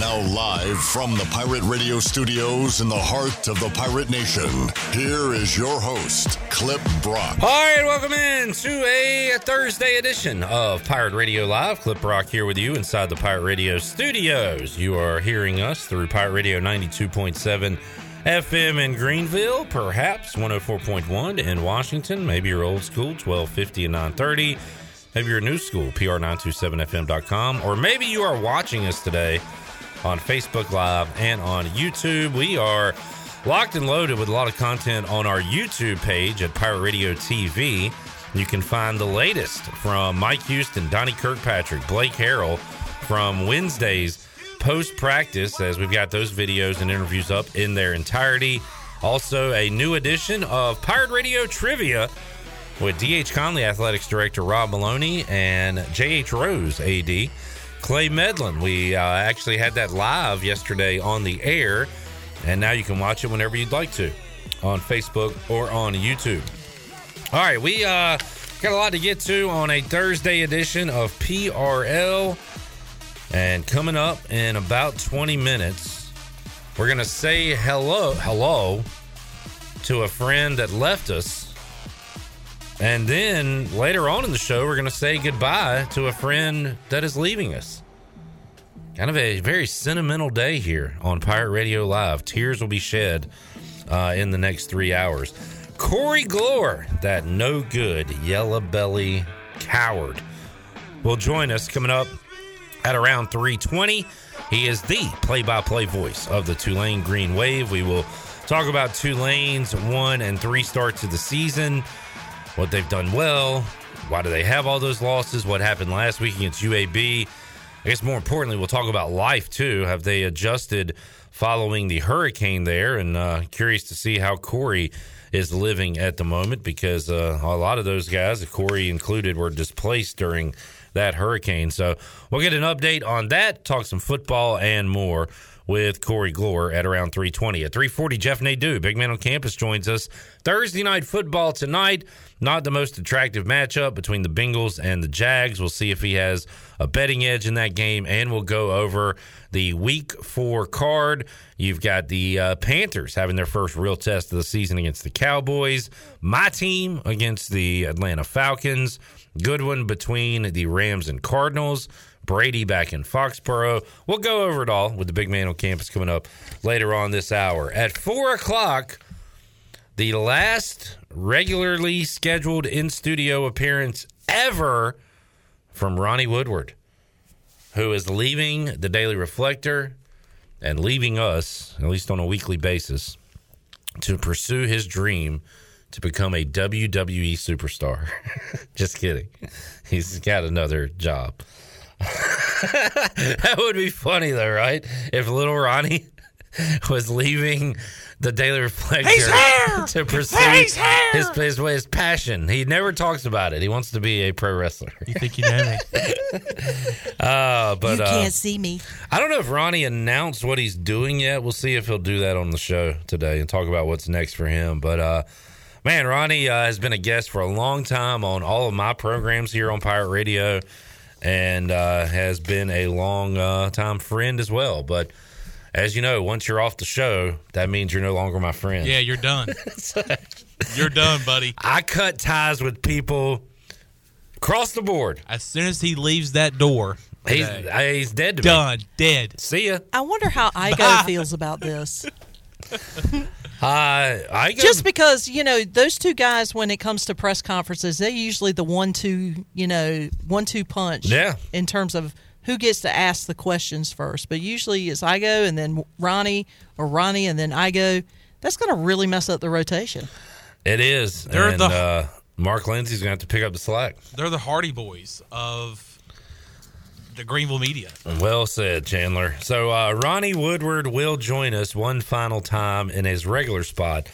Now, live from the Pirate Radio studios in the heart of the Pirate Nation, here is your host, Clip Brock. All right, welcome in to a Thursday edition of Pirate Radio Live. Clip Brock here with you inside the Pirate Radio studios. You are hearing us through Pirate Radio 92.7 FM in Greenville, perhaps 104.1 in Washington, maybe you're old school, 1250 and 930. Maybe you're new school, pr927fm.com, or maybe you are watching us today on Facebook Live and on YouTube. We are locked and loaded with a lot of content on our YouTube page at Pirate Radio TV. You can find the latest from Mike Houston, Donnie Kirkpatrick, Blake Harrell from Wednesday's post practice, as we've got those videos and interviews up in their entirety. Also, a new edition of Pirate Radio Trivia with DH Conley Athletics Director Rob Maloney and JH Rose AD. Clay Medlin. We uh, actually had that live yesterday on the air, and now you can watch it whenever you'd like to on Facebook or on YouTube. All right, we uh, got a lot to get to on a Thursday edition of PRL. And coming up in about 20 minutes, we're going to say hello, hello to a friend that left us. And then later on in the show, we're going to say goodbye to a friend that is leaving us. Kind of a very sentimental day here on Pirate Radio Live. Tears will be shed uh, in the next three hours. Corey Glore, that no good yellow belly coward, will join us coming up at around 320. He is the play by play voice of the Tulane Green Wave. We will talk about Tulane's one and three starts of the season, what they've done well, why do they have all those losses, what happened last week against UAB. I guess more importantly, we'll talk about life too. Have they adjusted following the hurricane there? And uh, curious to see how Corey is living at the moment because uh, a lot of those guys, Corey included, were displaced during that hurricane. So we'll get an update on that, talk some football and more with Corey Glore at around 320. At 340, Jeff Nadeau, big man on campus, joins us. Thursday night football tonight. Not the most attractive matchup between the Bengals and the Jags. We'll see if he has a betting edge in that game, and we'll go over the week four card. You've got the uh, Panthers having their first real test of the season against the Cowboys. My team against the Atlanta Falcons. Good one between the Rams and Cardinals. Brady back in Foxborough. We'll go over it all with the big man on campus coming up later on this hour. At four o'clock, the last regularly scheduled in studio appearance ever from Ronnie Woodward, who is leaving the Daily Reflector and leaving us, at least on a weekly basis, to pursue his dream to become a WWE superstar. Just kidding. He's got another job. that would be funny though, right? If little Ronnie was leaving the Daily Reflector to pursue his, his his passion. He never talks about it. He wants to be a pro wrestler. You think you know me? uh, but you can't uh, see me. I don't know if Ronnie announced what he's doing yet. We'll see if he'll do that on the show today and talk about what's next for him. But uh, man, Ronnie uh, has been a guest for a long time on all of my programs here on Pirate Radio and uh, has been a long uh, time friend as well. But as you know, once you're off the show, that means you're no longer my friend. Yeah, you're done. you're done, buddy. I cut ties with people across the board. As soon as he leaves that door, He's today, uh, he's dead to done, me. dead. See ya. I wonder how Igo feels about this. Uh, Igo, Just because you know those two guys, when it comes to press conferences, they're usually the one-two, you know, one-two punch. Yeah. In terms of who gets to ask the questions first, but usually it's Igo and then Ronnie or Ronnie and then Igo. That's going to really mess up the rotation. it is. They're and the- uh, Mark Lindsay's going to have to pick up the slack. They're the Hardy Boys of the Greenville media. Well said, Chandler. So uh, Ronnie Woodward will join us one final time in his regular spot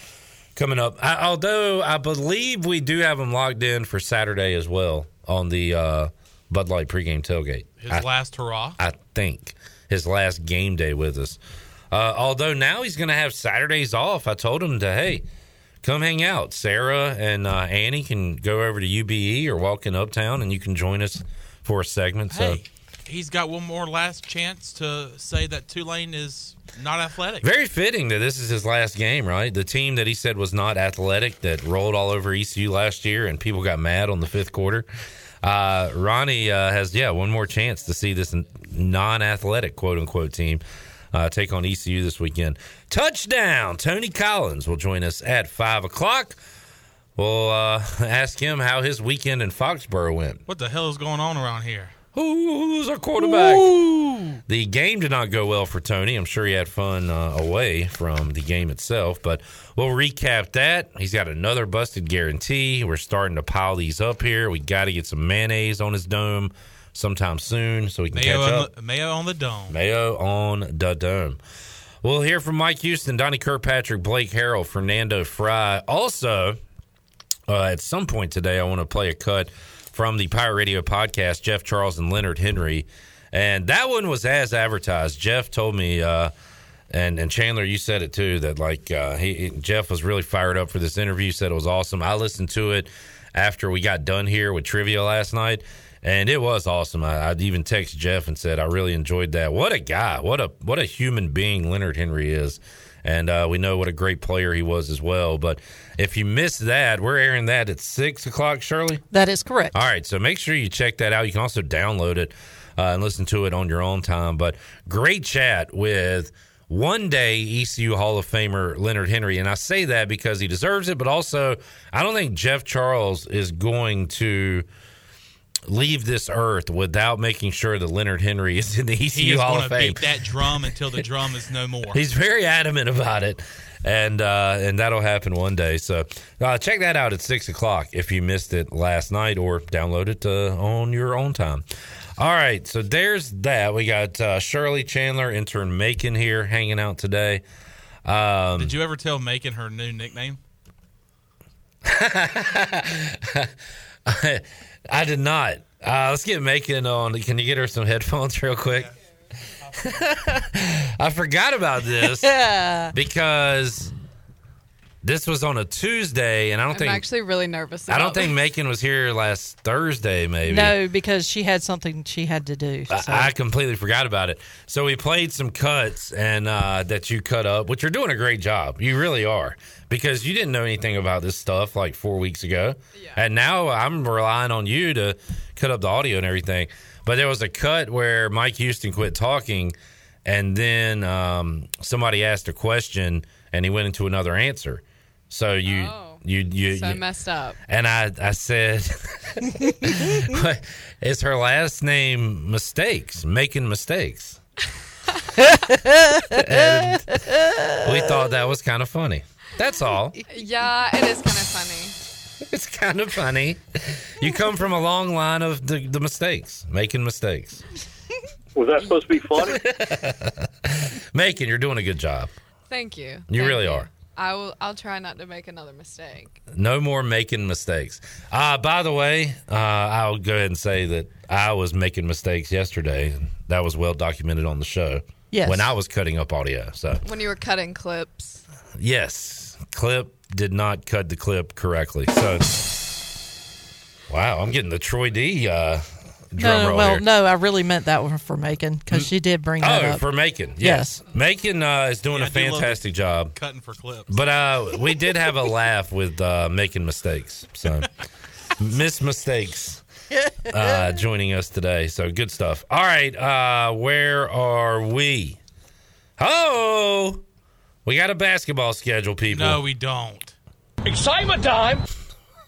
coming up. I, although I believe we do have him locked in for Saturday as well on the uh, Bud Light pregame tailgate. His I, last hurrah. I think his last game day with us. Uh, although now he's going to have Saturdays off. I told him to hey, come hang out. Sarah and uh, Annie can go over to UBE or walk in Uptown, and you can join us for a segment. So. He's got one more last chance to say that Tulane is not athletic. Very fitting that this is his last game, right? The team that he said was not athletic that rolled all over ECU last year and people got mad on the fifth quarter. Uh, Ronnie uh, has, yeah, one more chance to see this non athletic, quote unquote, team uh, take on ECU this weekend. Touchdown! Tony Collins will join us at 5 o'clock. We'll uh, ask him how his weekend in Foxborough went. What the hell is going on around here? Who's our quarterback? The game did not go well for Tony. I'm sure he had fun uh, away from the game itself, but we'll recap that. He's got another busted guarantee. We're starting to pile these up here. We got to get some mayonnaise on his dome sometime soon so we can Mayo catch up. the, Mayo on the dome. Mayo on the dome. We'll hear from Mike Houston, Donnie Kirkpatrick, Blake Harrell, Fernando Fry. Also, uh, at some point today, I want to play a cut from the Pirate Radio podcast, Jeff Charles and Leonard Henry. And that one was as advertised. Jeff told me, uh, and, and Chandler, you said it too, that like uh, he, Jeff was really fired up for this interview, said it was awesome. I listened to it after we got done here with trivia last night. And it was awesome. I, I'd even texted Jeff and said I really enjoyed that. What a guy! What a what a human being Leonard Henry is, and uh, we know what a great player he was as well. But if you missed that, we're airing that at six o'clock, Shirley. That is correct. All right, so make sure you check that out. You can also download it uh, and listen to it on your own time. But great chat with one day ECU Hall of Famer Leonard Henry. And I say that because he deserves it, but also I don't think Jeff Charles is going to leave this earth without making sure that Leonard Henry is in the He ECU is Hall of Fame. beat that drum until the drum is no more. He's very adamant about it, and uh, and that'll happen one day. So uh, check that out at six o'clock if you missed it last night, or download it uh, on your own time. All right, so there's that. We got uh, Shirley Chandler, intern Macon here, hanging out today. Um, Did you ever tell Macon her new nickname? I, I did not. Uh, let's get Macon on. Can you get her some headphones real quick? I forgot about this because this was on a Tuesday, and I don't think I'm think actually really nervous. I don't about think. Macon was here last Thursday. Maybe No, because she had something she had to do. So. I, I completely forgot about it. So we played some cuts and uh, that you cut up, which you're doing a great job. You really are because you didn't know anything about this stuff like four weeks ago, and now I'm relying on you to cut up the audio and everything. But there was a cut where Mike Houston quit talking, and then um, somebody asked a question, and he went into another answer. So you. Oh. You, you, so you messed up. and I, I said, "Is her last name mistakes? Making mistakes?" and we thought that was kind of funny. That's all. Yeah, it is kind of funny. It's kind of funny. You come from a long line of the, the mistakes, making mistakes. Was that supposed to be funny? Making, you're doing a good job. Thank you. You Thank really are. I will. I'll try not to make another mistake. No more making mistakes. Uh, by the way, uh, I'll go ahead and say that I was making mistakes yesterday. That was well documented on the show. Yes. When I was cutting up audio. So, When you were cutting clips, yes, clip did not cut the clip correctly. So, wow, I'm getting the Troy D uh, drum no, roll well, here. no, I really meant that one for Macon because she did bring that Oh, up. for Macon. Yes. Macon uh, is doing Yeah, a I do fantastic job. Cutting for clips. But uh, we did have a laugh with uh, making mistakes. So, Miss Mistakes uh, joining us today. So, good stuff. All right. Uh, where are we? Oh, We got a basketball schedule, people. No, we don't. Excitement time.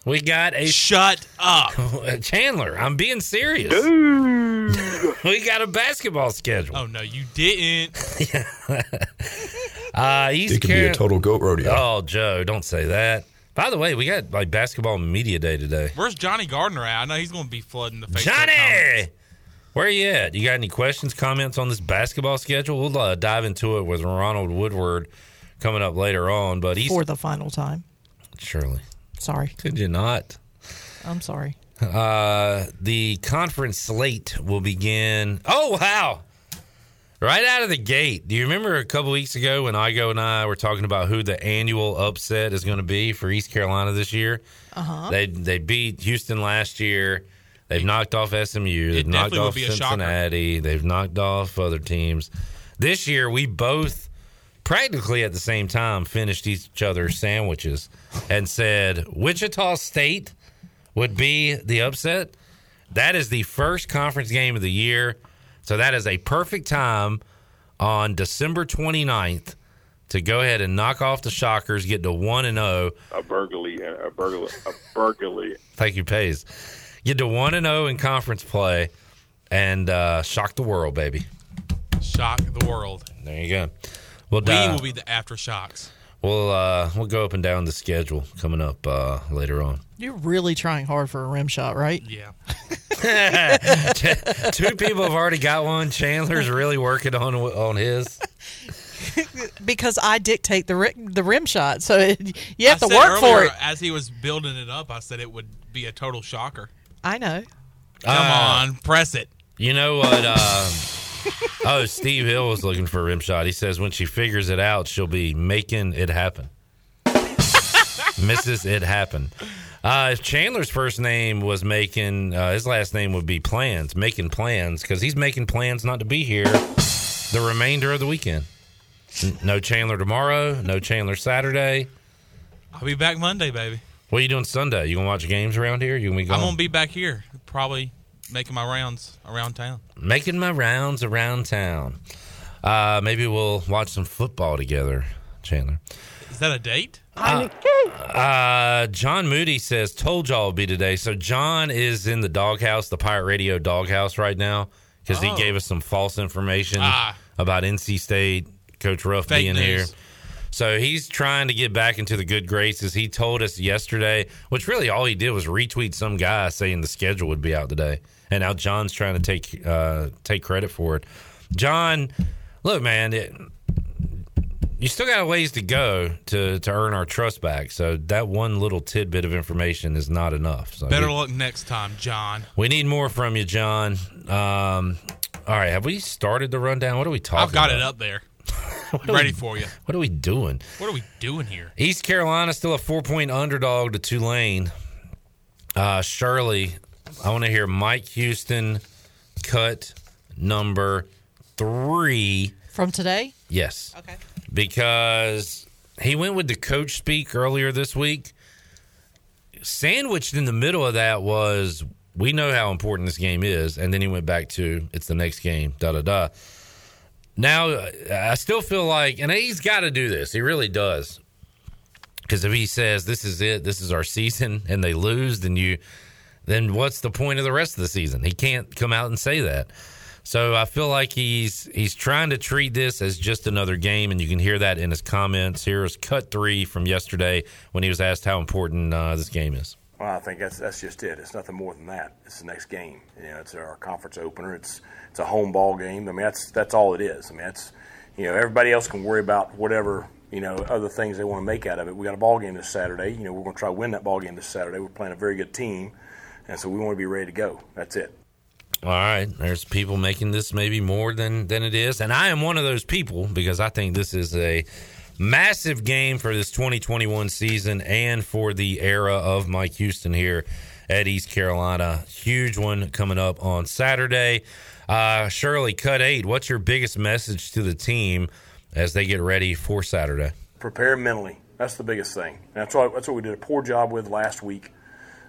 We got a Shut up. Chandler. I'm being serious. we got a basketball schedule. Oh no, you didn't. Uh, East It could be a total goat rodeo. Oh, Joe, don't say that. By the way, we got like basketball media day today. Where's Johnny Gardner at? I know he's going to be flooding the Facebook comments. Johnny, where are you at? You got any questions, comments on this basketball schedule? We'll uh, dive into it with Ronald Woodward coming up later on. But he's for the final time. surely Sorry, could you not? I'm sorry. Uh, the conference slate will begin. Oh wow! Right out of the gate. Do you remember a couple weeks ago when Igo and I were talking about who the annual upset is going to be for East Carolina this year? Uh huh. They they beat Houston last year. They've knocked off SMU. They've knocked off be shocker. Cincinnati. They've knocked off other teams. This year, we both practically at the same time finished each other's sandwiches and said Wichita State would be the upset. That is the first conference game of the year. So that is a perfect time on December 29th to go ahead and knock off the Shockers, get to 1 and 0 A burglary, a burglary, a burglary. Thank you, Pays. Get to one and zero in conference play, and uh, shock the world, baby. Shock the world. There you go. We'll We di- will be the aftershocks. we'll uh, we'll go up and down the schedule coming up uh, later on. You're really trying hard for a rim shot, right? Yeah. Two people have already got one. Chandler's really working on on his. Because I dictate the ri- the rim shot, so it, you have I to said work for it. As he was building it up, I said it would be a total shocker. I know. Come Uh, on, press it. You know what? Oh, Steve Hill was looking for a rim shot. He says when she figures it out, she'll be making it happen. Mrs. It Happen. Uh, if Chandler's first name was making, uh, his last name would be Plans, making plans, because he's making plans not to be here the remainder of the weekend. No Chandler tomorrow, no Chandler Saturday. I'll be back Monday, baby. What are you doing Sunday? You gonna watch games around here? You gonna be I'm gonna be back here, probably making my rounds around town. making my rounds around town. Uh, maybe we'll watch some football together, Chandler. Is that a date? Uh, John Moody says, "Told y'all it'd be today." So John is in the doghouse, the Pirate Radio doghouse right now, because Oh. he gave us some false information Ah. about NC State, Coach Ruff Fake being news. here. So he's trying to get back into the good graces. He told us yesterday, which really all he did was retweet some guy saying the schedule would be out today, and now John's trying to take uh, take credit for it. John, look, man, it, you still got a ways to go to to earn our trust back. So that one little tidbit of information is not enough. So Better we, luck next time, John. we need more from you, John. Um, all right, have we started the rundown? What are we talking? I've got it up there, ready we- for you. What are we doing? What are we doing here? East Carolina still a four point underdog to Tulane. Uh, Shirley, I want to hear Mike Houston cut number three. From today? Yes, Okay. because he went with the coach speak earlier this week. Sandwiched in the middle of that was we know how important this game is, and then he went back to it's the next game. Da da da. Now I still feel like, and he's got to do this. He really does. Because if he says this is it, this is our season, and they lose, then you, then what's the point of the rest of the season? He can't come out and say that. So I feel like he's he's trying to treat this as just another game, and you can hear that in his comments. Here's cut three from yesterday when he was asked how important uh, this game is. Well, I think that's that's just it. It's nothing more than that. It's the next game. You know, it's our conference opener. It's it's a home ball game. I mean, that's that's all it is. I mean, that's you know, everybody else can worry about whatever you know other things they want to make out of it. We got a ball game this Saturday. You know, we're going to try to win that ball game this Saturday. We're playing a very good team, and so we want to be ready to go. That's it. All right, there's people making this maybe more than than it is, and I am one of those people because I think this is a massive game for this 2021 season and for the era of Mike Houston here at East Carolina. Huge one coming up on Saturday. Uh, Shirley, cut eight. What's your biggest message to the team as they get ready for Saturday? prepare mentally. That's the biggest thing. That's what that's what we did a poor job with last week.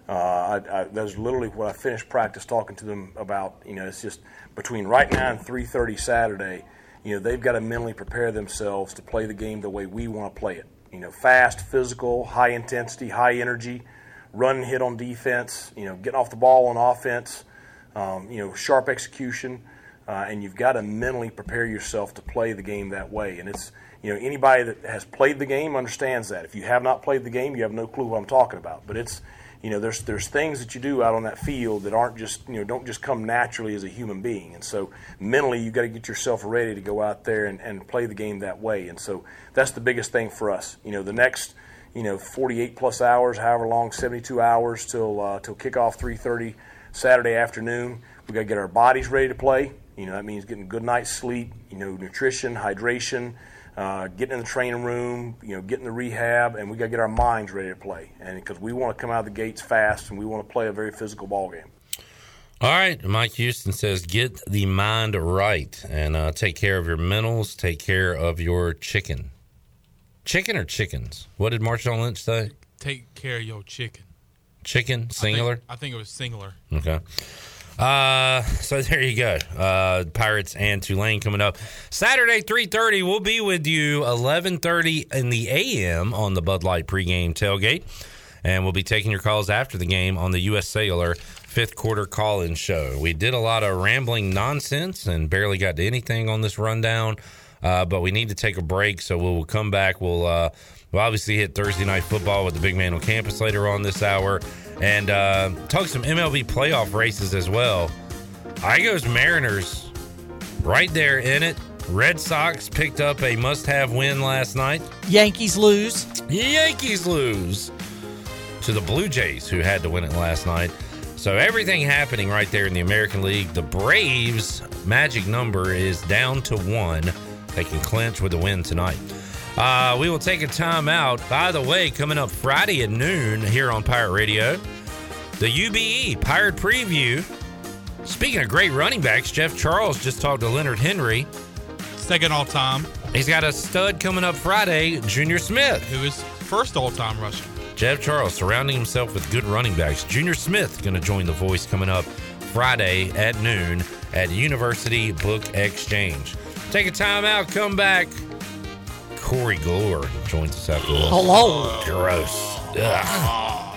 Uh, I, I, that was literally what I finished practice talking to them about. You know, it's just between right now and 3:30 Saturday. you know, they've got to mentally prepare themselves to play the game the way we want to play it. You know, fast, physical, high intensity, high energy, run and hit on defense. You know, getting off the ball on offense. Um, you know, sharp execution, uh, and you've got to mentally prepare yourself to play the game that way. And it's you know anybody that has played the game understands that. If you have not played the game, you have no clue what I'm talking about. But it's you know there's there's things that you do out on that field that aren't just you know don't just come naturally as a human being. And so mentally you've got to get yourself ready to go out there and, and play the game that way. And so that's the biggest thing for us. You know the next you know 48 plus hours, however long, 72 hours till uh, till kickoff 3:30 Saturday afternoon. We got to get our bodies ready to play. You know that means getting good night's sleep. You know nutrition, hydration, uh, getting in the training room. You know getting the rehab, and we got to get our minds ready to play. And because we want to come out of the gates fast, and we want to play a very physical ball game. All right, Mike Houston says, get the mind right and uh, take care of your mentals. Take care of your chicken. Chicken or chickens? What did Marshawn Lynch say? Take care of your chicken. Chicken, singular. I think, I think it was singular. Okay. Uh, so there you go. Uh, Pirates and Tulane coming up Saturday, three thirty. We'll be with you eleven thirty in the a.m. on the Bud Light pregame tailgate, and we'll be taking your calls after the game on the U.S. Cellular fifth quarter call-in show. We did a lot of rambling nonsense and barely got to anything on this rundown, uh, but we need to take a break, so we'll come back. We'll uh, we'll obviously hit Thursday night football with the big man on campus later on this hour and uh, talk some MLB playoff races as well. Igos Mariners right there in it. Red Sox picked up a must have win last night. Yankees lose. Yankees lose to the Blue Jays, who had to win it last night. So everything happening right there in the American League. The Braves' magic number is down to one. They can clinch with a win tonight. Uh, we will take a time out. By the way, coming up Friday at noon here on Pirate Radio, the UBE Pirate Preview. Speaking of great running backs, Jeff Charles just talked to Leonard Henry. Second all time. He's got a stud coming up Friday, Junior Smith. Who is first all time rushing. Jeff Charles surrounding himself with good running backs. Junior Smith going to join the voice coming up Friday at noon at University Book Exchange. Take a time out, come back. Corey Glore joins us after this. Hello. Gross. Ugh.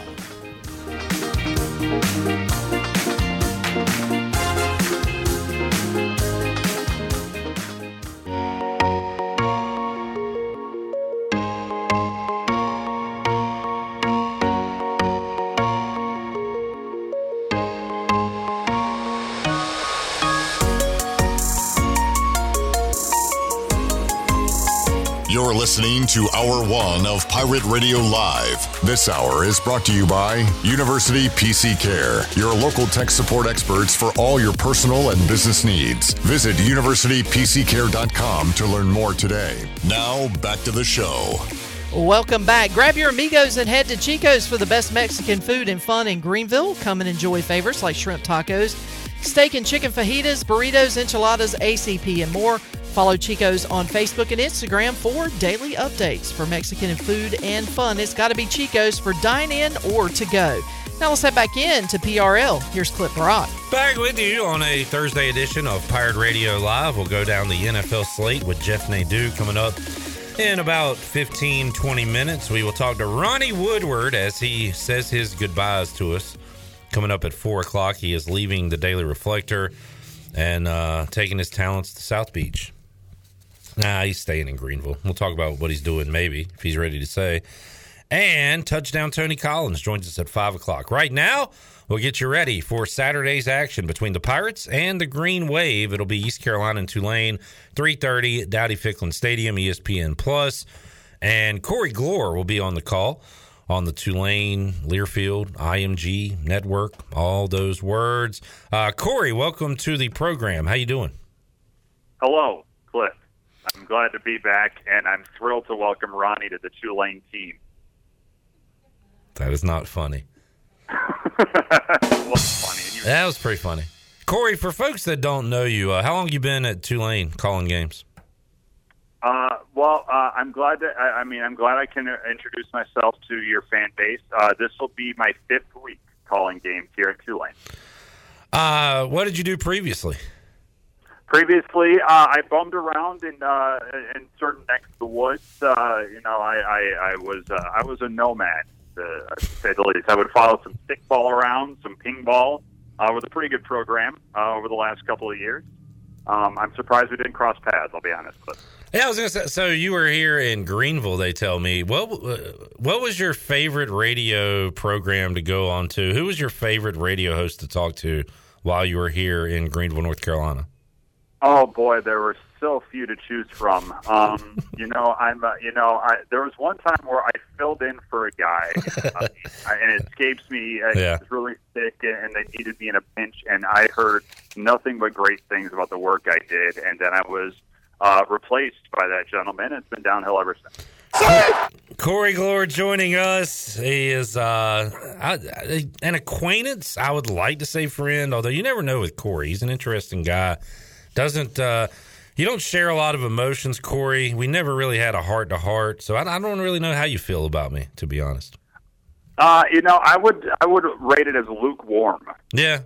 Listening to Hour One of Pirate Radio Live. This hour is brought to you by University PC Care, your local tech support experts for all your personal and business needs. Visit universitypccare.com to learn more today. Now, back to the show. Welcome back. Grab your amigos and head to Chico's for the best Mexican food and fun in Greenville. Come and enjoy favorites like shrimp tacos, steak and chicken fajitas, burritos, enchiladas, ACP, and more. Follow Chico's on Facebook and Instagram for daily updates for Mexican food and fun. It's got to be Chico's for dine in or to go. Now let's head back in to PRL. Here's Clip Rock. Back with you on a Thursday edition of Pirate Radio Live. We'll go down the NFL slate with Jeff Nadeau coming up in about 15, 20 minutes. We will talk to Ronnie Woodward as he says his goodbyes to us. Coming up at 4 o'clock, he is leaving the Daily Reflector and uh, taking his talents to South Beach. Nah, he's staying in Greenville. We'll talk about what he's doing, maybe, if he's ready to say. And touchdown Tony Collins joins us at 5 o'clock. Right now, we'll get you ready for Saturday's action between the Pirates and the Green Wave. It'll be East Carolina and Tulane, 3.30 at Dowdy Ficklen Stadium, ESPN Plus. And Corey Glore will be on the call on the Tulane, Learfield, IMG network, all those words. Uh, Corey, welcome to the program. How you doing? Hello, Cliff. I'm glad to be back, and I'm thrilled to welcome Ronnie to the Tulane team. That is not funny. What's funny? That was pretty funny. Corey, for folks that don't know you, uh, how long you been at Tulane calling games? Uh, well, uh, I'm glad that I, I mean I'm glad I can introduce myself to your fan base. Uh, this will be my fifth week calling games here at Tulane. Uh, what did you do previously? Previously, uh, I bummed around in uh, in certain necks of the woods. Uh, you know, I I, I was uh, I was a nomad, uh, to say the least. I would follow some stickball around, some ping ball. Uh, with a pretty good program uh, over the last couple of years. Um, I'm surprised we didn't cross paths. I'll be honest, but Yeah, I was gonna say. So you were here in Greenville. They tell me. What uh, What was your favorite radio program to go on to? Who was your favorite radio host to talk to while you were here in Greenville, North Carolina? Oh boy, there were so few to choose from. Um, you know, I'm. Uh, you know, I, there was one time where I filled in for a guy, uh, and it escapes me. I Yeah. was really sick, and they needed me in a pinch, and I heard nothing but great things about the work I did, and then I was uh, replaced by that gentleman. It's been downhill ever since. Corey Glore joining us. He is uh, I, an acquaintance. I would like to say friend, although you never know with Corey. He's an interesting guy. Doesn't uh, you don't share a lot of emotions, Corey? We never really had a heart to heart, so I, I don't really know how you feel about me, to be honest. Uh, you know, I would I would rate it as lukewarm. Yeah,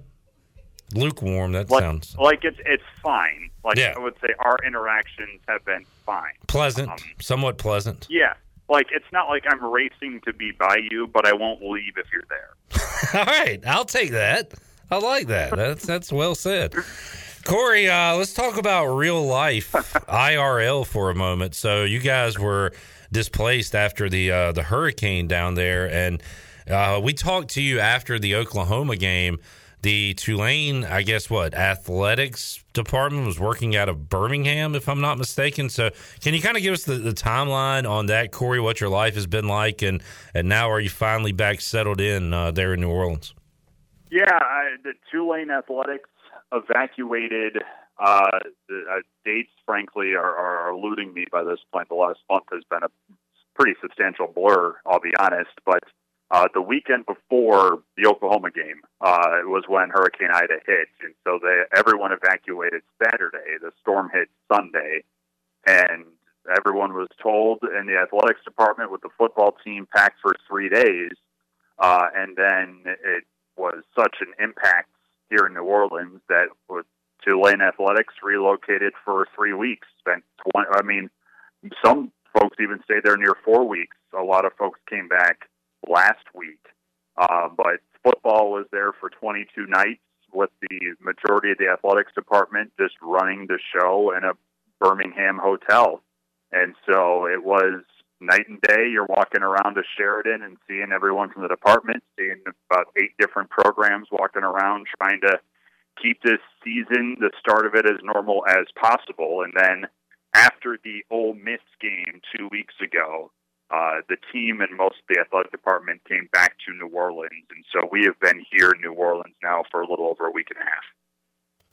lukewarm. That Like, sounds like it's it's fine. Like Yeah. I would say, our interactions have been fine. pleasant, Um, somewhat pleasant. Yeah, like it's not like I'm racing to be by you, but I won't leave if you're there. All right, I'll take that. I like that. That's that's well said. Corey, uh, let's talk about real life IRL for a moment. So you guys were displaced after the uh, the hurricane down there, and uh, we talked to you after the Oklahoma game. The Tulane, I guess, what athletics department was working out of Birmingham, if I'm not mistaken. So, can you kind of give us the, the timeline on that, Corey? What your life has been like, and and now are you finally back settled in uh, there in New Orleans? Yeah, I, the Tulane Athletics evacuated. Uh, the uh, dates, frankly, are, are eluding me by this point. The last month has been a pretty substantial blur. I'll be honest, but uh, the weekend before the Oklahoma game uh, was when Hurricane Ida hit, and so they everyone evacuated Saturday. The storm hit Sunday, and everyone was told in the athletics department with the football team packed for three days. Uh, and then it was such an impact here in New Orleans that with Tulane Athletics relocated for three weeks. Spent 20, I mean, some folks even stayed there near four weeks. A lot of folks came back last week. Uh, but football was there for 22 nights with the majority of the athletics department just running the show in a Birmingham hotel. And so it was night and day. You're walking around to Sheraton and seeing everyone from the department, seeing about eight different programs walking around trying to keep this season, the start of it, as normal as possible. And then after the Ole Miss game two weeks ago, uh, the team and most of the athletic department came back to New Orleans. And so we have been here in New Orleans now for a little over a week and a half.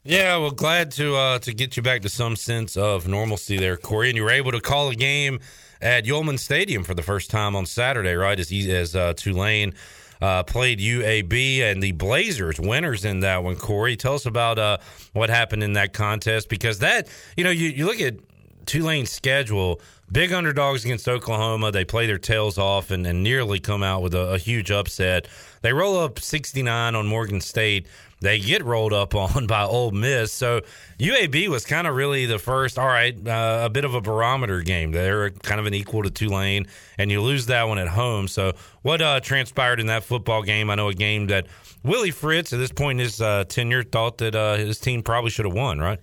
Yeah, well, glad to uh, to get you back to some sense of normalcy there, Corey. And you were able to call a game at Yulman Stadium for the first time on Saturday, right? As as uh, Tulane uh, played UAB and the Blazers, winners in that one. Corey, tell us about uh, what happened in that contest because that you know you, you look at Tulane's schedule, big underdogs against Oklahoma. They play their tails off and, and nearly come out with a, a huge upset. They roll up 69 on Morgan State. They get rolled up on by Ole Miss. So UAB was kind of really the first, all right, uh, a bit of a barometer game. They're kind of an equal to Tulane, and you lose that one at home. So what uh, transpired in that football game? I know a game that Willie Fritz, at this point in his uh, tenure, thought that uh, his team probably should have won, right?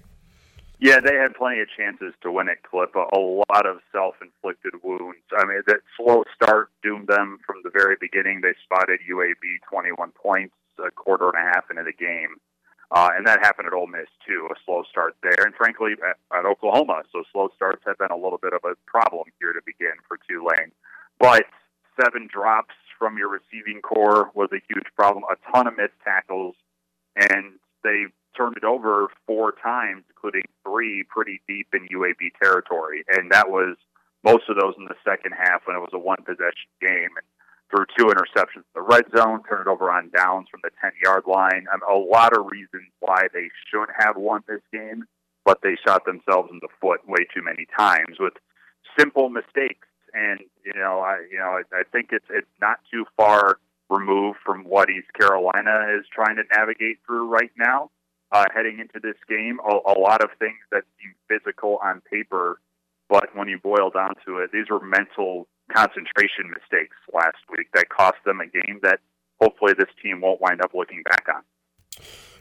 Yeah, they had plenty of chances to win it, Clip. A lot of self-inflicted wounds. I mean, that slow start doomed them from the very beginning. They spotted UAB 21 points a quarter and a half into the game. Uh, and that happened at Ole Miss, too, a slow start there. And frankly, at, at Oklahoma. So slow starts have been a little bit of a problem here to begin for Tulane. But seven drops from your receiving corps was a huge problem. A ton of missed tackles. And they turned it over four times, including three pretty deep in UAB territory. And that was most of those in the second half when it was a one possession game. And threw two interceptions in the red zone, turned over on downs from the 10 yard line. Um, a lot of reasons why they shouldn't have won this game, but they shot themselves in the foot way too many times with simple mistakes. And, you know, I, you know, I, I think it's, it's not too far removed from what East Carolina is trying to navigate through right now. uh, heading into this game. A, a lot of things that seem physical on paper, but when you boil down to it, these were mental concentration mistakes last week that cost them a game that hopefully this team won't wind up looking back on.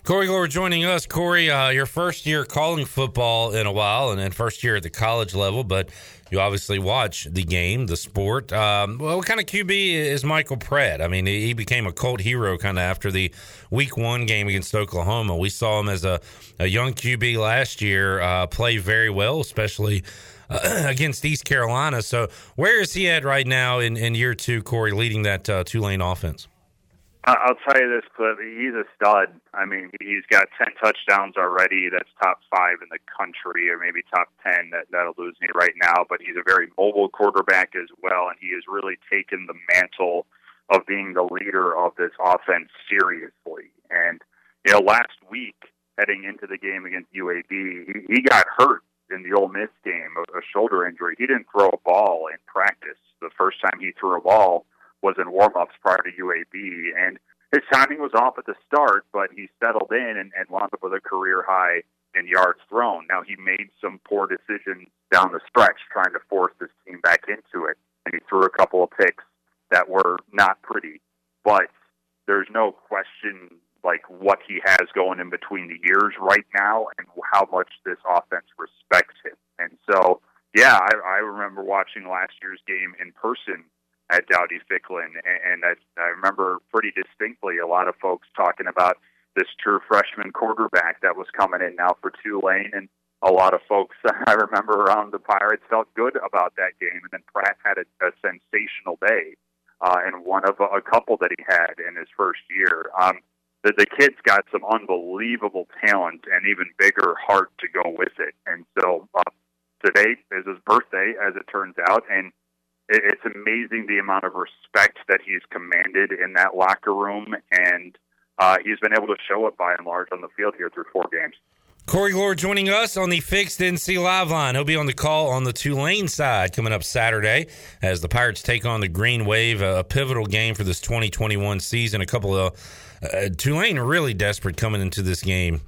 Corey Gore joining us. Corey, uh, your first year calling football in a while, and then first year at the college level, but you obviously watch the game, the sport. Um, well, what kind of QB is Michael Pratt? I mean, he became a cult hero kind of after the Week One game against Oklahoma. We saw him as a, a young QB last year uh, play very well, especially. Against East Carolina. So, where is he at right now in, in year two, Corey, leading that uh, Tulane offense? I'll tell you this, Cliff. He's a stud. I mean, he's got 10 touchdowns already. That's top five in the country, or maybe top 10. That, that'll lose me right now. But he's a very mobile quarterback as well, and he has really taken the mantle of being the leader of this offense seriously. And, you know, last week, heading into the game against UAB, he, he got hurt in the Ole Miss game, a, a shoulder injury. He didn't throw a ball in practice. The first time he threw a ball, was in warm-ups prior to UAB, and his timing was off at the start, but he settled in and, and wound up with a career high in yards thrown. Now he made some poor decisions down the stretch, trying to force this team back into it, and he threw a couple of picks that were not pretty. But there's no question like what he has going in between the years right now and how much this offense respects him. And so, yeah, I, I remember watching last year's game in person at Dowdy Ficklen, and I, I remember pretty distinctly a lot of folks talking about this true freshman quarterback that was coming in now for Tulane, and a lot of folks I remember around the Pirates felt good about that game, and then Pratt had a, a sensational day, uh, and one of a, a couple that he had in his first year. Um, the, the kid's got some unbelievable talent and even bigger heart to go with it, and so uh, today is his birthday, as it turns out, and it, it's amazing the amount of respect that he's commanded in that locker room, and uh, he's been able to show it by and large on the field here through four games. Corey Gore joining us on the Fixed NC Live line. He'll be on the call on the Tulane side coming up Saturday as the Pirates take on the Green Wave, a pivotal game for this 2021 season. A couple of uh, Tulane really desperate coming into this game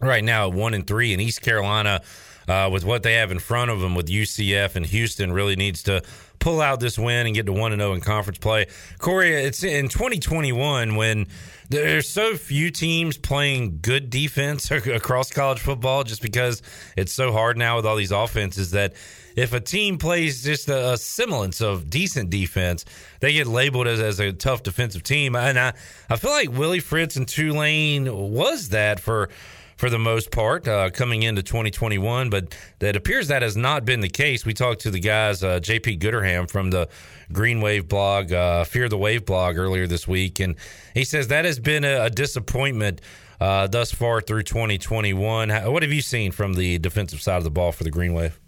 right now, one and three, in East Carolina. Uh, with what they have in front of them with UCF and Houston, really needs to pull out this win and get to 1 and 0 in conference play. Corey, it's in 2021 when there's so few teams playing good defense across college football just because it's so hard now with all these offenses that if a team plays just a, a semblance of decent defense, they get labeled as, as a tough defensive team. And I, I feel like Willie Fritz and Tulane was that for for the most part uh, coming into 2021, but that appears that has not been the case. We talked to the guys, uh, JP Gooderham from the Green Wave blog, uh, Fear the Wave blog earlier this week, and he says that has been a, a disappointment uh, thus far through 2021. What have you seen from the defensive side of the ball for the Green Wave?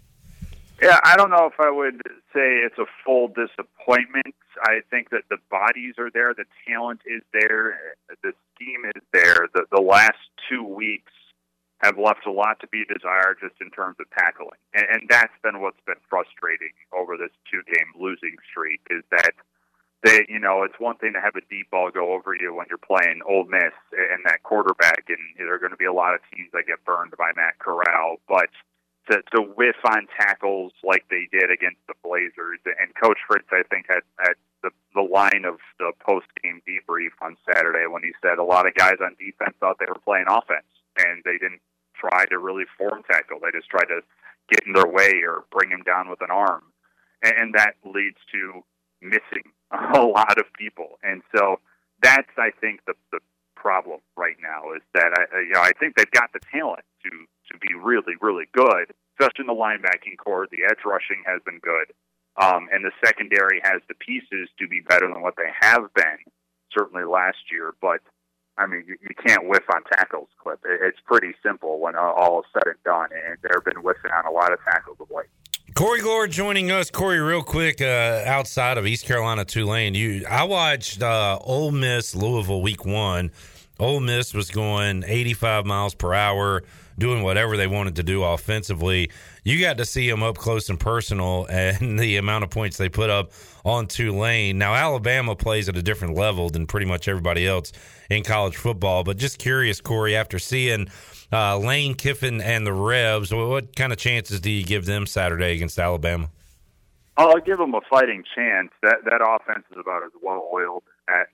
Yeah, I don't know if I would say it's a full disappointment. I think that the bodies are there, the talent is there, the scheme is there. The the last two weeks have left a lot to be desired just in terms of tackling. And, and that's been what's been frustrating over this two game losing streak is that they, you know, it's one thing to have a deep ball go over you when you're playing Ole Miss and that quarterback, and there are going to be a lot of teams that get burned by Matt Corral, but to, to whiff on tackles like they did against the Blazers, and Coach Fritz, I think, had, had the, the line of the post game debrief on Saturday when he said a lot of guys on defense thought they were playing offense and they didn't try to really form tackle. They just tried to get in their way or bring him down with an arm, and, and that leads to missing a lot of people. And so that's, I think, the the problem right now is that I, you know, I think they've got the talent to to be really, really good, especially in the linebacking corps. The edge rushing has been good, um, and the secondary has the pieces to be better than what they have been, certainly last year. But I mean, you, you can't whiff on tackles, Clip. It, it's pretty simple when all is said and done, and they've been whiffing on a lot of tackles of late. Corey Gore joining us. Corey, real quick, uh, outside of East Carolina Tulane, you I watched uh, Ole Miss Louisville week one, Ole Miss was going 85 miles per hour, doing whatever they wanted to do offensively. You got to see them up close and personal, and the amount of points they put up on Tulane. Now, Alabama plays at a different level than pretty much everybody else in college football. But just curious, Corey, after seeing uh, Lane Kiffin and the Rebs, what kind of chances do you give them Saturday against Alabama? I'll give them a fighting chance. That that offense is about as well oiled as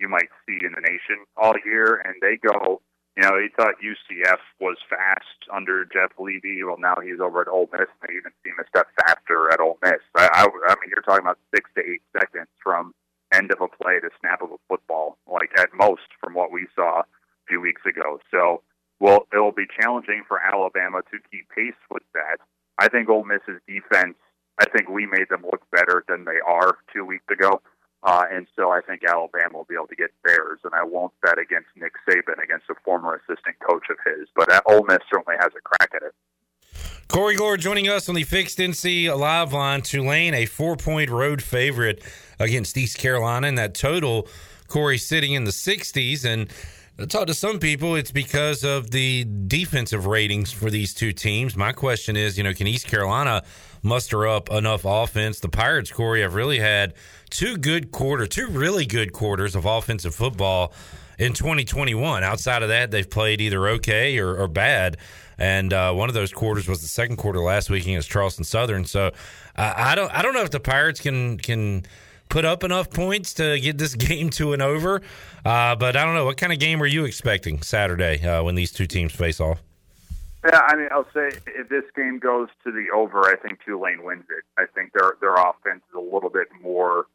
you might see in the nation all year, and they go. You know, he thought UCF was fast under Jeff Lebby. Well, now he's over at Ole Miss. And they even seem a step faster at Ole Miss. I, I, I mean, you're talking about six to eight seconds from end of a play to snap of a football, like at most from what we saw a few weeks ago. So, well, it will be challenging for Alabama to keep pace with that. I think Ole Miss's defense I think we made them look better than they are two weeks ago. Uh, and so I think Alabama will be able to get theirs, and I won't bet against Nick Saban against a former assistant coach of his. But uh, Ole Miss certainly has a crack at it. Corey Glore joining us on the Fixed NC Live line. Tulane, a four point road favorite against East Carolina, and that total, Corey, sitting in the 60s. And I talked to some people, it's because of the defensive ratings for these two teams. My question is, you know, can East Carolina muster up enough offense? The Pirates, Corey, have really had two good quarter, two really good quarters of offensive football in 2021. Outside of that, they've played either okay or, or bad. And uh, one of those quarters was the second quarter last week against Charleston Southern. So uh, I don't, I don't know if the Pirates can can put up enough points to get this game to an over. Uh, but I don't know what kind of game are you expecting Saturday uh, when these two teams face off. Yeah, I mean, I'll say if this game goes to the over, I think Tulane wins it. I think their their offense is a little bit more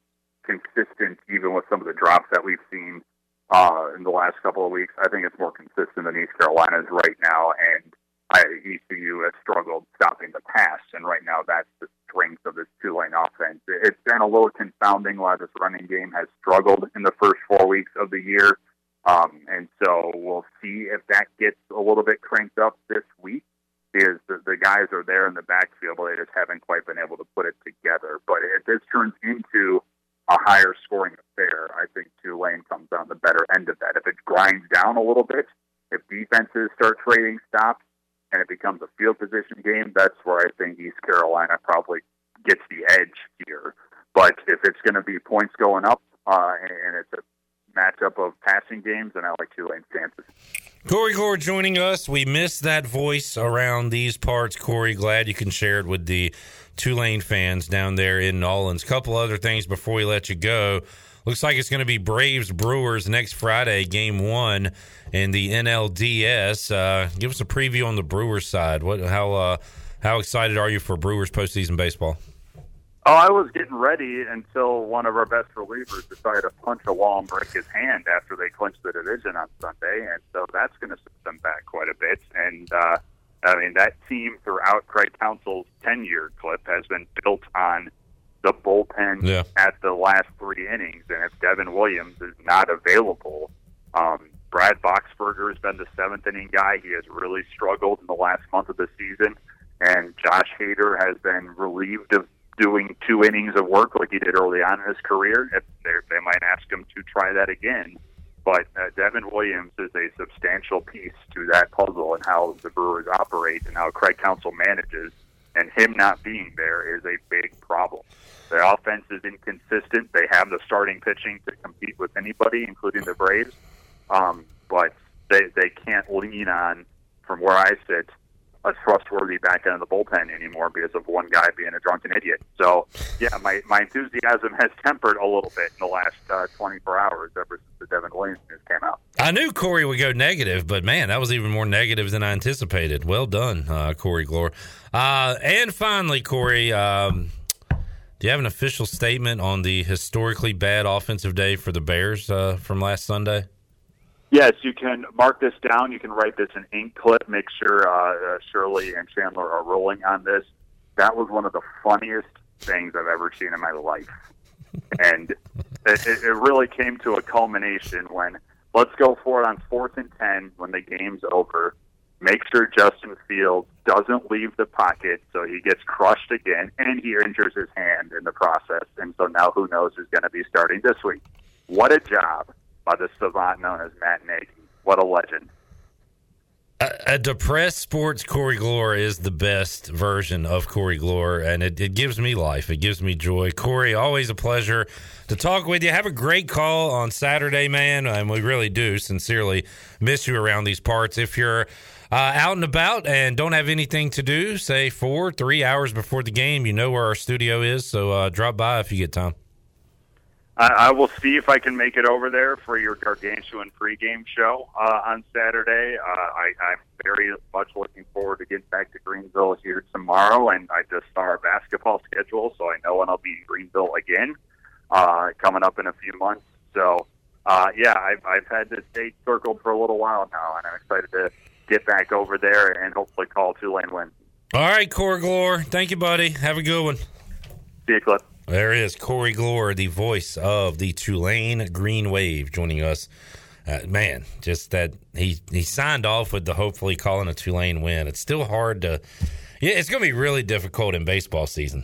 consistent, even with some of the drops that we've seen uh, in the last couple of weeks. I think it's more consistent than East Carolina's right now, and I, ECU has struggled stopping the pass, and right now that's the strength of this Tulane offense. It's been a little confounding why this running game has struggled in the first four weeks of the year. Um, and so we'll see if that gets a little bit cranked up this week. Is the, the guys are there in the backfield, but they just haven't quite been able to put it together. But if this turns into a higher scoring affair, I think Tulane comes on the better end of that. If it grinds down a little bit, if defenses start trading stops, and it becomes a field position game, that's where I think East Carolina probably gets the edge here. But if it's going to be points going up uh, and it's a matchup of passing games, and I like Tulane's chances. Corey Glore joining us. We missed that voice around these parts. Corey, glad you can share it with the Tulane fans down there in Nolens. Couple other things before we let you go. Looks like it's going to be Braves Brewers next Friday, game one in the NLDS. Uh, give us a preview on the Brewers side. What how uh, how excited are you for Brewers postseason baseball? Oh, I was getting ready until one of our best relievers decided to punch a wall and break his hand after they clinched the division on Sunday, and so that's going to set them back quite a bit. And uh, I mean, that team throughout Craig Counsell's ten-year clip has been built on the bullpen yeah. at the last three innings, and if Devin Williams is not available, um, Brad Boxberger has been the seventh inning guy. He has really struggled in the last month of the season, and Josh Hader has been relieved of doing two innings of work like he did early on in his career. If they might ask him to try that again. But uh, Devin Williams is a substantial piece to that puzzle and how the Brewers operate and how Craig Counsell manages. And him not being there is a big problem. The offense is inconsistent. They have the starting pitching to compete with anybody, including the Braves. Um, but they they can't lean on, from where I sit, a trustworthy back end of the bullpen anymore because of one guy being a drunken idiot. So, yeah, my, my enthusiasm has tempered a little bit in the last uh, 24 hours ever since the Devin Williams news came out. I knew Corey would go negative, but man, that was even more negative than I anticipated. Well done, uh, Corey Glore. Uh, and finally, Corey, um, do you have an official statement on the historically bad offensive day for the Bears uh, from last Sunday? Yes, you can mark this down. You can write this in ink clip. Make sure uh, uh, Shirley and Chandler are rolling on this. That was one of the funniest things I've ever seen in my life. And it, it really came to a culmination when let's go for it on fourth and 10 when the game's over. Make sure Justin Fields doesn't leave the pocket so he gets crushed again and he injures his hand in the process. And so now who knows who's going to be starting this week. What a job by the savant known as Matt Nagy. what a legend. A, a depressed sports Corey Glore is the best version of Corey Glore, and it, it gives me life. It gives me joy. Corey, always a pleasure to talk with you. Have a great call on Saturday, man, and we really do sincerely miss you around these parts. If you're uh, out and about and don't have anything to do, say four, three hours before the game, you know where our studio is, so uh, drop by if you get time. I, I will see if I can make it over there for your gargantuan pregame show uh, on Saturday. Uh, I, I'm very much looking forward to getting back to Greenville here tomorrow, and I just saw our basketball schedule, so I know when I'll be in Greenville again uh, coming up in a few months. So, uh, yeah, I've, I've had this date circled for a little while now, and I'm excited to get back over there and hopefully call Tulane win. All right, Corey Glore. Thank you, buddy. Have a good one. See you, Clip. There is Corey Glore, the voice of the Tulane Green Wave, joining us. Uh, man, just that he he signed off with the hopefully calling a Tulane win. It's still hard to. Yeah, it's going to be really difficult in baseball season.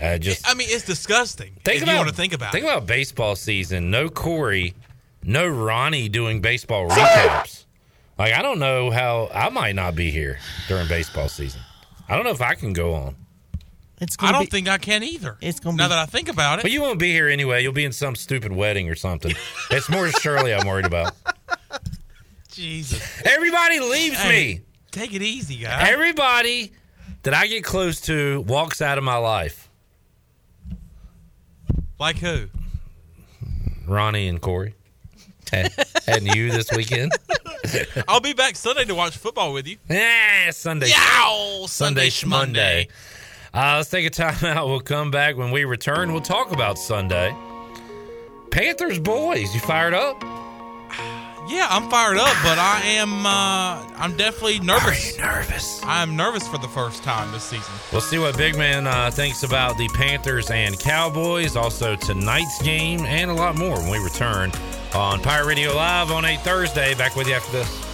Uh, just I mean, it's disgusting. think if about you want to think about think it. about baseball season. No Corey, no Ronnie doing baseball recaps. Like I don't know how I might not be here during baseball season. I don't know if I can go on. It's I don't think I can either. It's gonna now be- that I think about it. But you won't be here anyway. You'll be in some stupid wedding or something. It's more Shirley I'm worried about. Jesus, Everybody leaves Hey, me. take it easy, guy. Everybody that I get close to walks out of my life. like who? Ronnie and Corey. And, and you this weekend. I'll be back Sunday to watch football with you. Yeah, Sunday. Yow! Sunday Sunday Schmonday. Uh, let's take a time out. We'll come back when we return. We'll talk about Sunday. Panthers boys, you fired up? Yeah, I'm fired up, but I am. Uh, I'm definitely nervous. nervous? I'm nervous for the first time this season. We'll see what Big Man uh, thinks about the Panthers and Cowboys, also tonight's game, and a lot more when we return on Pirate Radio Live on a Thursday. Back with you after this.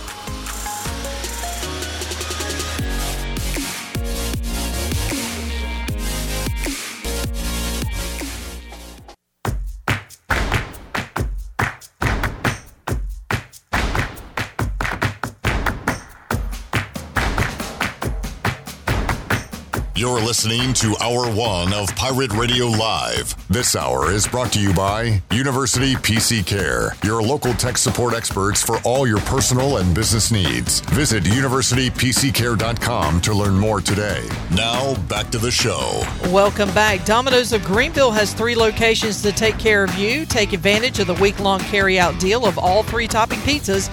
You're listening to Hour One of Pirate Radio Live. This hour is brought to you by University PC Care, your local tech support experts for all your personal and business needs. Visit universitypccare.com to learn more today. Now, back to the show. Welcome back. Domino's of Greenville has three locations to take care of you. Take advantage of the week long carry out deal of all three topping pizzas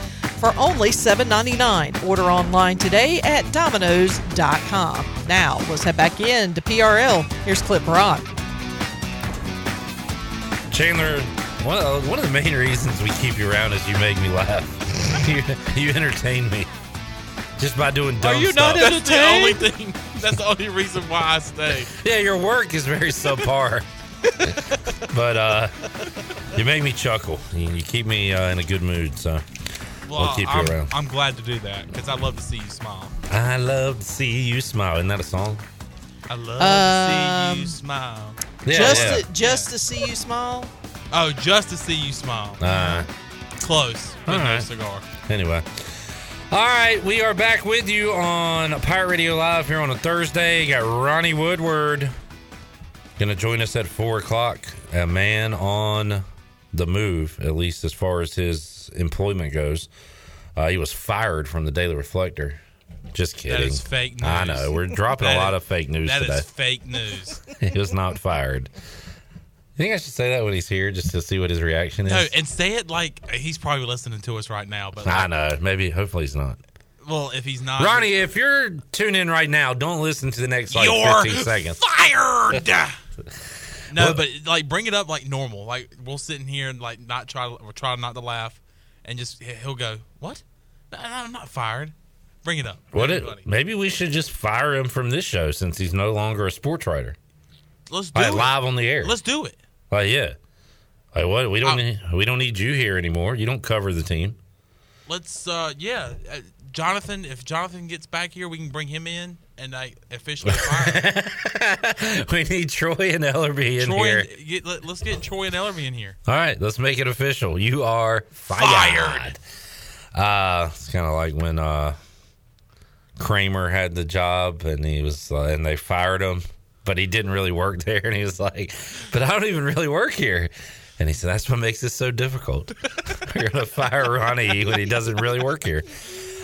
for only $7.99. Order online today at Domino's.com. Now, let's head back in to PRL. Here's Clip Brock. Chandler, one of, one of the main reasons we keep you around is you make me laugh. you, you entertain me just by doing dumb Are you stuff. not That's the only thing. That's the only reason why I stay. Yeah, your work is very subpar. but uh, you make me chuckle. You, you keep me uh, in a good mood, so Well, we'll keep you I'm, around. I'm glad to do that because I love to see you smile. I love to see you smile. Isn't that a song? I love to see Um, you smile. Yeah, just yeah. To, just to see you smile? Oh, just to see you smile. Uh, Close, but all no cigar. Anyway. All right, we are back with you on Pirate Radio Live here on a Thursday. You got Ronnie Woodward going to join us at 4 o'clock. A man on the move, at least as far as his employment goes. Uh, he was fired from the Daily Reflector. Just kidding. That is fake news. I know. We're dropping a lot is- of fake news That today. is fake news. he was not fired. You think I should say that when he's here just to see what his reaction is? no, and say it like he's probably listening to us right now. But I know. Maybe, hopefully he's not. well, if he's not, Ronnie, if you're tuning in right now, don't listen to the next like You're 15 seconds. fired. no, Well- but like bring it up like normal. Like we'll sit in here and like not try to we'll try not to laugh, and just he'll go, "What? No, I'm not fired." Bring it up. What it, maybe we should just fire him from this show since he's no longer a sports writer. Let's do Like it. live on the air. Let's do it. Like yeah. Like what? We don't I- need, we don't need you here anymore. You don't cover the team. Let's uh yeah, uh, Jonathan. If Jonathan gets back here, we can bring him in and I officially fire him. we need Troy and Ellerby in Troy. here. And, get, let, us get Troy and Ellerby in here. All right, let's make it official. You are fired. Fired. Uh, it's kind of like when uh, Kramer had the job and he was uh, and they fired him, but he didn't really work there, and he was like, "But I don't even really work here." And he said, "That's what makes this so difficult. We're gonna fire Ronnie when he doesn't really work here."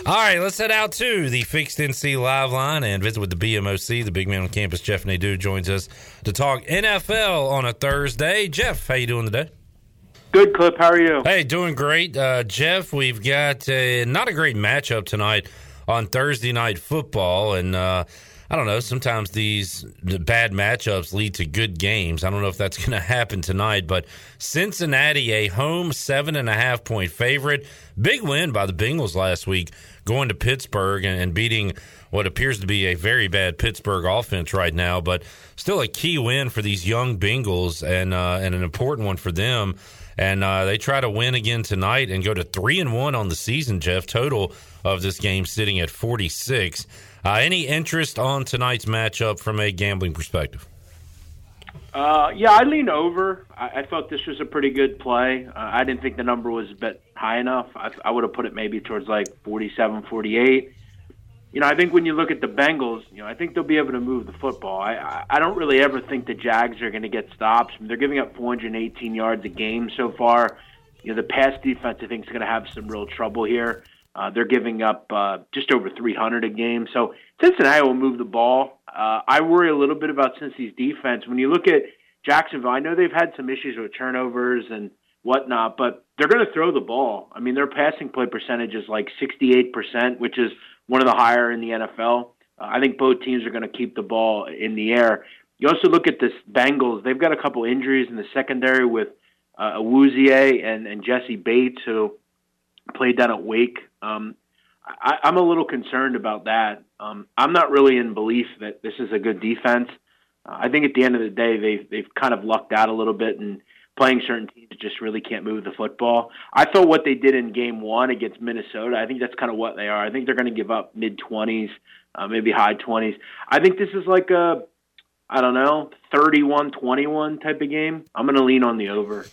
All right, let's head out to the Fixed NC live line and visit with the BMOC. The big man on campus, Jeff Nadeau, joins us to talk NFL on a Thursday. Jeff, how you doing today? Good, Clip. How are you? Hey, doing great, uh, Jeff. We've got uh, not a great matchup tonight on Thursday night football, and uh, I don't know. Sometimes these bad matchups lead to good games. I don't know if that's going to happen tonight, but Cincinnati, a home seven and a half point favorite, big win by the Bengals last week, going to Pittsburgh and, and beating what appears to be a very bad Pittsburgh offense right now, but still a key win for these young Bengals and uh, and an important one for them. And uh, they try to win again tonight and go to three and one on the season. Jeff total of this game sitting at forty six. Uh, any interest on tonight's matchup from a gambling perspective? Uh, yeah, I lean over. I, I thought this was a pretty good play. Uh, I didn't think the number was a bit high enough. I, I would have put it maybe towards like 47, 48. You know, I think when you look at the Bengals, you know, I think they'll be able to move the football. I I, don't really ever think the Jags are going to get stops. I mean, they're giving up 418 yards a game so far. You know, the pass defense I think is going to have some real trouble here. Uh, they're giving up uh, just over 300 a game. So Cincinnati will move the ball. Uh, I worry a little bit about Cincy's defense. When you look at Jacksonville, I know they've had some issues with turnovers and whatnot, but they're going to throw the ball. I mean, their passing play percentage is like 68%, which is one of the higher in the NFL. Uh, I think both teams are going to keep the ball in the air. You also look at this Bengals; they've got a couple injuries in the secondary with uh, Awuzie and and Jessie Bates, who played down at Wake. Um, I, I'm a little concerned about that. Um, I'm not really in belief that this is a good defense. Uh, I think at the end of the day, they've they've kind of lucked out a little bit and playing certain teams just really can't move the football. I thought what they did in game one against Minnesota, I think that's kind of what they are. I think they're going to give up mid 20s, uh, maybe high 20s. I think this is like a, I don't know, 31 21 type of game. I'm going to lean on the over.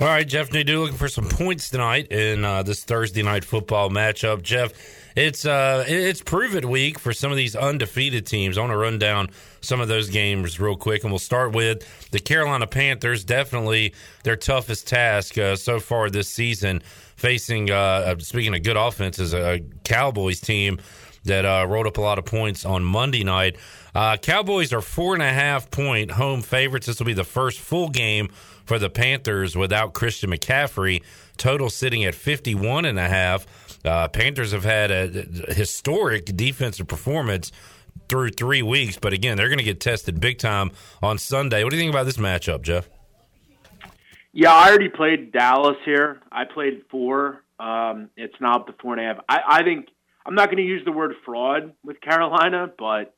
All right, Jeff Nadeau looking for some points tonight in uh, this Thursday night football matchup. Jeff, it's uh, it's prove it week for some of these undefeated teams. I want to run down some of those games real quick, and we'll start with the Carolina Panthers. Definitely their toughest task uh, so far this season, facing uh, uh speaking of good offenses, a Cowboys team that uh, rolled up a lot of points on Monday night. Uh, Cowboys are four and a half point home favorites. This will be the first full game for the Panthers without Christian McCaffrey. Total sitting at 51 and a half. Uh, Panthers have had a historic defensive performance through three weeks, but again, they're going to get tested big time on Sunday. What do you think about this matchup, Jeff? Yeah, I already played Dallas here. I played four. Um, it's now up to four and a half. I, I think I'm not going to use the word fraud with Carolina, but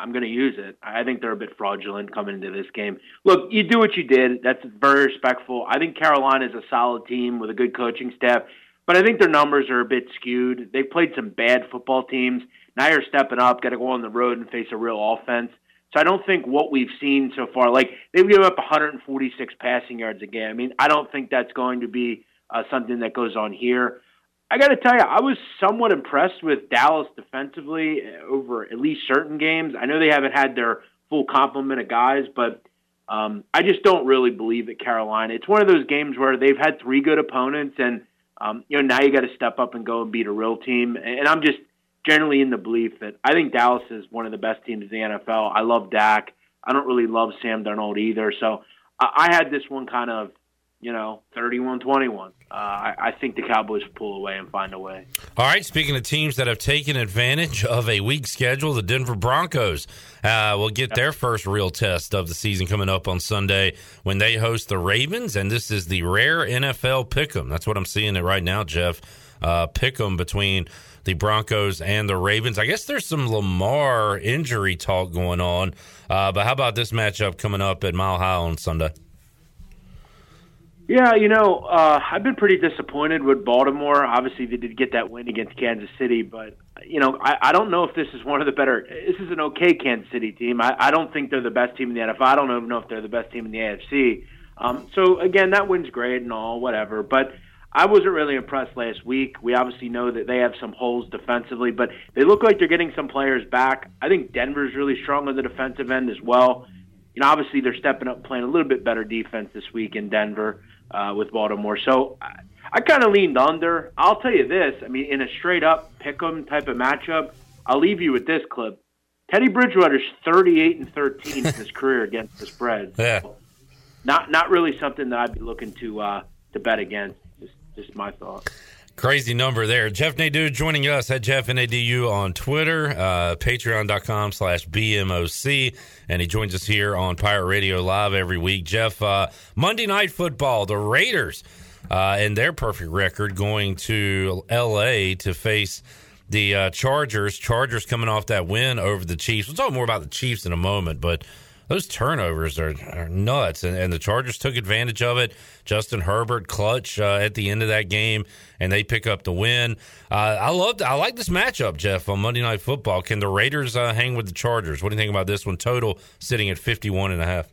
I'm going to use it. I think they're a bit fraudulent coming into this game. Look, you do what you did. That's very respectful. I think Carolina is a solid team with a good coaching staff, but I think their numbers are a bit skewed. They've played some bad football teams. Now you're stepping up, got to go on the road and face a real offense. So I don't think what we've seen so far, like they've given up 146 passing yards a game. I mean, I don't think that's going to be uh, something that goes on here. I got to tell you, I was somewhat impressed with Dallas defensively over at least certain games. I know they haven't had their full complement of guys, but um, I just don't really believe that Carolina. It's one of those games where they've had three good opponents, and um, you know now you got to step up and go and beat a real team. And I'm just generally in the belief that I think Dallas is one of the best teams in the NFL. I love Dak. I don't really love Sam Darnold either, so I, I had this one kind of you know, 31 21. Uh, I, I, think the Cowboys pull away and find a way. All right. Speaking of teams that have taken advantage of a weak schedule, the Denver Broncos uh, will get their first real test of the season coming up on Sunday when they host the Ravens. And this is the rare NFL pick 'em. That's what I'm seeing it right now, Jeff. Uh, pick 'em between the Broncos and the Ravens. I guess there's some Lamar injury talk going on. Uh, but how about this matchup coming up at Mile High on Sunday? Yeah, you know, uh, I've been pretty disappointed with Baltimore. Obviously, they did get that win against Kansas City, but you know, I, I don't know if this is one of the better. This is an okay Kansas City team. I, I don't think they're the best team in the NFL. I don't even know if they're the best team in the AFC. Um, so again, that win's great and all, whatever. But I wasn't really impressed last week. We obviously know that they have some holes defensively, but they look like they're getting some players back. I think Denver's really strong on the defensive end as well. You know, obviously they're stepping up, playing a little bit better defense this week in Denver uh, with Baltimore. So I, I kind of leaned under. I'll tell you this: I mean, in a straight up pick 'em type of matchup, I'll leave you with this clip. Teddy Bridgewater's 38 and 13 in his career against the spread. Yeah. Not not really something that I'd be looking to uh, to bet against. Just just my thought. Crazy number there. Jeff Nadeau joining us at Jeff Nadu on Twitter, uh, patreon.com slash BMOC. And he joins us here on Pirate Radio Live every week. Jeff, uh, Monday Night Football, the Raiders uh, and their perfect record going to L.A. to face the uh, Chargers. Chargers coming off that win over the Chiefs. We'll talk more about the Chiefs in a moment, but those turnovers are, are nuts, and, and, the Chargers took advantage of it. Justin Herbert clutch uh, at the end of that game, and they pick up the win. Uh, I loved, I like this matchup, Jeff, on Monday Night Football. Can the Raiders uh, hang with the Chargers? What do you think about this one? Total sitting at 51 and a half.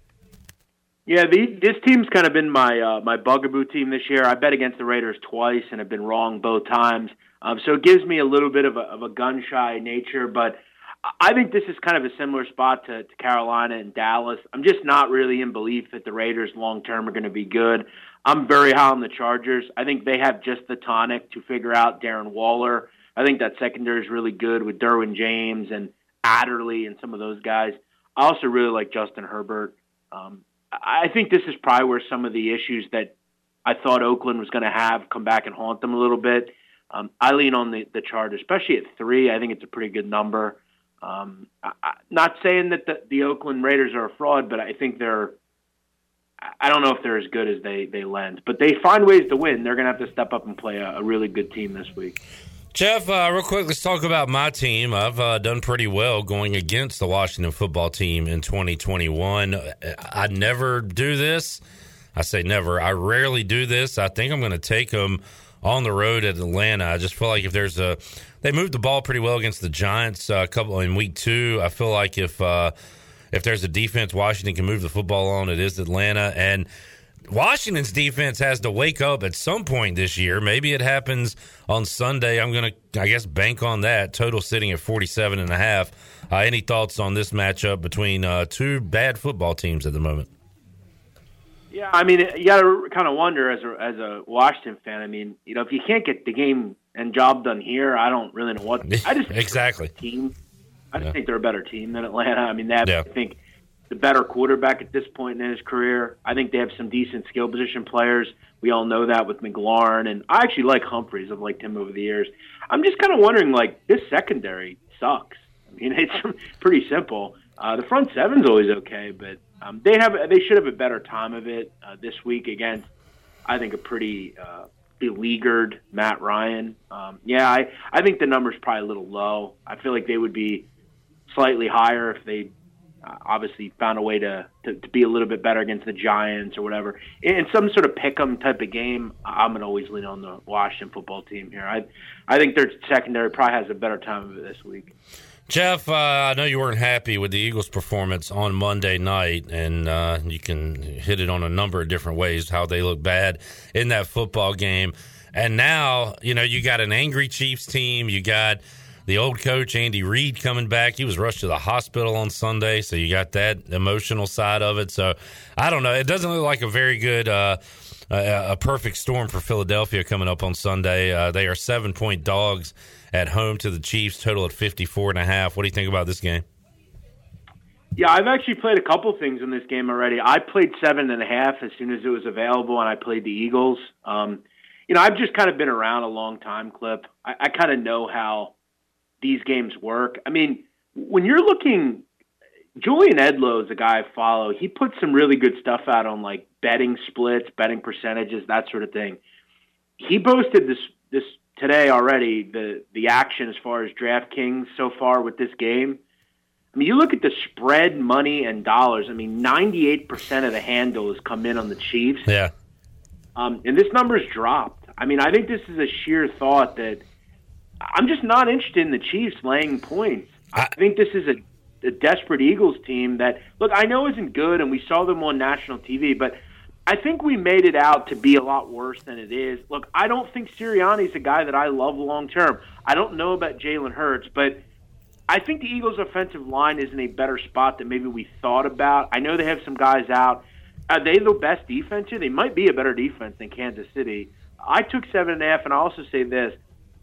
Yeah, the, this team's kind of been my uh, my bugaboo team this year. I bet against the Raiders twice and have been wrong both times. Um, so it gives me a little bit of a, of a gun shy nature, but I think this is kind of a similar spot to, to Carolina and Dallas. I'm just not really in belief that the Raiders long term are going to be good. I'm very high on the Chargers. I think they have just the tonic to figure out Darren Waller. I think that secondary is really good with Derwin James and Adderley and some of those guys. I also really like Justin Herbert. Um, I think this is probably where some of the issues that I thought Oakland was going to have come back and haunt them a little bit. Um, I lean on the, the Chargers, especially at three. I think it's a pretty good number. Um, I, I, not saying that the, the Oakland Raiders are a fraud, but I think they're. I don't know if they're as good as they they lend, but they find ways to win. They're going to have to step up and play a, a really good team this week. Jeff, uh, real quick, let's talk about my team. I've uh, done pretty well going against the Washington football team in 2021. I never do this. I say never. I rarely do this. I think I'm going to take them on the road at Atlanta. I just feel like if there's a, they moved the ball pretty well against the Giants uh, a couple in week two. I feel like if uh, if there's a defense Washington can move the football on, it is Atlanta and. Washington's defense has to wake up at some point this year. Maybe it happens on Sunday. I'm going to, I guess, bank on that. Total sitting at 47 and a half. Uh, any thoughts on this matchup between uh, two bad football teams at the moment? Yeah, I mean, you got to kind of wonder as a as a Washington fan. I mean, you know, if you can't get the game and job done here, I don't really know what. I just exactly team. I just yeah. think they're a better team than Atlanta. I mean, they have, yeah. I think the better quarterback at this point in his career. I think they have some decent skill position players. We all know that with McLaurin, and I actually like Humphries. I've liked him over the years. I'm just kind of wondering, like, this secondary sucks. I mean, it's pretty simple. Uh, the front seven's always okay, but um, they have they should have a better time of it uh, this week against I think a pretty uh, beleaguered Matt Ryan. Um, yeah, I I think the number's probably a little low. I feel like they would be slightly higher if they uh, obviously found a way to, to, to be a little bit better against the Giants or whatever. In, in some sort of pick 'em type of game, I'm gonna always lean on the Washington football team here. I I think their secondary probably has a better time of it this week. Jeff, uh, I know you weren't happy with the Eagles' performance on Monday night, and uh, you can hit it on a number of different ways how they look bad in that football game. And now, you know, you got an angry Chiefs team. You got the old coach, Andy Reid, coming back. He was rushed to the hospital on Sunday, so you got that emotional side of it. So I don't know. It doesn't look like a very good. Uh, a perfect storm for Philadelphia coming up on Sunday. Uh, they are seven point dogs at home to the Chiefs, total at 54 and a half. What do you think about this game? Yeah, I've actually played a couple things in this game already. I played seven and a half as soon as it was available, and I played the Eagles. Um, you know, I've just kind of been around a long time, Clip. I, I kind of know how these games work. I mean, when you're looking, Julian Edlow is a guy I follow. He puts some really good stuff out on like betting splits, betting percentages, that sort of thing. He posted this this today already the the action as far as DraftKings so far with this game. I mean, you look at the spread money and dollars. I mean, ninety eight percent of the handle has come in on the Chiefs. Yeah. Um, and this number's dropped. I mean, I think this is a sheer thought that I'm just not interested in the Chiefs laying points. I, I think this is a, a desperate Eagles team that look I know isn't good, and we saw them on national TV, but I think we made it out to be a lot worse than it is. Look, I don't think Sirianni's a guy that I love long term. I don't know about Jalen Hurts, but I think the Eagles' offensive line is in a better spot than maybe we thought about. I know they have some guys out. Are they the best defense here? They might be a better defense than Kansas City. I took seven and a half, and I also say this: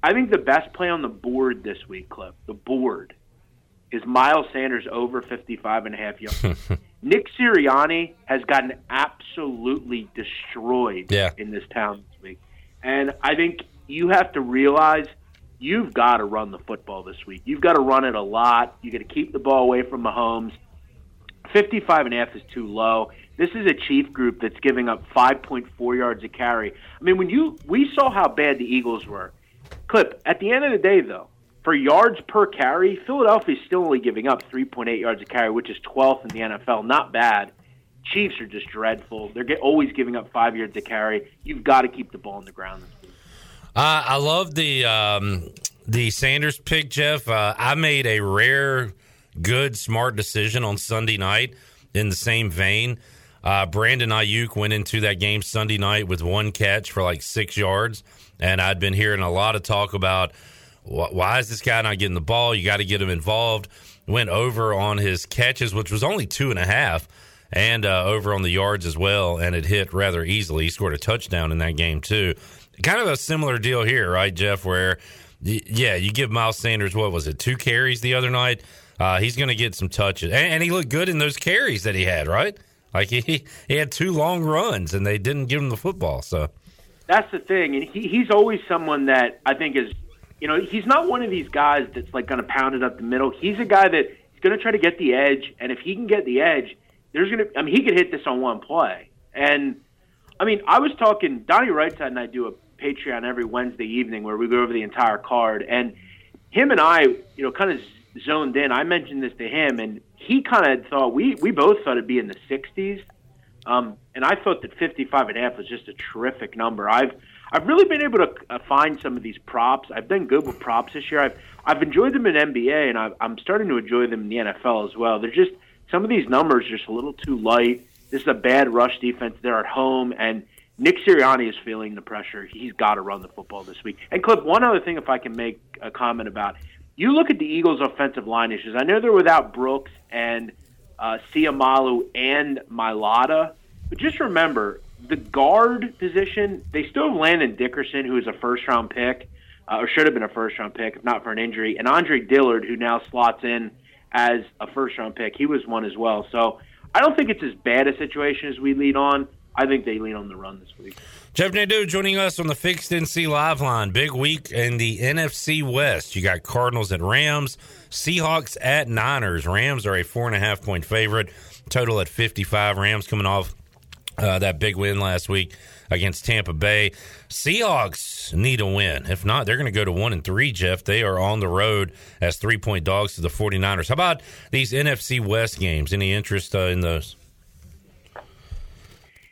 I think the best play on the board this week, Cliff, the board, is Miles Sanders over 55 and a half yards. Nick Sirianni has gotten absolutely destroyed Yeah. in this town this week. And I think you have to realize you've got to run the football this week. You've got to run it a lot. you got to keep the ball away from Mahomes. 55 and a half is too low. This is a Chief group that's giving up 5.4 yards a carry. I mean, when you we saw how bad the Eagles were. Clip, at the end of the day though, for yards per carry, Philadelphia's still only giving up 3.8 yards a carry, which is 12th in the NFL. Not bad. Chiefs are just dreadful. They're get, always giving up 5 yards a carry. You've got to keep the ball on the ground. Uh, I love the um, the Sanders pick, Jeff. Uh, I made a rare, good, smart decision on Sunday night. In the same vein, uh, Brandon Aiyuk went into that game Sunday night with one catch for like six yards, and I'd been hearing a lot of talk about why is this guy not getting the ball? You got to get him involved. Went over on his catches, which was only two and a half, and uh, over on the yards as well, and it hit rather easily. He scored a touchdown in that game too. Kind of a similar deal here, right, Jeff? Where yeah, you give Miles Sanders what was it, two carries the other night? Uh, he's going to get some touches, and, and he looked good in those carries that he had, right? Like he he had two long runs, and they didn't give him the football. So That's the thing, and he, he's always someone that I think is, you know, he's not one of these guys that's like going to pound it up the middle. He's a guy that he's going to try to get the edge, and if he can get the edge, there's going to. I mean, he could hit this on one play, and I mean, I was talking. Donnie RightSide and I do a Patreon every Wednesday evening where we go over the entire card, and him and I, you know, kind of zoned in. I mentioned this to him, and he kind of thought we we both thought it'd be in the 60s. Um, and I thought that 55 and a half was just a terrific number. I've I've really been able to uh, find some of these props. I've done good with props this year. I've I've enjoyed them in NBA, and I've, I'm starting to enjoy them in the NFL as well. They're just some of these numbers are just a little too light. This is a bad rush defense. They're at home, and Nick Sirianni is feeling the pressure. He's got to run the football this week. And Clip, one other thing, if I can make a comment about, you look at the Eagles' offensive line issues. I know they're without Brooks and uh, Seumalo and Mailata, but just remember the guard position. They still have Landon Dickerson, who is a first-round pick, uh, or should have been a first-round pick if not for an injury, and Andre Dillard, who now slots in as a first-round pick. He was one as well. So I don't think it's as bad a situation as we lead on. I think they lean on the run this week. Jeff Nadeau joining us on the Fixed NC Live Line. Big week in the NFC West. You got Cardinals at Rams, Seahawks at Niners. Rams are a four and a half point favorite. Total at 55. Rams coming off uh, that big win last week against Tampa Bay. Seahawks need a win. If not, they're going to go to one and three, Jeff. They are on the road as three point dogs to the 49ers. How about these NFC West games? Any interest uh, in those?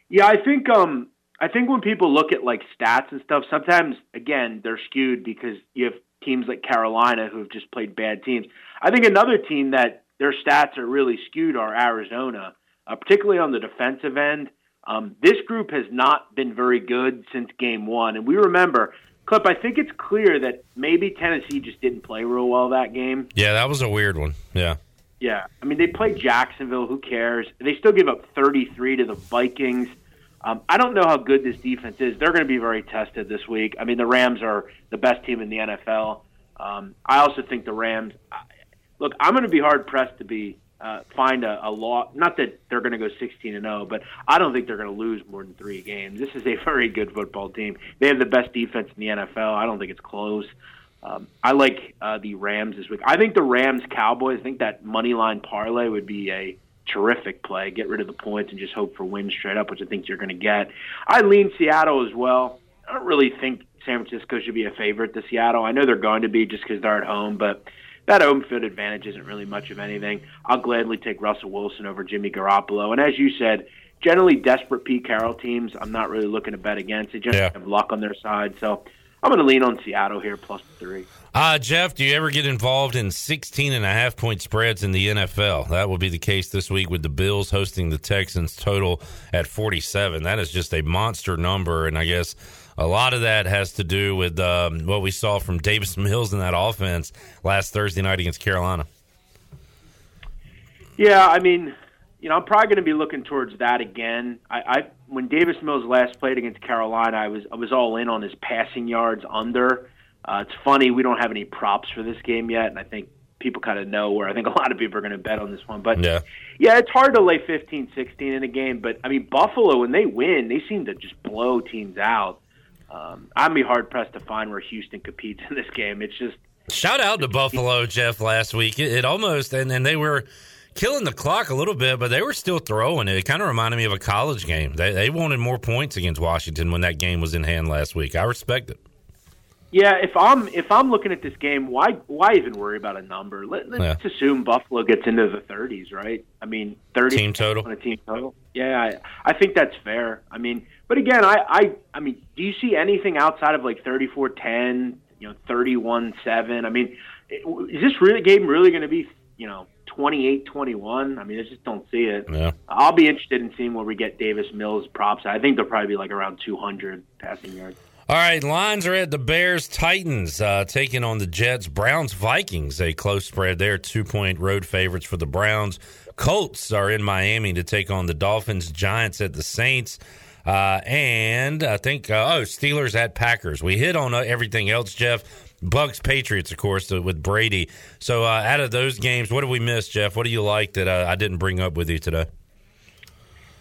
Yeah, I think um I think when people look at like stats and stuff, sometimes again they're skewed because you have teams like Carolina who have just played bad teams. I think another team that their stats are really skewed are Arizona, uh, particularly on the defensive end. Um, this group has not been very good since game one, and we remember. Clip, I think it's clear that maybe Tennessee just didn't play real well that game. Yeah, that was a weird one. Yeah. Yeah, I mean they played Jacksonville. Who cares? They still give up 33 to the Vikings. Um, I don't know how good this defense is. They're going to be very tested this week. I mean, the Rams are the best team in the NFL. Um, I also think the Rams. Look, I'm going to be hard pressed to be uh, find a, a law. Not that they're going to go 16 and 0, but I don't think they're going to lose more than three games. This is a very good football team. They have the best defense in the NFL. I don't think it's close. Um, I like uh, the Rams this week. I think the Rams Cowboys. I think that money line parlay would be a terrific play. Get rid of the points and just hope for wins straight up, which I think you're going to get. I lean Seattle as well. I don't really think San Francisco should be a favorite to Seattle. I know they're going to be just because they're at home, but that home field advantage isn't really much of anything. I'll gladly take Russell Wilson over Jimmy Garoppolo. And as you said, generally desperate Pete Carroll teams, I'm not really looking to bet against. They just Yeah. have luck on their side. So I'm going to lean on Seattle here plus three. Uh, Jeff, do you ever get involved in 16 and a half point spreads in the NFL? That will be the case this week with the Bills hosting the Texans total at 47. That is just a monster number. And I guess a lot of that has to do with um, what we saw from Davis Mills in that offense last Thursday night against Carolina. Yeah, I mean, you know, I'm probably going to be looking towards that again. I, I when Davis Mills last played against Carolina, I was I was all in on his passing yards under. Uh, it's funny we don't have any props for this game yet, and I think people kind of know where I think a lot of people are going to bet on this one. But yeah. yeah, it's hard to lay 15, 16 in a game. But I mean, Buffalo when they win, they seem to just blow teams out. Um, I'd be hard pressed to find where Houston competes in this game. It's just shout out to Buffalo, Jeff. Last week, it, it almost and and they were killing the clock a little bit, but they were still throwing it. It kind of reminded me of a college game. They they wanted more points against Washington when that game was in hand last week. I respect it. Yeah, if I'm if I'm looking at this game, why why even worry about a number? Let, us yeah. assume Buffalo gets into the 30s, right? I mean, 30 team total on a team total. Yeah, I, I think that's fair. I mean, but again, I, I I mean, do you see anything outside of like 34-10, you know, 31-7? I mean, is this really game really going to be, you know, 28-21? I mean, I just don't see it. Yeah. I'll be interested in seeing where we get Davis Mills props. I think they'll probably be like around 200 passing yards. All right, lines are at the Bears Titans uh, taking on the Jets. Browns Vikings, a close spread there. Two point road favorites for the Browns. Colts are in Miami to take on the Dolphins. Giants at the Saints. Uh, and I think, uh, oh, Steelers at Packers. We hit on uh, everything else, Jeff. Bucks Patriots, of course, uh, with Brady. So uh, out of those games, what did we miss, Jeff? What do you like that I didn't bring up with you today?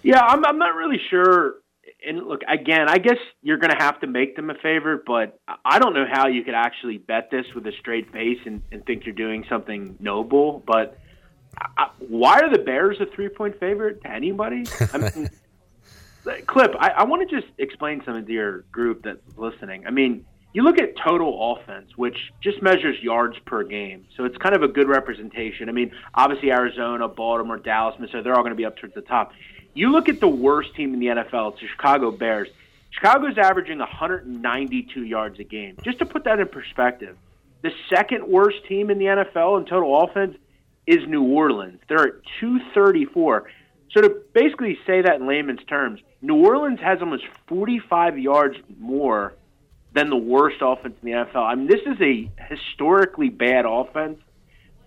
Yeah, I'm, I'm not really sure and look again, I guess you're going to have to make them a favorite, but I don't know how you could actually bet this with a straight face and, and think you're doing something noble. But I, why are the Bears a three point favorite to anybody? I mean, Clip, I, I want to just explain something to your group that's listening. I mean, you look at total offense, which just measures yards per game. So it's kind of a good representation. I mean, obviously Arizona, Baltimore, Dallas, Minnesota, they're all going to be up towards the top. You look at the worst team in the NFL, it's the Chicago Bears. Chicago's averaging 192 yards a game. Just to put that in perspective, the second worst team in the NFL in total offense is New Orleans. They're at 234. So to basically say that in layman's terms, New Orleans has almost 45 yards more than the worst offense in the NFL. I mean, this is a historically bad offense.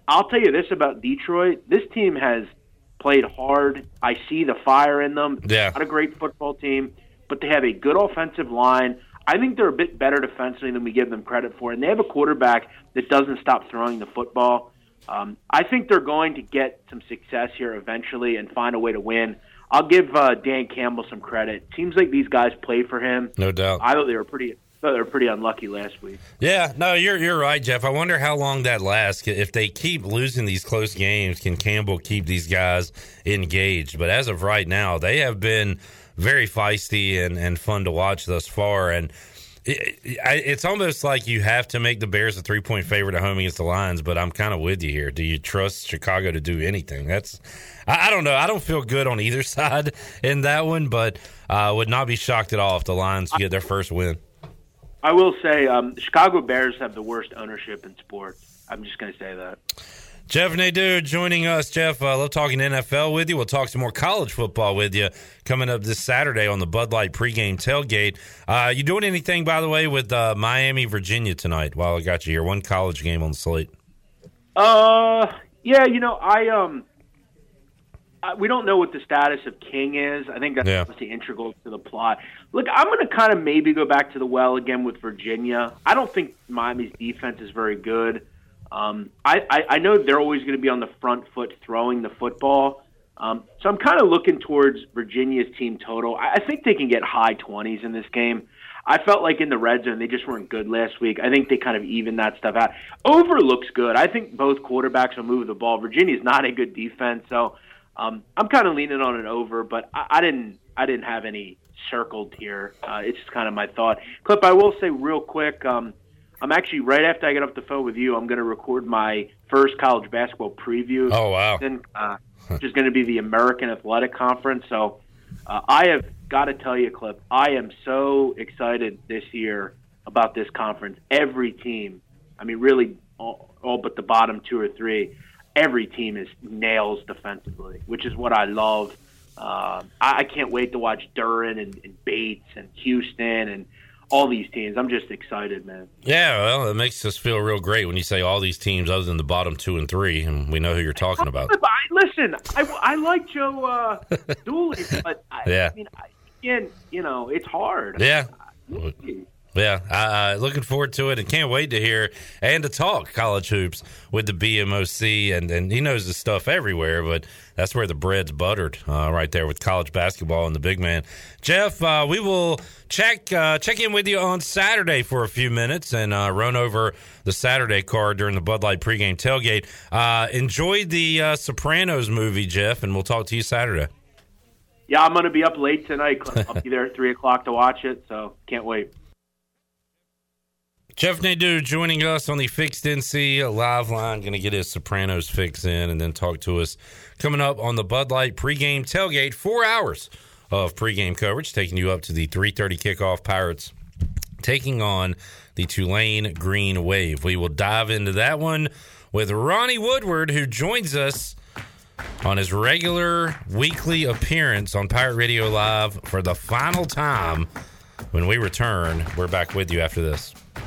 I'll tell you this about Detroit. This team has – played hard. I see the fire in them. Yeah. Not a great football team, but they have a good offensive line. I think they're a bit better defensively than we give them credit for, and they have a quarterback that doesn't stop throwing the football. Um, I think they're going to get some success here eventually and find a way to win. I'll give uh, Dan Campbell some credit. Seems like these guys play for him. No doubt. I thought they were pretty thought they were pretty unlucky last week. Yeah, no, you're you're right, Jeff. I wonder how long that lasts. If they keep losing these close games, can Campbell keep these guys engaged? But as of right now, they have been very feisty and, and fun to watch thus far. And it, it, it's almost like you have to make the Bears a three point favorite at home against the Lions. But I'm kind of with you here. Do you trust Chicago to do anything? That's I, I don't know. I don't feel good on either side in that one, but I uh, would not be shocked at all if the Lions get their first win. I will say, um, Chicago Bears have the worst ownership in sports. I'm just going to say that. Jeff Nadeau joining us. Jeff, I uh, love talking NFL with you. We'll talk some more college football with you coming up this Saturday on the Bud Light pregame tailgate. Uh, you doing anything, by the way, with uh, Miami, Virginia tonight? While I got you here, one college game on the slate. Uh, yeah, you know, I um, we don't know what the status of King is. I think that's yeah. obviously integral to the plot. Look, I'm going to kind of maybe go back to the well again with Virginia. I don't think Miami's defense is very good. Um, I, I, I know they're always going to be on the front foot throwing the football. Um, so I'm kind of looking towards Virginia's team total. I, I think they can get high 20s in this game. I felt like in the red zone they just weren't good last week. I think they kind of evened that stuff out. Over looks good. I think both quarterbacks will move the ball. Virginia's not a good defense, so um, I'm kind of leaning on an over, but I, I didn't I didn't have any circled here. Uh, it's just kind of my thought. Clip, I will say real quick. Um, I'm actually right after I get off the phone with you. I'm going to record my first college basketball preview. Oh wow! Then, uh, which is going to be the American Athletic Conference. So uh, I have got to tell you, Clip, I am so excited this year about this conference. Every team, I mean, really, all, all but the bottom two or three, every team is nails defensively, which is what I love. Uh, I, I can't wait to watch Duren and, and Bates and Houston and all these teams. I'm just excited, man. Yeah, well, it makes us feel real great when you say all these teams other than the bottom two and three, and we know who you're talking about. I, listen, I, I like Joe uh, Dooley, but I, Yeah. I mean, I, again, you know, it's hard. Yeah. Yeah, uh, looking forward to it and can't wait to hear and to talk college hoops with the BMOC. And, and he knows the stuff everywhere, but that's where the bread's buttered, uh, right there with college basketball and the big man. Jeff, uh, we will check uh, check in with you on Saturday for a few minutes and uh, run over the Saturday card during the Bud Light pregame tailgate. Uh, enjoy the Sopranos movie, Jeff, and we'll talk to you Saturday. Yeah, I'm going to be up late tonight. I'll be there at 3 o'clock to watch it, so can't wait. Jeff Nadeau joining us on the Fixed NC live line. Going to get his Sopranos fix in and then talk to us coming up on the Bud Light pregame tailgate. Four hours of pregame coverage taking you up to the 3:30 kickoff. Pirates taking on the Tulane Green Wave. We will dive into that one with Ronnie Woodward, who joins us on his regular weekly appearance on Pirate Radio Live for the final time. When we return, we're back with you after this.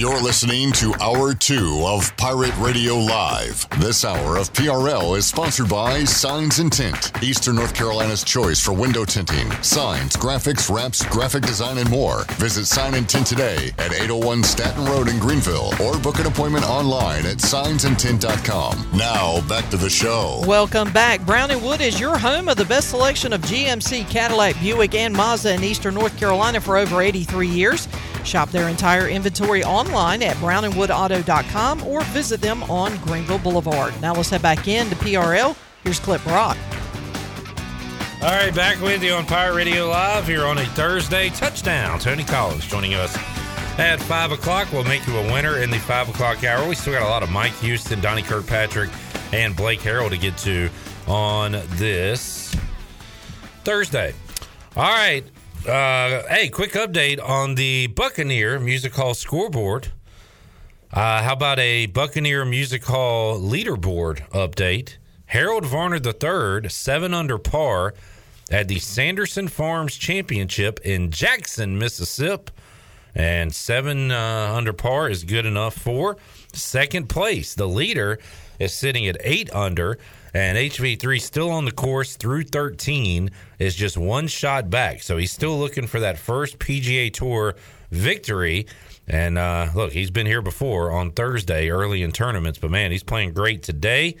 You're listening to Hour 2 of Pirate Radio Live. This hour of PRL is sponsored by Signs and Tint, Eastern North Carolina's choice for window tinting, signs, graphics, wraps, graphic design, and more. Visit Sign and Tint today at 801 Staten Road in Greenville or book an appointment online at signsandtint.com. Now, back to the show. Welcome back. Brown and Wood is your home of the best selection of GMC, Cadillac, Buick, and Mazda in Eastern North Carolina for over 83 years. Shop their entire inventory online at brownandwoodauto.com or visit them on Greenville Boulevard. Now let's head back in to PRL. Here's Clip Rock. All right, back with you on Pirate Radio Live here on a Thursday. Touchdown. Tony Collins joining us at 5 o'clock. We'll make you a winner in the 5 o'clock hour. We still got a lot of Mike Houston, Donnie Kirkpatrick, and Blake Harrell to get to on this Thursday. All right. Uh, hey, quick update on the Buccaneer Music Hall scoreboard. Uh, how about a Buccaneer Music Hall leaderboard update? Harold Varner III, seven under par at the Sanderson Farms Championship in Jackson, Mississippi. And seven uh, under par is good enough for second place. The leader is sitting at eight under, and HV3 still on the course through 13 is just one shot back. So he's still looking for that first PGA Tour victory. And uh, look, he's been here before on Thursday early in tournaments, but man, he's playing great today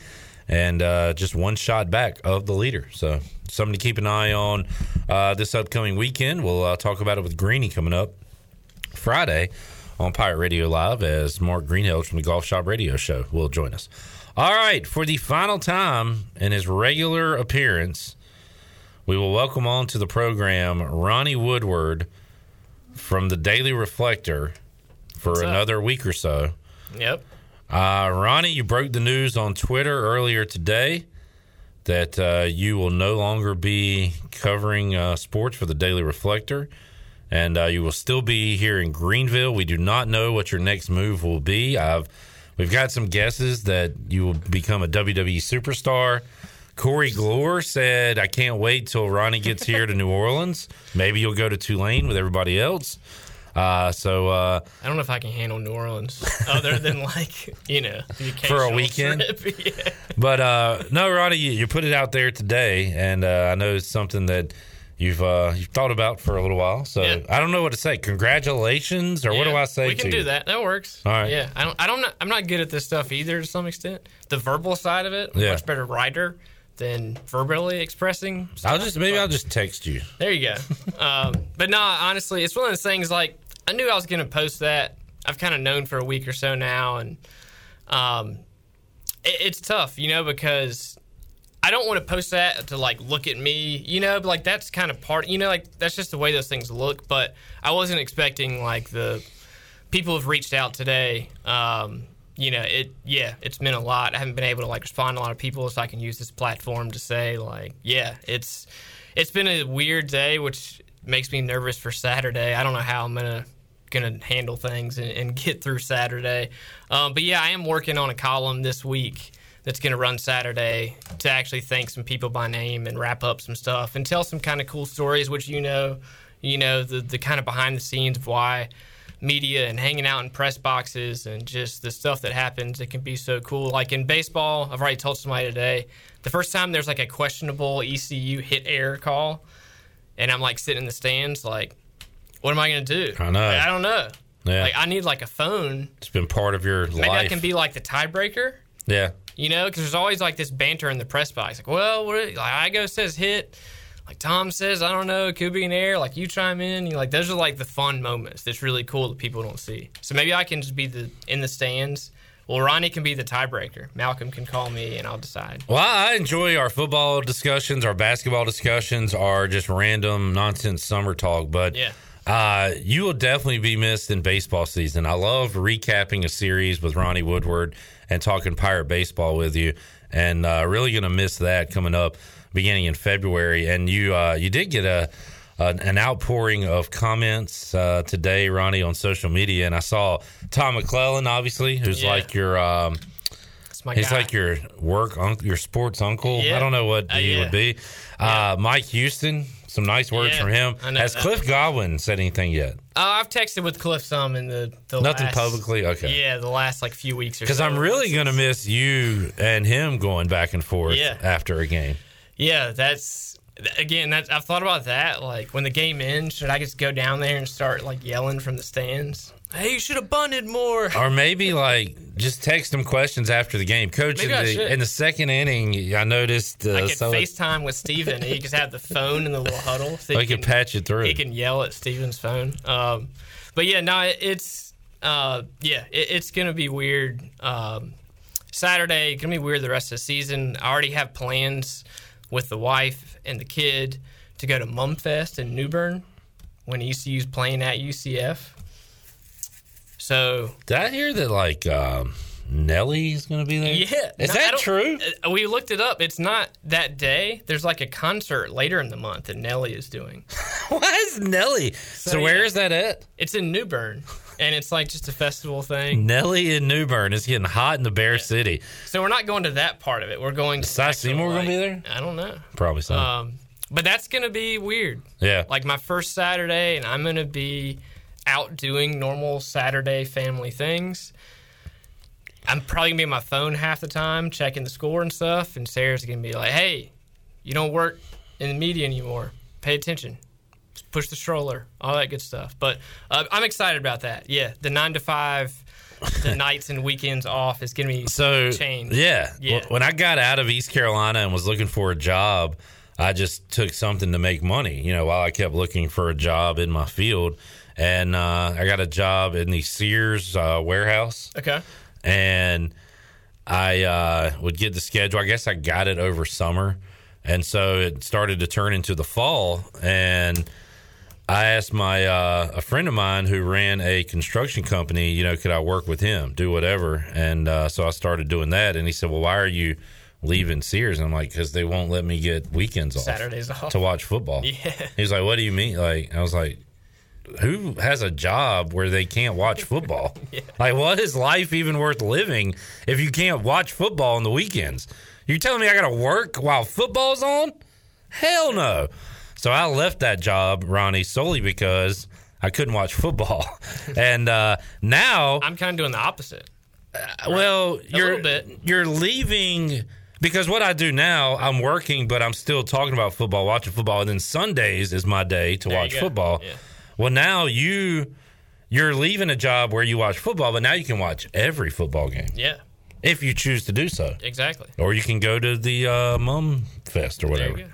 and uh, just one shot back of the leader. So something to keep an eye on uh, this upcoming weekend. We'll uh, talk about it with Greeny coming up Friday on Pirate Radio Live as Mark Greenhill from the Golf Shop Radio Show will join us. All right, for the final time in his regular appearance, we will welcome on to the program Ronnie Woodward from the Daily Reflector for another week or so. Yep. Uh, Ronnie, you broke the news on Twitter earlier today that uh, you will no longer be covering uh, sports for the Daily Reflector, and uh, you will still be here in Greenville. We do not know what your next move will be. I've we've got some guesses that you will become a WWE superstar. Corey Glore said, "I can't wait till Ronnie gets here to New Orleans. Maybe you'll go to Tulane with everybody else." Uh, so uh, I don't know if I can handle New Orleans other than like you know For a weekend? yeah. But uh, no, Ronnie, you, you put it out there today, and uh, I know it's something that you've uh, you've thought about for a little while. So I don't know what to say. Congratulations, or what do I say? We can do you? that. That works. All right. Yeah. I don't. I don't. I'm not good at this stuff either to some extent. The verbal side of it, Yeah. much better writer than verbally expressing. I'll just maybe I'll just text you. There you go. um, but no, honestly, it's one of those things. Like I knew I was going to post that. I've kind of known for a week or so now, and um, it, it's tough, you know, because I don't want to post that to like look at me, you know, but like that's kind of part, you know, like that's just the way those things look. But I wasn't expecting like the people have reached out today. Um, you know, it yeah, it's meant a lot. I haven't been able to like respond to a lot of people, so I can use this platform to say like, yeah, it's it's been a weird day, which makes me nervous for Saturday. I don't know how I'm gonna gonna handle things and, and get through Saturday. Um, but yeah, I am working on a column this week that's going to run Saturday to actually thank some people by name and wrap up some stuff and tell some kind of cool stories, which you know, you know the the kind of behind the scenes of why media and hanging out in press boxes and just the stuff that happens It can be so cool. Like in baseball, I've already told somebody today, the first time there's like a questionable ECU hit error call, and I'm like sitting in the stands, like, what am I going to do? I know. Like, I don't know. Yeah. Like I need like a phone. It's been part of your Maybe life. I can be like the tiebreaker. yeah. You know, because there's always like this banter in the press box. Like, well, what, like Igo says hit. Like Tom says, I don't know, it could be an error. Like you chime in, you like those are like the fun moments. That's really cool that people don't see. So maybe I can just be the in the stands. Well, Ronnie can be the tiebreaker. Malcolm can call me, and I'll decide. Well, I enjoy our football discussions, our basketball discussions, our just random nonsense summer talk. But Yeah. uh, you will definitely be missed in baseball season. I love recapping a series with Ronnie Woodward and talking pirate baseball with you, and uh, really going to miss that coming up beginning in February. And you uh, you did get a an, an outpouring of comments uh, today, Ronnie, on social media, and I saw Tom McClellan, obviously, who's Yeah. like your. Um, He's guy. like your work, uncle, your sports uncle. Yeah. I don't know what Uh, he yeah. would be. Uh, Mike Houston, some nice words Yeah, from him. Has that. Cliff Godwin said anything yet? Uh, I've texted with Cliff some in the, the Nothing last- publicly? Okay. Yeah, the last like few weeks or Because so. I'm really going to miss you and him going back and forth Yeah. after a game. Yeah, that's again. That's I've thought about that. Like when the game ends, should I just go down there and start like yelling from the stands? Hey, you should have bunted more. Or maybe like just text him questions after the game. Coach, in Maybe I the, should. in the second inning, I noticed. Uh, I could so- FaceTime with Steven. He could have the phone in the little huddle. So he could patch it through. He can yell at Steven's phone. Um, but yeah, no, it's uh, yeah, it, it's gonna be weird. Um, Saturday gonna be weird the rest of the season. I already have plans with the wife and the kid to go to Mumfest in New Bern when ECU's playing at UCF. So Did I hear that like um, Nelly's going to be there? yeah, Is No, that true? uh, We looked it up. It's not that day. There's like a concert later in the month that Nelly is doing. Why is Nelly? So, where is that at? It's in New Bern, and it's like just a festival thing. Nelly in New Bern is getting hot in the Bear City. So we're not going to that part of it. We're going to Cy actual, Seymour gonna be there? I don't know. Probably so. Um, but that's gonna be weird. Yeah. Like my first Saturday, and I'm gonna be out doing normal Saturday family things. I'm probably gonna be on my phone half the time, checking the score and stuff. And Sarah's gonna be like, "Hey, you don't work in the media anymore. Pay attention. Just push the stroller. All that good stuff." But uh, I'm excited about that. Yeah, the nine to five, the nights and weekends off is gonna be So changed. yeah, Yeah. When I got out of East Carolina and was looking for a job, I just took something to make money. You know, while I kept looking for a job in my field, and uh, I got a job in the Sears uh, warehouse. Okay. and I uh, would get the schedule. I guess I got it over summer, and so it started to turn into the fall. And I asked my uh, a friend of mine who ran a construction company, you know, could I work with him, do whatever? And uh, so I started doing that. And he said, "Well, why are you leaving Sears?" And I'm like, "Because they won't let me get weekends off, Saturdays off. to watch football." Yeah. He's like, "What do you mean?" Like I was like, "Who has a job where they can't watch football? Like, what is life even worth living if you can't watch football on the weekends? You're telling me I got to work while football's on? Hell no!" So I left that job, Ronnie, solely because I couldn't watch football, and uh, now I'm kind of doing the opposite. well, you're little bit. you're leaving because what I do now, I'm working, but I'm still talking about football, watching football, and then Sundays is my day to There watch football. Yeah. Well, now you you're leaving a job where you watch football, but now you can watch every football game Yeah, if you choose to do so, exactly. or you can go to the uh, Mum Fest or whatever.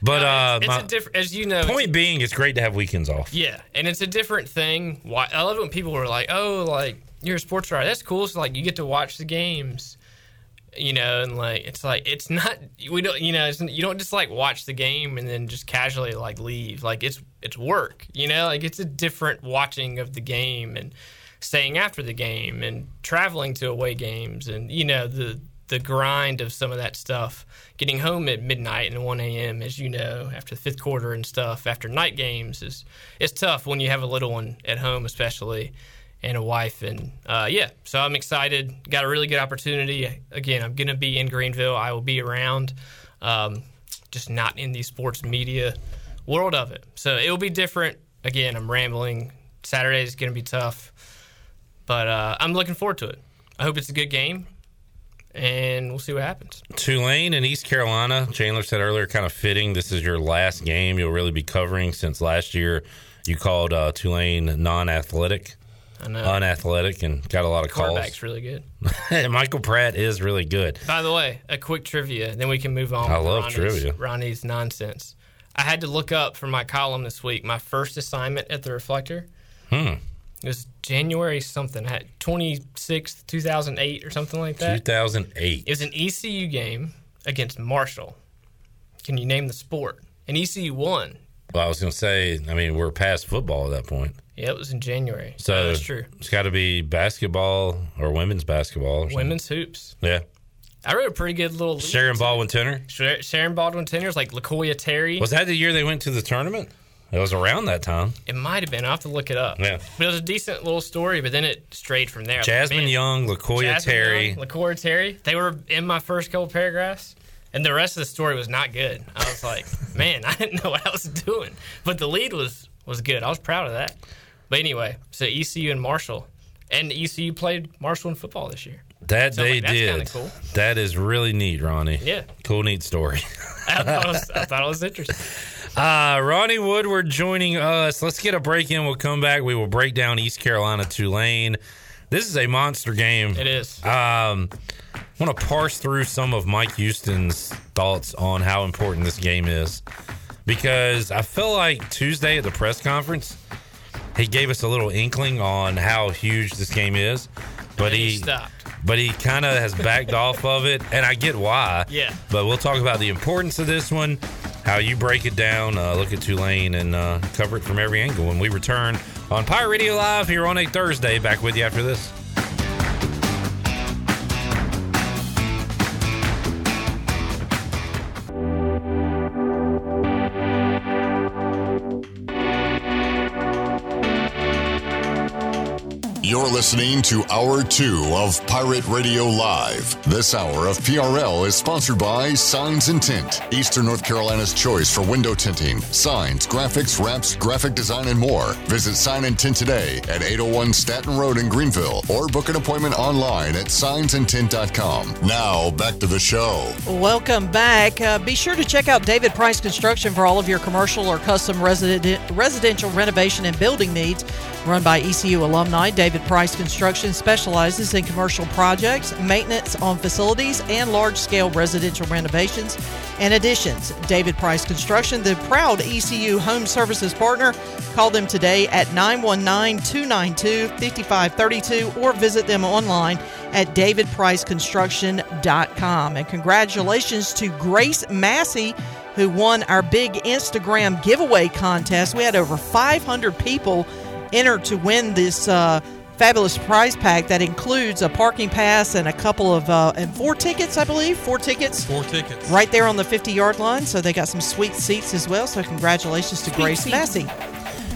But No, uh, it's, it's a different, as you know. point being, it's great to have weekends off. yeah, and it's a different thing. Why I love when people are like, "Oh, like you're a sports writer. That's cool." So like you get to watch the games, you know, and like it's like it's not we don't you know you don't just like watch the game and then just casually like leave. Like it's it's work, you know. Like it's a different watching of the game and. staying after the game and traveling to away games and you know the the grind of some of that stuff. Getting home at midnight and 1 a.m., as you know, after the fifth quarter and stuff, after night games is it's tough when you have a little one at home, especially, and a wife. And uh, yeah, so I'm excited. Got a really good opportunity. Again, I'm going to be in Greenville. I will be around, um, just not in the sports media world of it. So it will be different. Again, I'm rambling. Saturday is going to be tough, but uh, I'm looking forward to it. I hope it's a good game and we'll see what happens. Tulane and East Carolina. Chandler said earlier, kind of fitting. This is your last game you'll really be covering since last year you called uh, Tulane non-athletic, I know. unathletic, and got a lot of calls. Quarterback's really good. Michael Pratt is really good. By the way, a quick trivia, then we can move on. I love Ronnie's, trivia. Ronnie's nonsense. I had to look up for my column this week. My first assignment at the Reflector. Hmm. It was January something, I 26th, 2008 or something like that. 2008. It was an ECU game against Marshall. Can you name the sport? And ECU won. Well, I was going to say, I mean, we're past football at that point. Yeah, it was in January. So that's true. It's got to be basketball or women's basketball. Or. Women's hoops. Yeah. I wrote a pretty good little. Sharon Baldwin Tener. Sharon Baldwin Tener's, like Lakoya Terry. Was that the year they went to the tournament? It was around that time. It might have been. I'll have to look it up. Yeah. But it was a decent little story, but then it strayed from there. I was like, Jasmine Young, LaKoya Jasmine Terry. Young, LaCoya Terry. They were in my first couple paragraphs, and the rest of the story was not good. I was like, man, I didn't know what I was doing. But the lead was was good. I was proud of that. But anyway, so ECU and Marshall, and ECU played Marshall in football this year. That So they like, that's did. cool. That is really neat, Ronnie. Yeah. Cool, neat story. I thought it was, I thought it was interesting. Uh, Ronnie Woodward joining us. Let's get a break in. We'll come back. We will break down East Carolina Tulane. This is a monster game. It is. Um, I want to parse through some of Mike Houston's thoughts on how important this game is because I feel like Tuesday at the press conference, he gave us a little inkling on how huge this game is, but he he stopped. but he kind of has backed off of it, and I get why. Yeah. But we'll talk about the importance of this one, how you break it down, uh, look at Tulane, and uh, cover it from every angle when we return on Pirate Radio Live here on a Thursday. Back with you after this. You're listening to Hour 2 of Pirate Radio Live. This hour of PRL is sponsored by Signs and Tint, Eastern North Carolina's choice for window tinting, signs, graphics, wraps, graphic design, and more. Visit Sign and Tint today at 801 Staten Road in Greenville or book an appointment online at signsandtint.com. Now, back to the show. Welcome back. Uh, be sure to check out David Price Construction for all of your commercial or custom resident, residential renovation and building needs. Run by ECU alumni, David Price Construction specializes in commercial projects, maintenance on facilities, and large scale residential renovations and additions. David Price Construction, the proud ECU home services partner. Call them today at 919 292 5532 or visit them online at davidpriceconstruction.com. And congratulations to Grace Massey, who won our big Instagram giveaway contest. We had over 500 people enter to win this uh, fabulous prize pack that includes a parking pass and a couple of uh, and four tickets, I believe, four tickets. Four tickets. Right there on the 50 yard line. So they got some sweet seats as well. So congratulations to Sweet Grace seats. Massey.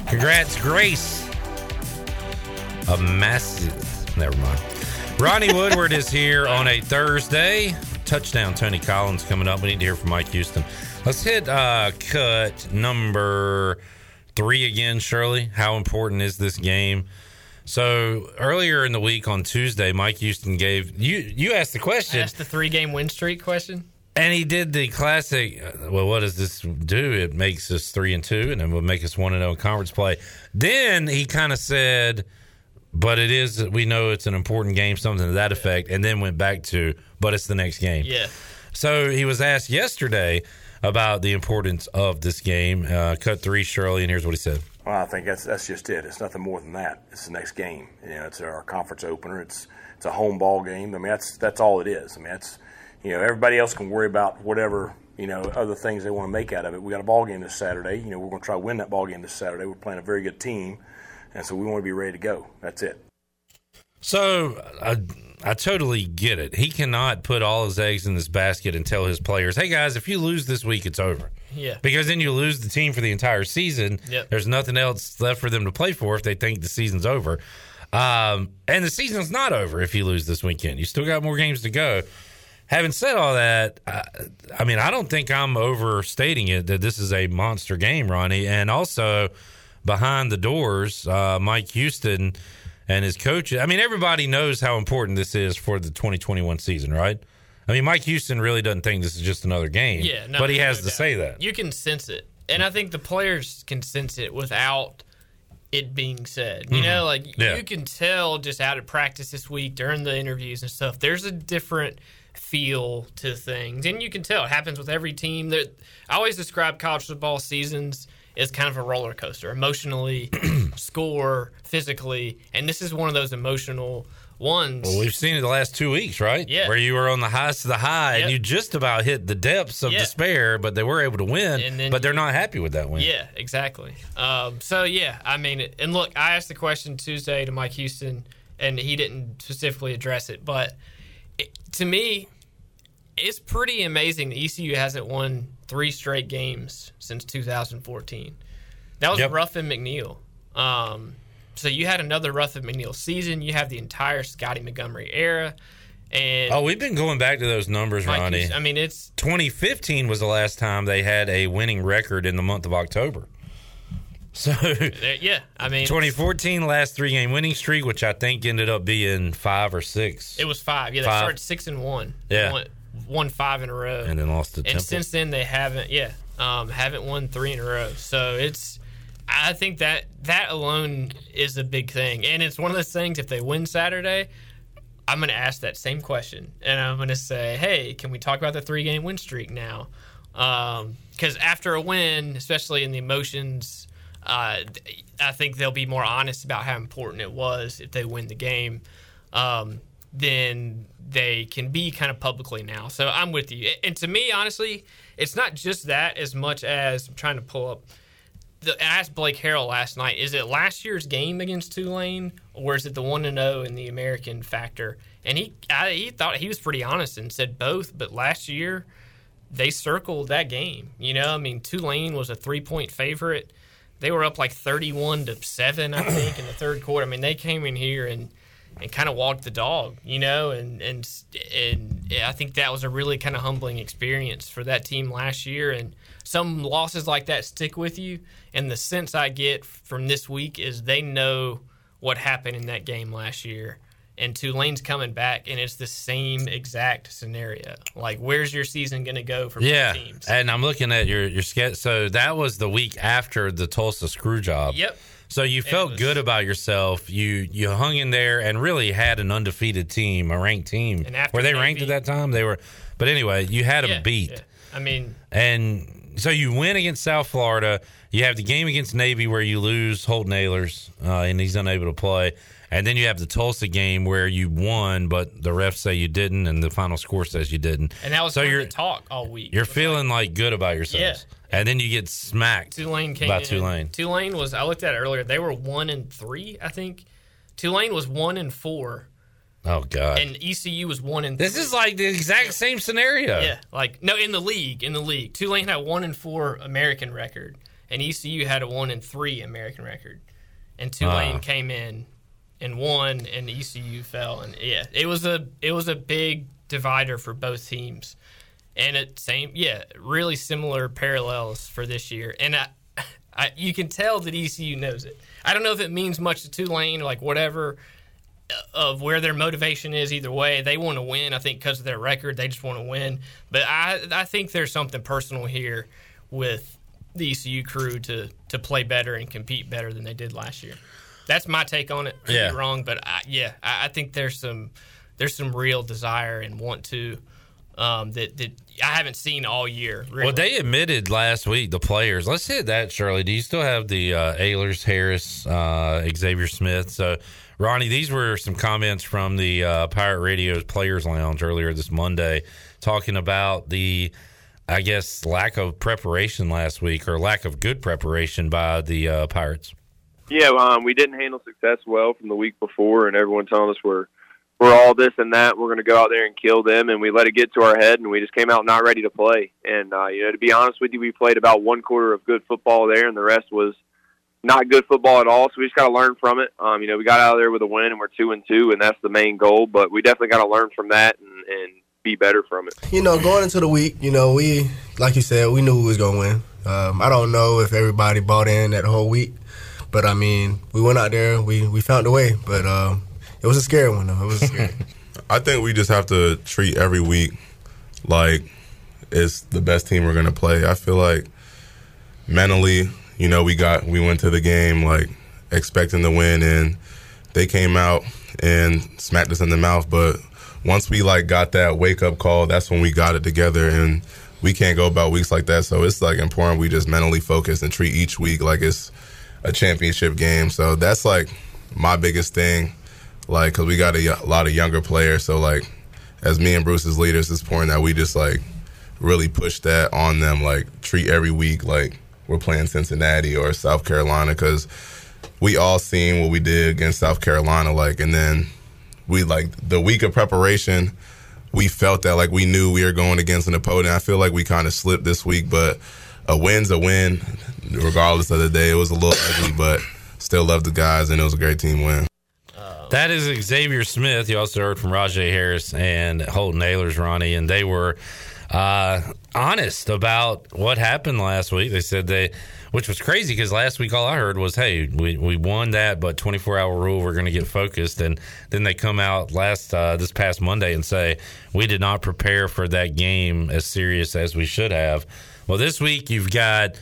Congrats, Grace. A massive. Never mind. Ronnie Woodward is here on a Thursday. Touchdown, Tony Collins coming up. We need to hear from Mike Houston. Let's hit uh, cut number three again, Shirley. How important is this game? So earlier in the week on Tuesday, Mike Houston gave you you asked the question. That's the three game win streak question. And he did the classic. uh, Well, what does this do? It makes us three and two, and it will make us one and zero in conference play. Then he kind of said, "But it is. We know it's an important game, something to that effect." And then went back to, "But it's the next game." Yeah. So he was asked yesterday about the importance of this game. Uh, cut three, Shirley, and here's what he said. Well, I think that's that's just it. It's nothing more than that. It's the next game. You know, it's our conference opener. It's it's a home ball game. I mean, that's that's all it is. I mean, that's you know, everybody else can worry about whatever you know other things they want to make out of it. We got a ball game this Saturday. You know, we're going to try to win that ball game this Saturday. We're playing a very good team, and so we want to be ready to go. That's it. So I, I totally get it. He cannot put all his eggs in this basket and tell his players, "Hey guys, if you lose this week, it's over." Yeah. Because then you lose the team for the entire season. Yep. There's nothing else left for them to play for if they think the season's over. Um, and the season's not over if you lose this weekend. You still got more games to go. Having said all that, I, I mean, I don't think I'm overstating it that this is a monster game, Ronnie. And also, behind the doors, uh, Mike Houston and his coaches. I mean, everybody knows how important this is for the 2021 season, right? I mean, Mike Houston really doesn't think this is just another game. Yeah, no, but he has no to doubt. say that. You can sense it, and I think the players can sense it without it being said. You Mhm. know, like Yeah. you can tell just out of practice this week during the interviews and stuff. There's a different feel to things, and you can tell it happens with every team. That I always describe college football seasons as kind of a roller coaster, emotionally, score, physically, and this is one of those emotional ones. Well, we've seen it the last two weeks, right? Yeah. Where you were on the highest of the high Yep. and you just about hit the depths of Yeah. despair, but they were able to win. And then but they're you- not happy with that win. Yeah, exactly. Um, so yeah, I mean, and look, I asked the question Tuesday to Mike Houston, and he didn't specifically address it, but it, to me, it's pretty amazing that ECU hasn't won three straight games since 2014. That was Yep. Ruffin McNeill. Um, so you had another Ruffin McNeill season. You have the entire Scottie Montgomery era, and Oh, we've been going back to those numbers, Mike Ronnie. I mean, it's 2015 was the last time they had a winning record in the month of October. So yeah. I mean, 2014 last three game winning streak, which I think ended up being five or six, It was five. Yeah, they Five. started six and one. Yeah. won, won five in a row, and then lost to and Temple. since then they haven't. Yeah, um, haven't won three in a row. So it's. I think that that alone is a big thing, and it's one of those things. If they win Saturday, I'm going to ask that same question, and I'm going to say, "Hey, can we talk about the three game win streak now?" Because after a win, especially in the emotions, uh, I think they'll be more honest about how important it was if they win the game. Um, then they can be kind of publicly now. So I'm with you. And to me, honestly, it's not just that as much as I'm trying to pull up. The, I asked Blake Harrell last night: Is it last year's game against Tulane, or is it the one to oh zero in the American factor? And he, I, he thought he was pretty honest and said both. But last year, they circled that game. You know, I mean, Tulane was a three point favorite. They were up like thirty one to seven, I think, in the third quarter. I mean, they came in here and and kind of walked the dog, you know, and and and I think that was a really kind of humbling experience for that team last year. And some losses like that stick with you. And the sense I get from this week is they know what happened in that game last year. And Tulane's coming back, and it's the same exact scenario. Like, where's your season going to go for both yeah, teams? and I'm looking at your your sketch. So that was the week after the Tulsa screw job. Yep. So you felt good about yourself. You you hung in there and really had an undefeated team, a ranked team. And after Were they ranked at that time? They were. But anyway, you had them Yeah, beat. yeah. I mean, And so you win against South Florida. You have the game against Navy where you lose Holton Ahlers uh, and he's unable to play. And then you have the Tulsa game where you won, but the refs say you didn't, and the final score says you didn't. and that was so to talk all week. you're feeling like good about yourselves. And then you get smacked Tulane came by in. Tulane. Tulane was I looked at it earlier. They were one and three, I think. Tulane was one and four, Oh God! and ECU was one and. this three. is like the exact same scenario. yeah, like no in the league. In the league, Tulane had a one and four American record, and ECU had a one and three American record, and Tulane Ah. came in and won, and ECU fell, and yeah, it was a it was a big divider for both teams, and it same yeah, really similar parallels for this year, and I, I you can tell that ECU knows it. I don't know if it means much to Tulane, or like whatever uh, of where their motivation is either way. They want to win, I think, because of their record. They just want to win. But I, I think there's something personal here with the ECU crew to to play better and compete better than they did last year. That's my take on it. Could Yeah. be wrong, but I, yeah, I, I think there's some there's some real desire and want to um, that that I haven't seen all year. Really. Well, they admitted last week the players. Let's hit that, Shirley. Do you still have the uh, Ahlers, Harris, uh, Xavier Smith? So, Ronnie, these were some comments from the uh, Pirate Radio's Players Lounge earlier this Monday, talking about the, I guess, lack of preparation last week or lack of good preparation by the uh, Pirates. Yeah, um, we didn't handle success well from the week before, and everyone telling us we're we're all this and that. We're going to go out there and kill them, and we let it get to our head, and we just came out not ready to play. And uh, you know, to be honest with you, we played about one quarter of good football there, and the rest was not good football at all. So we just got to learn from it. Um, you know, we got out of there with a win, and we're two and two, and that's the main goal. But we definitely got to learn from that and, and be better from it. You know, going into the week, you know, we like you said, we knew we was going to win. Um, I don't know if everybody bought in that whole week, but I mean, we went out there, we we found a way, but um, it was a scary one though. It was scary. I think we just have to treat every week like it's the best team we're gonna play. I feel like mentally, you know, we got we went to the game like expecting to win, and they came out and smacked us in the mouth. But once we like got that wake up call, that's when we got it together, and we can't go about weeks like that. So it's like important we just mentally focus and treat each week like it's a championship game. So that's like my biggest thing like because we got a, lot of younger players so like as me and bruce as leaders it's important that we just like really push that on them like treat every week like we're playing cincinnati or south carolina because we all seen what we did against south carolina like and then we like the week of preparation we felt that like we knew we were going against an opponent. I feel like we kind of slipped this week but a win's a win regardless of the day. It was a little ugly but still love the guys and it was a great team win. That is Xavier Smith. You also heard from Rahjai Harris and Holton Ahlers, Ronnie, and they were uh, honest about what happened last week. They said they, which was crazy because last week all I heard was, "Hey, we, we won that, but 24 hour rule, we're going to get focused." And then they come out last uh, this past Monday and say we did not prepare for that game as serious as we should have. Well, this week you've got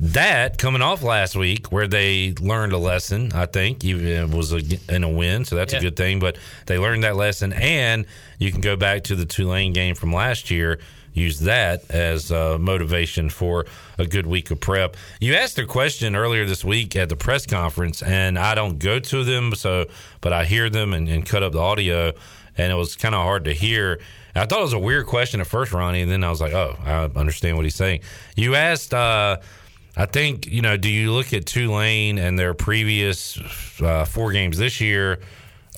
that coming off last week where they learned a lesson i think it was a, in a win so that's yeah. a good thing but they learned that lesson and you can go back to the tulane game from last year use that as uh, motivation for a good week of prep you asked a question earlier this week at the press conference and i don't go to them so but i hear them and, and cut up the audio and it was kind of hard to hear I thought it was a weird question at first, Ronnie, and then I was like, "Oh, I understand what he's saying." You asked uh, I think you know. Do you look at Tulane and their previous uh, four games this year,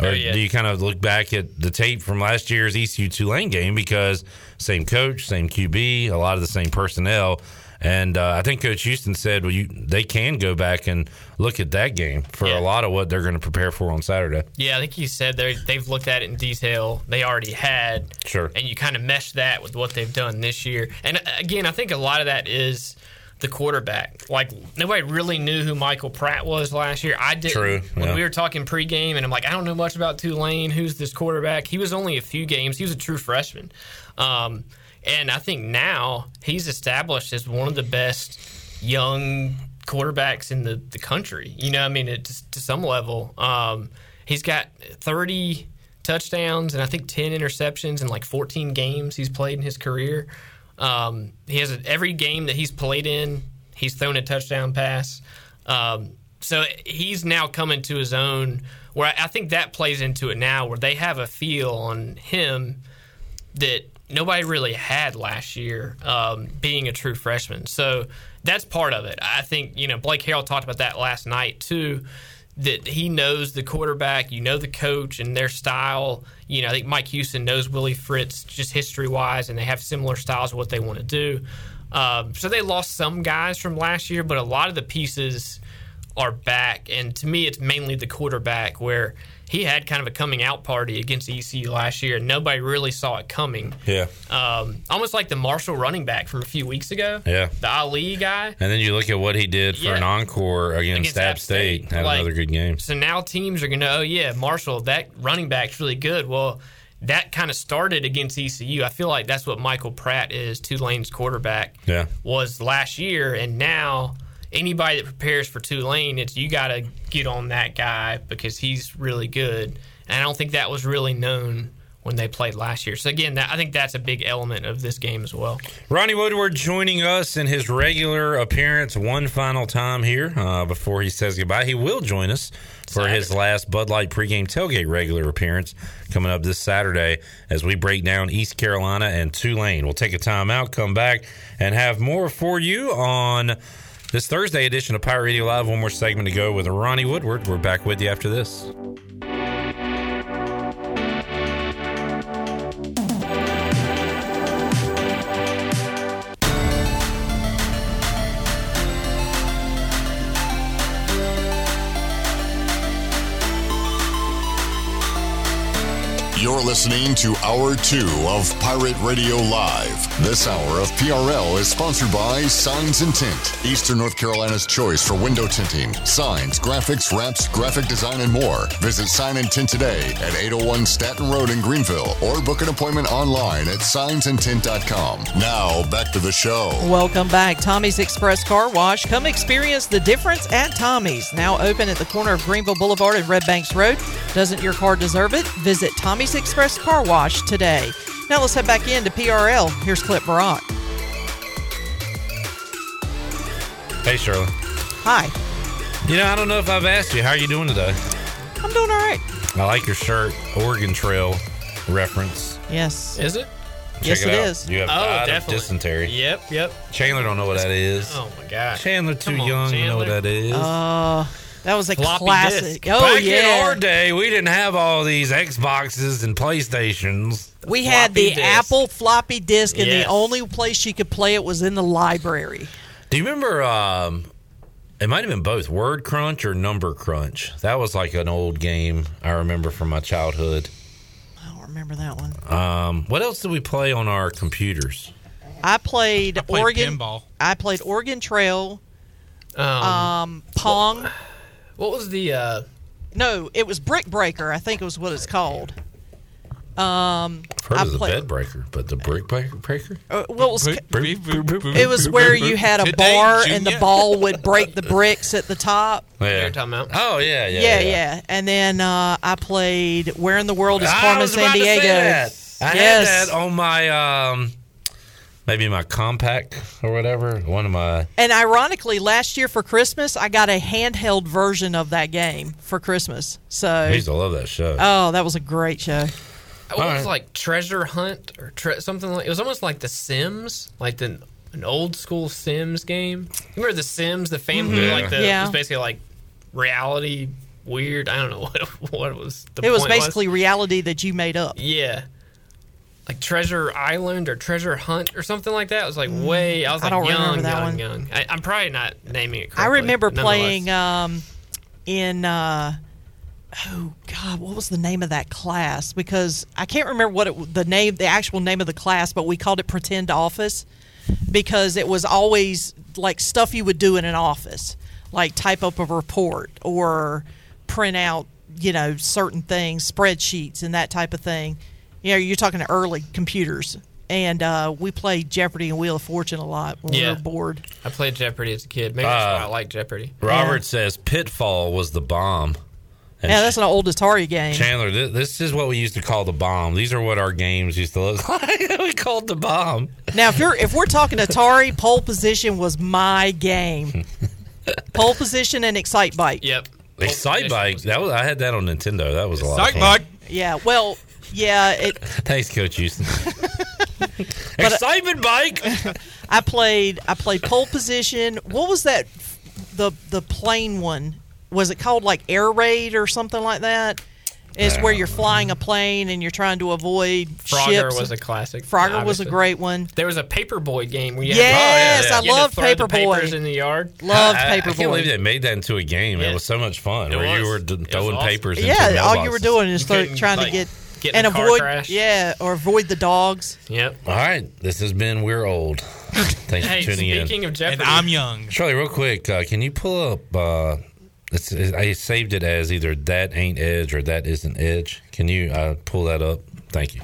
or do you kind of look back at the tape from last year's ECU Tulane game because same coach, same QB, a lot of the same personnel, and uh, I think Coach Houston said, well, you they can go back and look at that game for yeah. a lot of what they're going to prepare for on Saturday. Yeah, I think he said they they've looked at it in detail. They already had sure, and you kind of mesh that with what they've done this year. And uh, again, I think a lot of that is the quarterback. Like nobody really knew who Michael Pratt was last year. I didn't. True. When yeah. we were talking pregame, and I'm like, I don't know much about Tulane. Who's this quarterback? He was only a few games. He was a true freshman, um, and I think now he's established as one of the best young quarterbacks in the, the country. You know, I mean, it, to, to some level, um, he's got 30 touchdowns and I think 10 interceptions in like 14 games he's played in his career. Um, he has a, every game that he's played in, he's thrown a touchdown pass. Um, so he's now coming to his own. Where I think that plays into it now, where they have a feel on him that nobody really had last year, um, being a true freshman. So that's part of it. I think you know Blake Harrell talked about that last night too that he knows the quarterback, you know the coach and their style. You know, I think Mike Houston knows Willie Fritz just history wise, and they have similar styles of what they want to do. Um, so they lost some guys from last year, but a lot of the pieces are back. And to me, it's mainly the quarterback where he had kind of a coming out party against ECU last year, and nobody really saw it coming. Yeah. Um, almost like the Marshall running back from a few weeks ago. Yeah. The Ali guy. And then you look at what he did for Yeah. an encore against, Against App State. State. Had Like- another good game. So now teams are going to, oh, yeah, Marshall, that running back's really good. Well, that kind of started against ECU. I feel like that's what Michael Pratt is, Tulane's quarterback, Yeah. was last year. And now anybody that prepares for Tulane, it's you got to get on that guy because he's really good. And I don't think that was really known when they played last year. So again, that, I think that's a big element of this game as well. Ronnie Woodward joining us in his regular appearance one final time here uh, before he says goodbye. He will join us for his last Bud Light pregame tailgate regular appearance coming up this Saturday as we break down East Carolina and Tulane. We'll take a time out, come back, and have more for you on This Thursday edition of Pirate Radio Live, one more segment to go with Ronnie Woodward. We're back with you after this. You're listening to Hour 2 of Pirate Radio Live. This hour of PRL is sponsored by Signs and Tint, Eastern North Carolina's choice for window tinting, signs, graphics, wraps, graphic design, and more. Visit Sign and Tint today at 801 Staten Road in Greenville or book an appointment online at signsandtint.com. Now, back to the show. Welcome back. Tommy's Express Car Wash. Come experience the difference at Tommy's. Now open at the corner of Greenville Boulevard and Red Banks Road. Doesn't your car deserve it? Visit Tommy's Express Car Wash today. Now let's head back into PRL. Here's Clip Barak. Hey, Shirley. Hi. You know, I don't know if I've asked you, how are you doing today? I'm doing all right. I like your shirt, Oregon Trail reference. Yes. Is it? Check Yes, it, it out. is. You have Oh, died of definitely. dysentery. Yep, yep. Chandler don't know what that is. Oh my gosh. Chandler too on, young to know what that is. Uh, that was a Floppy classic. disk. Oh, Back yeah. in our day, we didn't have all these Xboxes and PlayStations. we had the disk. Apple floppy disk, and Yes. the only place you could play it was in the library. Do you remember? Um, it might have been both Word Crunch or Number Crunch. That was like an old game I remember from my childhood. I don't remember that one. Um, what else did we play on our computers? I played, I played Oregon. pinball. I played Oregon Trail, Um, um, Pong. What was the? uh No, it was Brick Breaker. I think it was what it's called. Um, I've heard I of the play- bed breaker, but the brick breaker? breaker? uh, well, it was, It it was where you had a Today, bar and the ball would break the bricks at the top. Yeah. You're talking about? Oh yeah, yeah, Yeah, yeah. And then uh, I played Where in the World is Carmen was San about to say Diego? I Yes. had that on my um, maybe my Compaq or whatever. One of my And ironically, last year for Christmas, I got a handheld version of that game for Christmas. So I So, used to love that show. oh, that was a great show. It was Alright. like Treasure Hunt or tre- something like? It was almost like The Sims, like the an old school Sims game. You remember The Sims, the family, Mhm. like the Yeah. it was basically like reality weird. I don't know what what it was. The It was point basically reality that you made up. yeah. Like Treasure Island or Treasure Hunt or something like that. It was like way. I was Mm, I like don't young, remember that young, one. young. I, I'm probably not naming it. I remember playing um, in uh, oh god, what was the name of that class? Because I can't remember what it, the name, the actual name of the class, but we called it Pretend Office because it was always like stuff you would do in an office, like type up a report or print out, you know, certain things, spreadsheets and that type of thing. You know, you're talking to early computers. And uh, we played Jeopardy and Wheel of Fortune a lot when we Yeah. were bored. I played Jeopardy as a kid. Maybe that's Uh, why I like Jeopardy. Robert says Pitfall was the bomb. And Yeah, that's an old Atari game. Chandler, this, this is what we used to call the bomb. These are what our games used to look like. we called the bomb. Now, if you're if we're talking Atari, pole position was my game. pole position and Excite Bike. Yep. Excite Bike. That was I had that on Nintendo. That was a lot. Excite. Bike. Yeah. Well, yeah. It, Thanks, Coach Houston. Uh, Excitement bike. I played I played pole position. What was that? The the plane one was it called like Air Raid or something like that? It's where you're flying a plane and you're trying to avoid Frogger ships. was a classic. Frogger was a great one. There was a Paperboy game where you Yes, had to, I you had to love throw Paperboy. papers in the yard. Loved Paperboy. I, I can't believe they made that into a game. It was so much fun. It where you were d- throwing awesome. papers into Yeah, all you were doing is You throw, couldn't, trying to get get in and a car avoid crash. yeah or avoid the dogs. Yep. All right, this has been We're Old. Thanks Hey, for tuning in. speaking of Jeopardy, And I'm young. Charlie, real quick, uh, can you pull up? Uh, it's, I saved it as either that ain't Edge or that isn't Edge. Can you uh, pull that up? Thank you.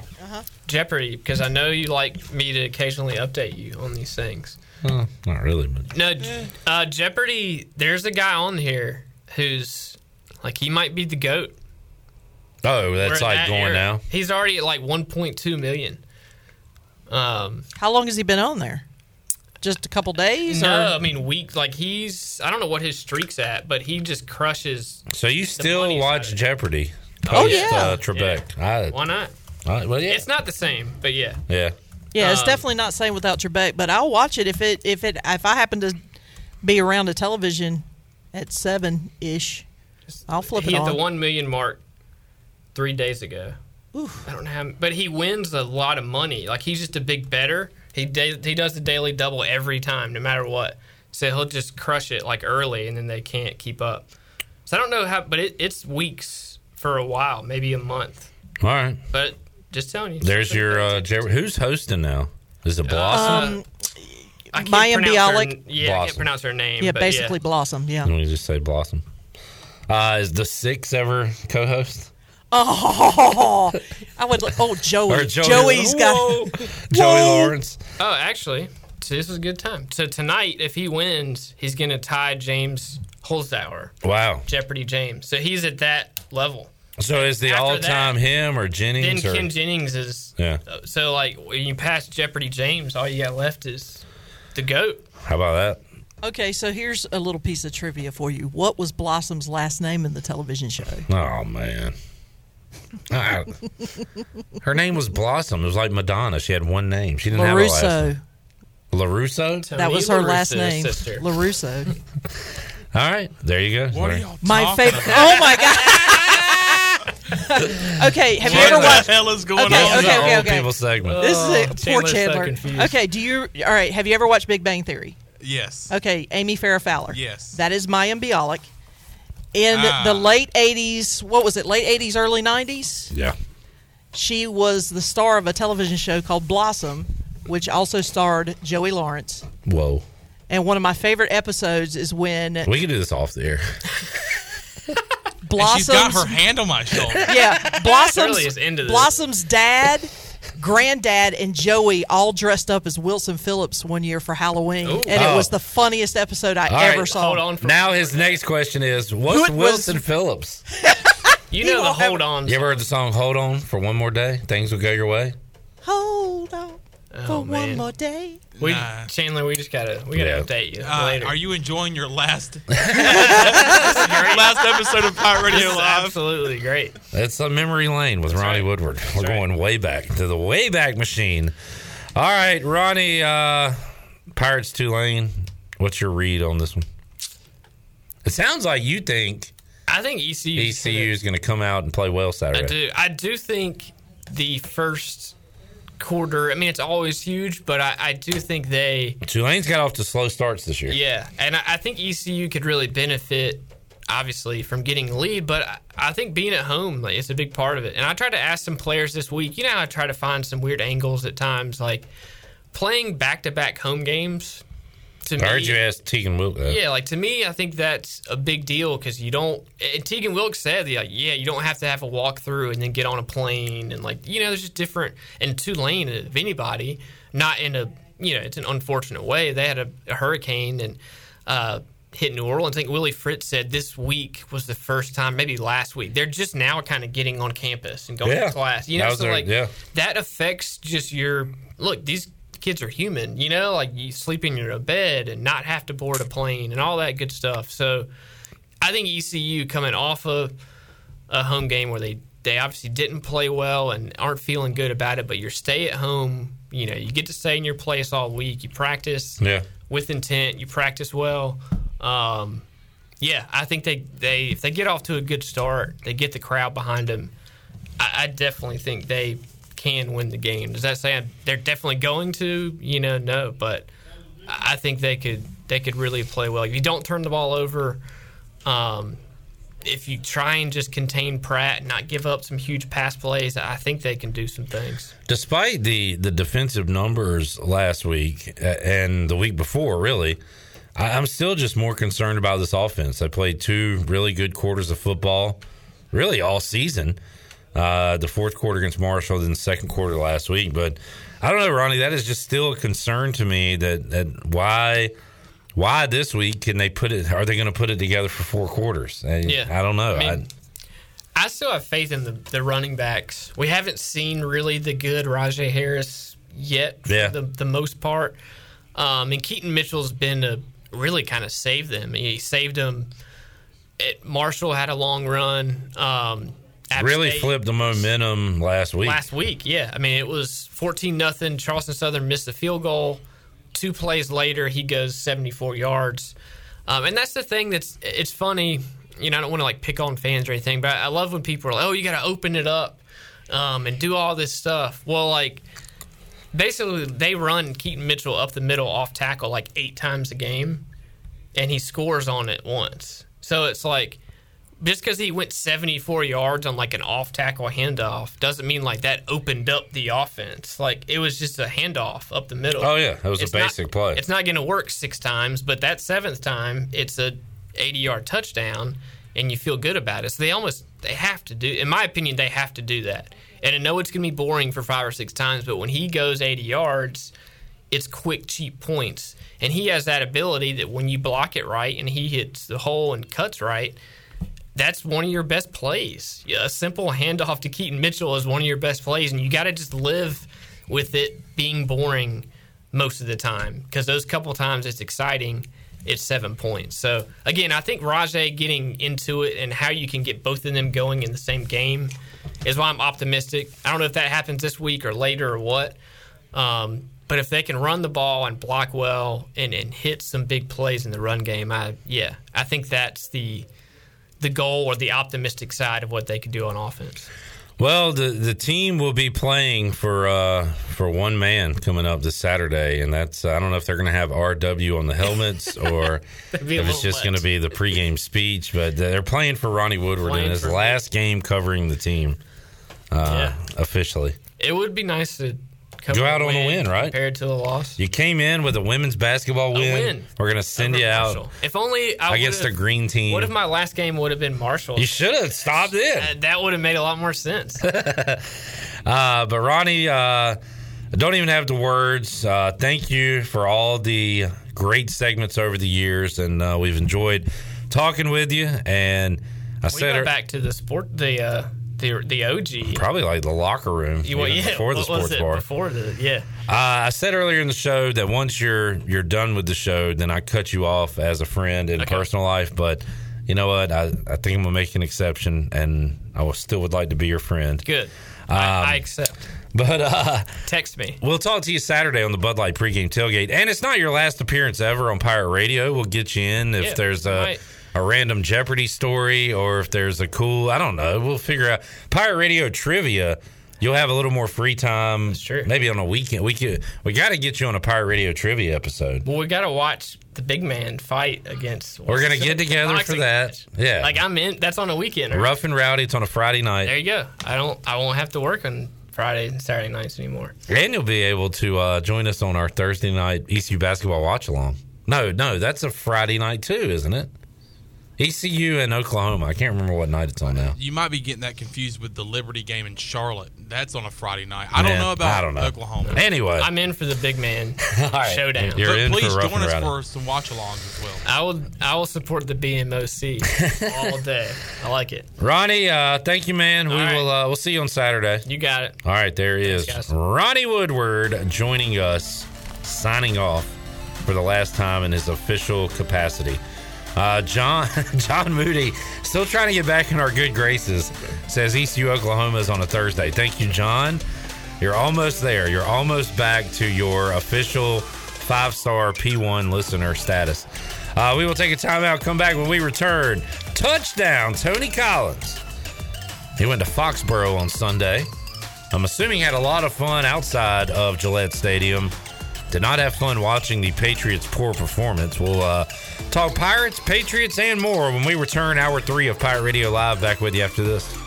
Jeopardy because I know you like me to occasionally update you on these things. Uh, not really, but No, uh, Jeopardy. There's a guy on here who's like he might be the goat. Oh, that's like that going era. now. He's already at like 1.2 million. Um, How long has he been on there? Just a couple days? no, or? I mean weeks. Like he's I don't know what his streak's at, but he just crushes. So you still watch side. Jeopardy? Oh, Post, yeah. uh, Trebek. I, Why not? I- well, yeah, It's not the same, but yeah. yeah. Yeah, it's Um, definitely not saying without Trebek, but I'll watch it if it if it if I happen to be around a television at seven ish, I'll flip he it hit on. the one million mark three days ago. I don't have, but he wins a lot of money. Like he's just a big better. He da- he does the daily double every time, no matter what. So he'll just crush it like early, and then they can't keep up. So I don't know how, but it, it's weeks for a while, maybe a month. All right. But just telling you, There's your uh, Jer- who's hosting now? Is it Blossom? Um, I can't Mayim pronounce her Bialik. n- Yeah, I can't pronounce her name. yeah, but basically Blossom. Yeah. Let me just say Blossom. Uh, is the six ever co-host? Oh, I would. Oh, Joey. Or Joey- Joey's Whoa. got. Joey Whoa. Lawrence. Oh, actually, so this is a good time. So tonight, if he wins, he's going to tie James Holzhauer, Wow. Jeopardy James. So he's at that level. So is the After all-time that, him or Then Jennings? or, Ken Jennings is. yeah. Uh, so like when you pass Jeopardy James, all you got left is the goat. How about that? Okay, so here's a little piece of trivia for you. What was Blossom's last name in the television show? Oh man. Ah, her name was Blossom. It was like Madonna. She had one name. She didn't have a last LaRusso. name. LaRusso? That was her last name. sister. LaRusso. All right. There you go. What are y'all My favorite. Oh my god. okay, have you ever watched? What the hell is going okay, on? Okay, okay, okay. people segment. This is Oh, it. Poor Chandler's so Chandler. confused. okay, do you? All right. Have you ever watched Big Bang Theory? Yes. Okay, Amy Farrah Fowler. Yes. That is Mayim Bialik. In Ah. the late '80s, what was it? Late '80s, early '90s. Yeah. She was the star of a television show called Blossom, which also starred Joey Lawrence. Whoa. And one of my favorite episodes is when We can do this off the air. and she's got her hand on my shoulder. yeah, Blossom's is into this. Blossom's dad, granddad, and Joey all dressed up as Wilson Phillips one year for Halloween, Ooh. and Oh. it was oh. the funniest episode I All ever right, saw. Hold on. For, Now his next question is, what's Who was- Wilson Phillips? you know the won't have- hold on. You ever heard the song "Hold On" for one more day? Things will go your way. Hold on Oh, for one more day. We, Nah. Chandler, we just gotta we gotta Yeah. update you Uh, later. are you enjoying your last your last episode of Pirate This Radio is Live? absolutely great. It's a memory lane with Ronnie right. Woodward. We're going way back to the way back machine. All right, Ronnie, uh, Pirates Tulane. What's your read on this one? It sounds like you think I think ECU. 's ECU gonna- is going to come out and play well I Saturday. do. I do think the first quarter. I mean, it's always huge, but I, I do think they. Tulane's got off to slow starts this year. Yeah, and I, I think ECU could really benefit, obviously, from getting a lead. But I, I think being at home like, is a big part of it. And I tried to ask some players this week. You know, how I try to find some weird angles at times, like playing back-to-back home games. To I me, heard you ask Tegan Wilk that. yeah, like to me, I think that's a big deal because you don't. And Tegan Wilkes said, like, yeah, you don't have to have a walkthrough and then get on a plane and like, you know, there's just different. And Tulane, if anybody, not in a, you know, it's an unfortunate way. They had a, a hurricane and uh, hit New Orleans. I think Willie Fritz said this week was the first time, maybe last week. They're just now kind of getting on campus and going Yeah. to class. You know, so their- like yeah. that affects just your look. These kids are human, you know, like you sleep in your bed and not have to board a plane and all that good stuff. So I think ECU coming off of a home game where they they obviously didn't play well and aren't feeling good about it, but you're stay at home. You know, you get to stay in your place all week. You practice Yeah. with intent. You practice well. Um, yeah, I think they, they if they get off to a good start, they get the crowd behind them. I, I definitely think they can win the game. Does that say they're definitely going to? You know, no, but I think they could they could really play well. If you don't turn the ball over, um, if you try and just contain Pratt and not give up some huge pass plays, I think they can do some things. Despite the the defensive numbers last week uh, and the week before, really, I'm still just more concerned about this offense. I played two really good quarters of football, really all season. Uh, the fourth quarter against Marshall, then the second quarter last week. But I don't know, Ronnie. That is just still a concern to me. That that why why this week can they put it? Are they going to put it together for four quarters? I, Yeah. I don't know. I mean, I still have faith in the, the running backs. We haven't seen really the good Rahjai Harris yet for Yeah. the, the most part. Um, and Keaton Mitchell's been to really kind of save them. He saved them. At Marshall had a long run. Um, I App really State- flipped the momentum last week. Last week, yeah. I mean, it was 14 nothing. Charleston Southern missed a field goal. two plays later, he goes 74 yards. Um, and that's the thing that's it's funny. You know, I don't want to like pick on fans or anything, but I love when people are like, "Oh, you got to open it up um, and do all this stuff." Well, like basically, they run Keaton Mitchell up the middle off tackle like eight times a game, and he scores on it once. So it's like just because he went 74 yards on like an off tackle handoff doesn't mean like that opened up the offense. Like it was just a handoff up the middle. Oh, yeah. That was a It's not- basic play. It's not going to work six times, but that seventh time, it's a 80 yard touchdown, and you feel good about it. So they almost they have to do, in my opinion, they have to do that. And I know it's going to be boring for five or six times, but when he goes 80 yards, it's quick, cheap points. And he has that ability that when you block it right and he hits the hole and cuts right, that's one of your best plays. A simple handoff to Keaton Mitchell is one of your best plays, and you got to just live with it being boring most of the time because those couple times it's exciting. It's seven points. So again, I think Rahjai getting into it and how you can get both of them going in the same game is why I'm optimistic. I don't know if that happens this week or later or what. Um, but if they can run the ball and block well and, and hit some big plays in the run game, I yeah, I think that's the the goal or the optimistic side of what they could do on offense. Well, the the team will be playing for uh, for one man coming up this Saturday, and that's I don't know if they're going to have RW on the helmets or if That'd be a it's just going to be the pregame speech. But they're playing for Ronnie Woodward Playing in his last game covering the team uh, officially. It would be nice to Go out on a win, right? Compared to the loss. You came in with a women's basketball win. win. We're going to send you out If only I against the green team. What if my last game would have been Marshall? You should have stopped. Uh, that would have made a lot more sense. Uh, but Ronnie, uh, I don't even have the words. Uh, thank you for all the great segments over the years, and uh, we've enjoyed talking with you. And I we said it- back to the sport, the uh, the the OG. probably like the locker room well, yeah, before the sports bar. Before the yeah. Uh, I said earlier in the show that once you're you're done with the show, then I cut you off as a friend in personal life. But you know what? I, I think I'm gonna make an exception, and I will, still would like to be your friend. Good. Um, I, I accept. But uh, Text me. We'll talk to you Saturday on the Bud Light pregame tailgate, and it's not your last appearance ever on Pirate Radio. We'll get you in if Yeah, there's a right. A random Jeopardy story or if there's a cool. I don't know. We'll figure out Pirate Radio trivia. You'll have a little more free time. Sure. Maybe on a weekend. We could. We got to get you on a Pirate Radio trivia episode. Well, we got to watch the big man fight against. We're gonna get together for that. Yeah. Like I'm in. That's on a weekend. right? Rough and rowdy. It's on a Friday night. There you go. I don't. I won't have to work on Friday and Saturday nights anymore. And you'll be able to uh, join us on our Thursday night ECU basketball watch along. No, no, that's a Friday night too, isn't it? ECU and Oklahoma. I can't remember what night it's on now. You might be getting that confused with the Liberty game in Charlotte. That's on a Friday night. I don't know about I don't know. Oklahoma. Anyway, I'm in for the big man right. showdown. You're But in please for rough join us rowdy. for some watch-alongs as well. I will. I will support the BMOC all day. I like it. Ronnie, uh, thank you, man. we will. Uh, we'll see you on Saturday. You got it. All right, there he is. Guys. Ronnie Woodward joining us, signing off for the last time in his official capacity. Uh, John John Moody still trying to get back in our good graces. Says ECU Oklahoma is on a Thursday. Thank you, John. You're almost there. You're almost back to your official five star P1 listener status. Uh, we will take a timeout. Come back when we return. Touchdown, Tony Collins. He went to Foxborough on Sunday. I'm assuming had a lot of fun outside of Gillette Stadium. Did not have fun watching the Patriots' poor performance. We'll uh, talk Pirates, Patriots, and more when we return hour three of Pirate Radio Live. Back with you after this.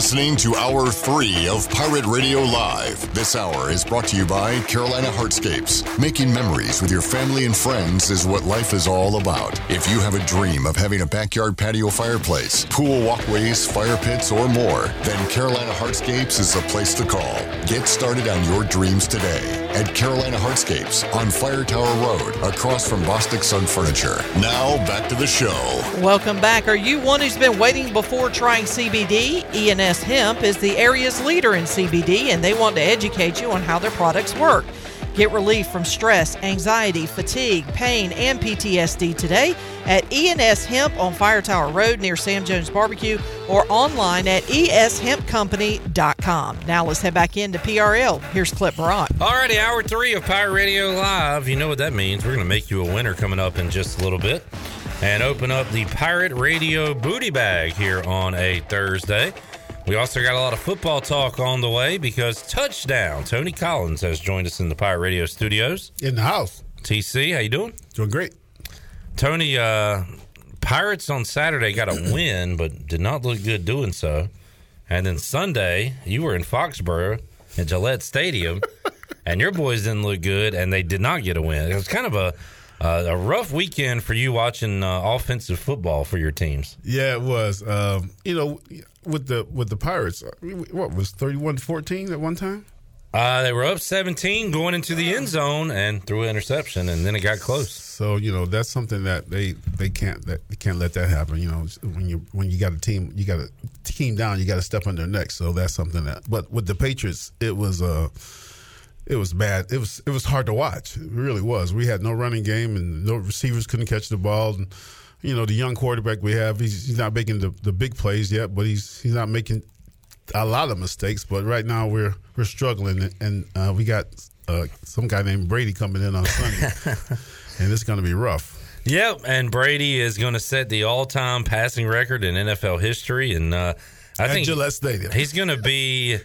Listening to Hour 3 of Pirate Radio Live. This hour is brought to you by Carolina Hardscapes. Making memories with your family and friends is what life is all about. If you have a dream of having a backyard patio fireplace, pool walkways, fire pits, or more, then Carolina Hardscapes is the place to call. Get started on your dreams today. At Carolina Hardscapes on Fire Tower Road, across from Bostic Sugg Furniture. Now back to the show. Welcome back. Are you one who's been waiting before trying CBD? ENS Hemp is the area's leader in CBD, and they want to educate you on how their products work. Get relief from stress, anxiety, fatigue, pain, and PTSD today at ENS Hemp on Fire Tower Road near Sam Jones Barbecue or online at eshempcompany.com. Now let's head back into PRL. Here's Clip Barat. Alrighty, hour three of Pirate Radio Live. You know what that means. We're going to make you a winner coming up in just a little bit and open up the Pirate Radio booty bag here on a Thursday. We also got a lot of football talk on the way because touchdown. Tony Collins has joined us in the Pirate Radio studios. In the house. TC, how you doing? Doing great. Tony, uh, Pirates on Saturday got a win, but did not look good doing so. And then Sunday, you were in Foxborough at Gillette Stadium, and your boys didn't look good, and they did not get a win. It was kind of a uh, a rough weekend for you watching uh, offensive football for your teams. Yeah, it was. Um, you know, with the with the Pirates, uh, what was 31-14 at one time? Uh, they were up 17 going into the end zone and threw an interception, and then it got close. So you know that's something that they they can't that they can't let that happen. You know when you when you got a team you got a team down you got to step on their neck. So that's something that. But with the Patriots, it was uh it was bad. It was it was hard to watch. It really was. We had no running game and no receivers couldn't catch the ball. And you know the young quarterback we have, he's, he's not making the, the big plays yet, but he's he's not making a lot of mistakes. But right now we're we're struggling, and uh, we got uh, some guy named Brady coming in on Sunday, and it's going to be rough. Yep, and Brady is going to set the all-time passing record in NFL history, and uh, I At think Gillette Stadium. he's going to be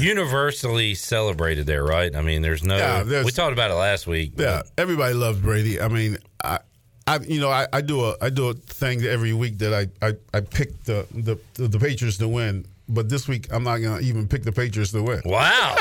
universally celebrated there. Right? I mean, there's no. Yeah, there's- we talked about it last week. Yeah, everybody loves Brady. I mean, I, I, you know, I, I do a I do a thing every week that I I, I pick the, the the Patriots to win, but this week I'm not gonna even pick the Patriots to win. Wow,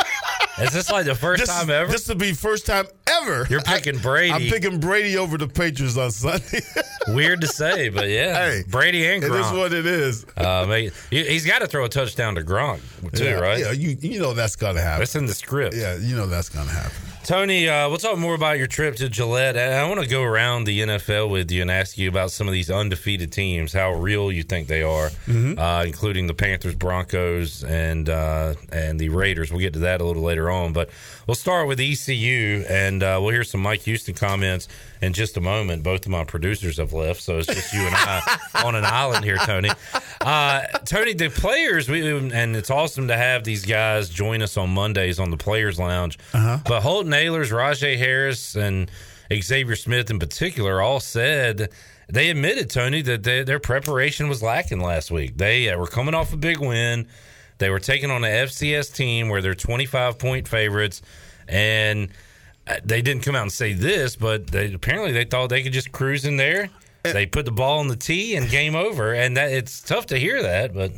is this like the first This- time ever? This will be first time ever. You're picking Brady. I'm picking Brady over the Patriots on Sunday. Weird to say, but yeah, Hey, Brady and Gronk. is what it is. Uh, he- he's got to throw a touchdown to Gronk too, yeah, right? Yeah, you you know that's gonna happen. That's in the script. Yeah, you know that's gonna happen. Tony, uh, we'll talk more about your trip to Gillette. And I want to go around the NFL with you and ask you about some of these undefeated teams, how real you think they are, Mhm. uh, including the Panthers, Broncos, and uh, and the Raiders. We'll get to that a little later on, but we'll start with ECU, and uh, we'll hear some Mike Houston comments in just a moment. Both of my producers have left, so it's just you and I on an island here, Tony. Uh, Tony, the players, we, and it's awesome to have these guys join us on Mondays on the Players Lounge. Uh-huh. But Holton Ahlers, Rahjai Harris, and Xavier Smith in particular all said they admitted, Tony, that they, their preparation was lacking last week. They uh, were coming off a big win. They were taking on an FCS team where they're 25 point favorites. And uh, they didn't come out and say this, but they, apparently they thought they could just cruise in there. They put the ball on the tee and game over. And that it's tough to hear that, but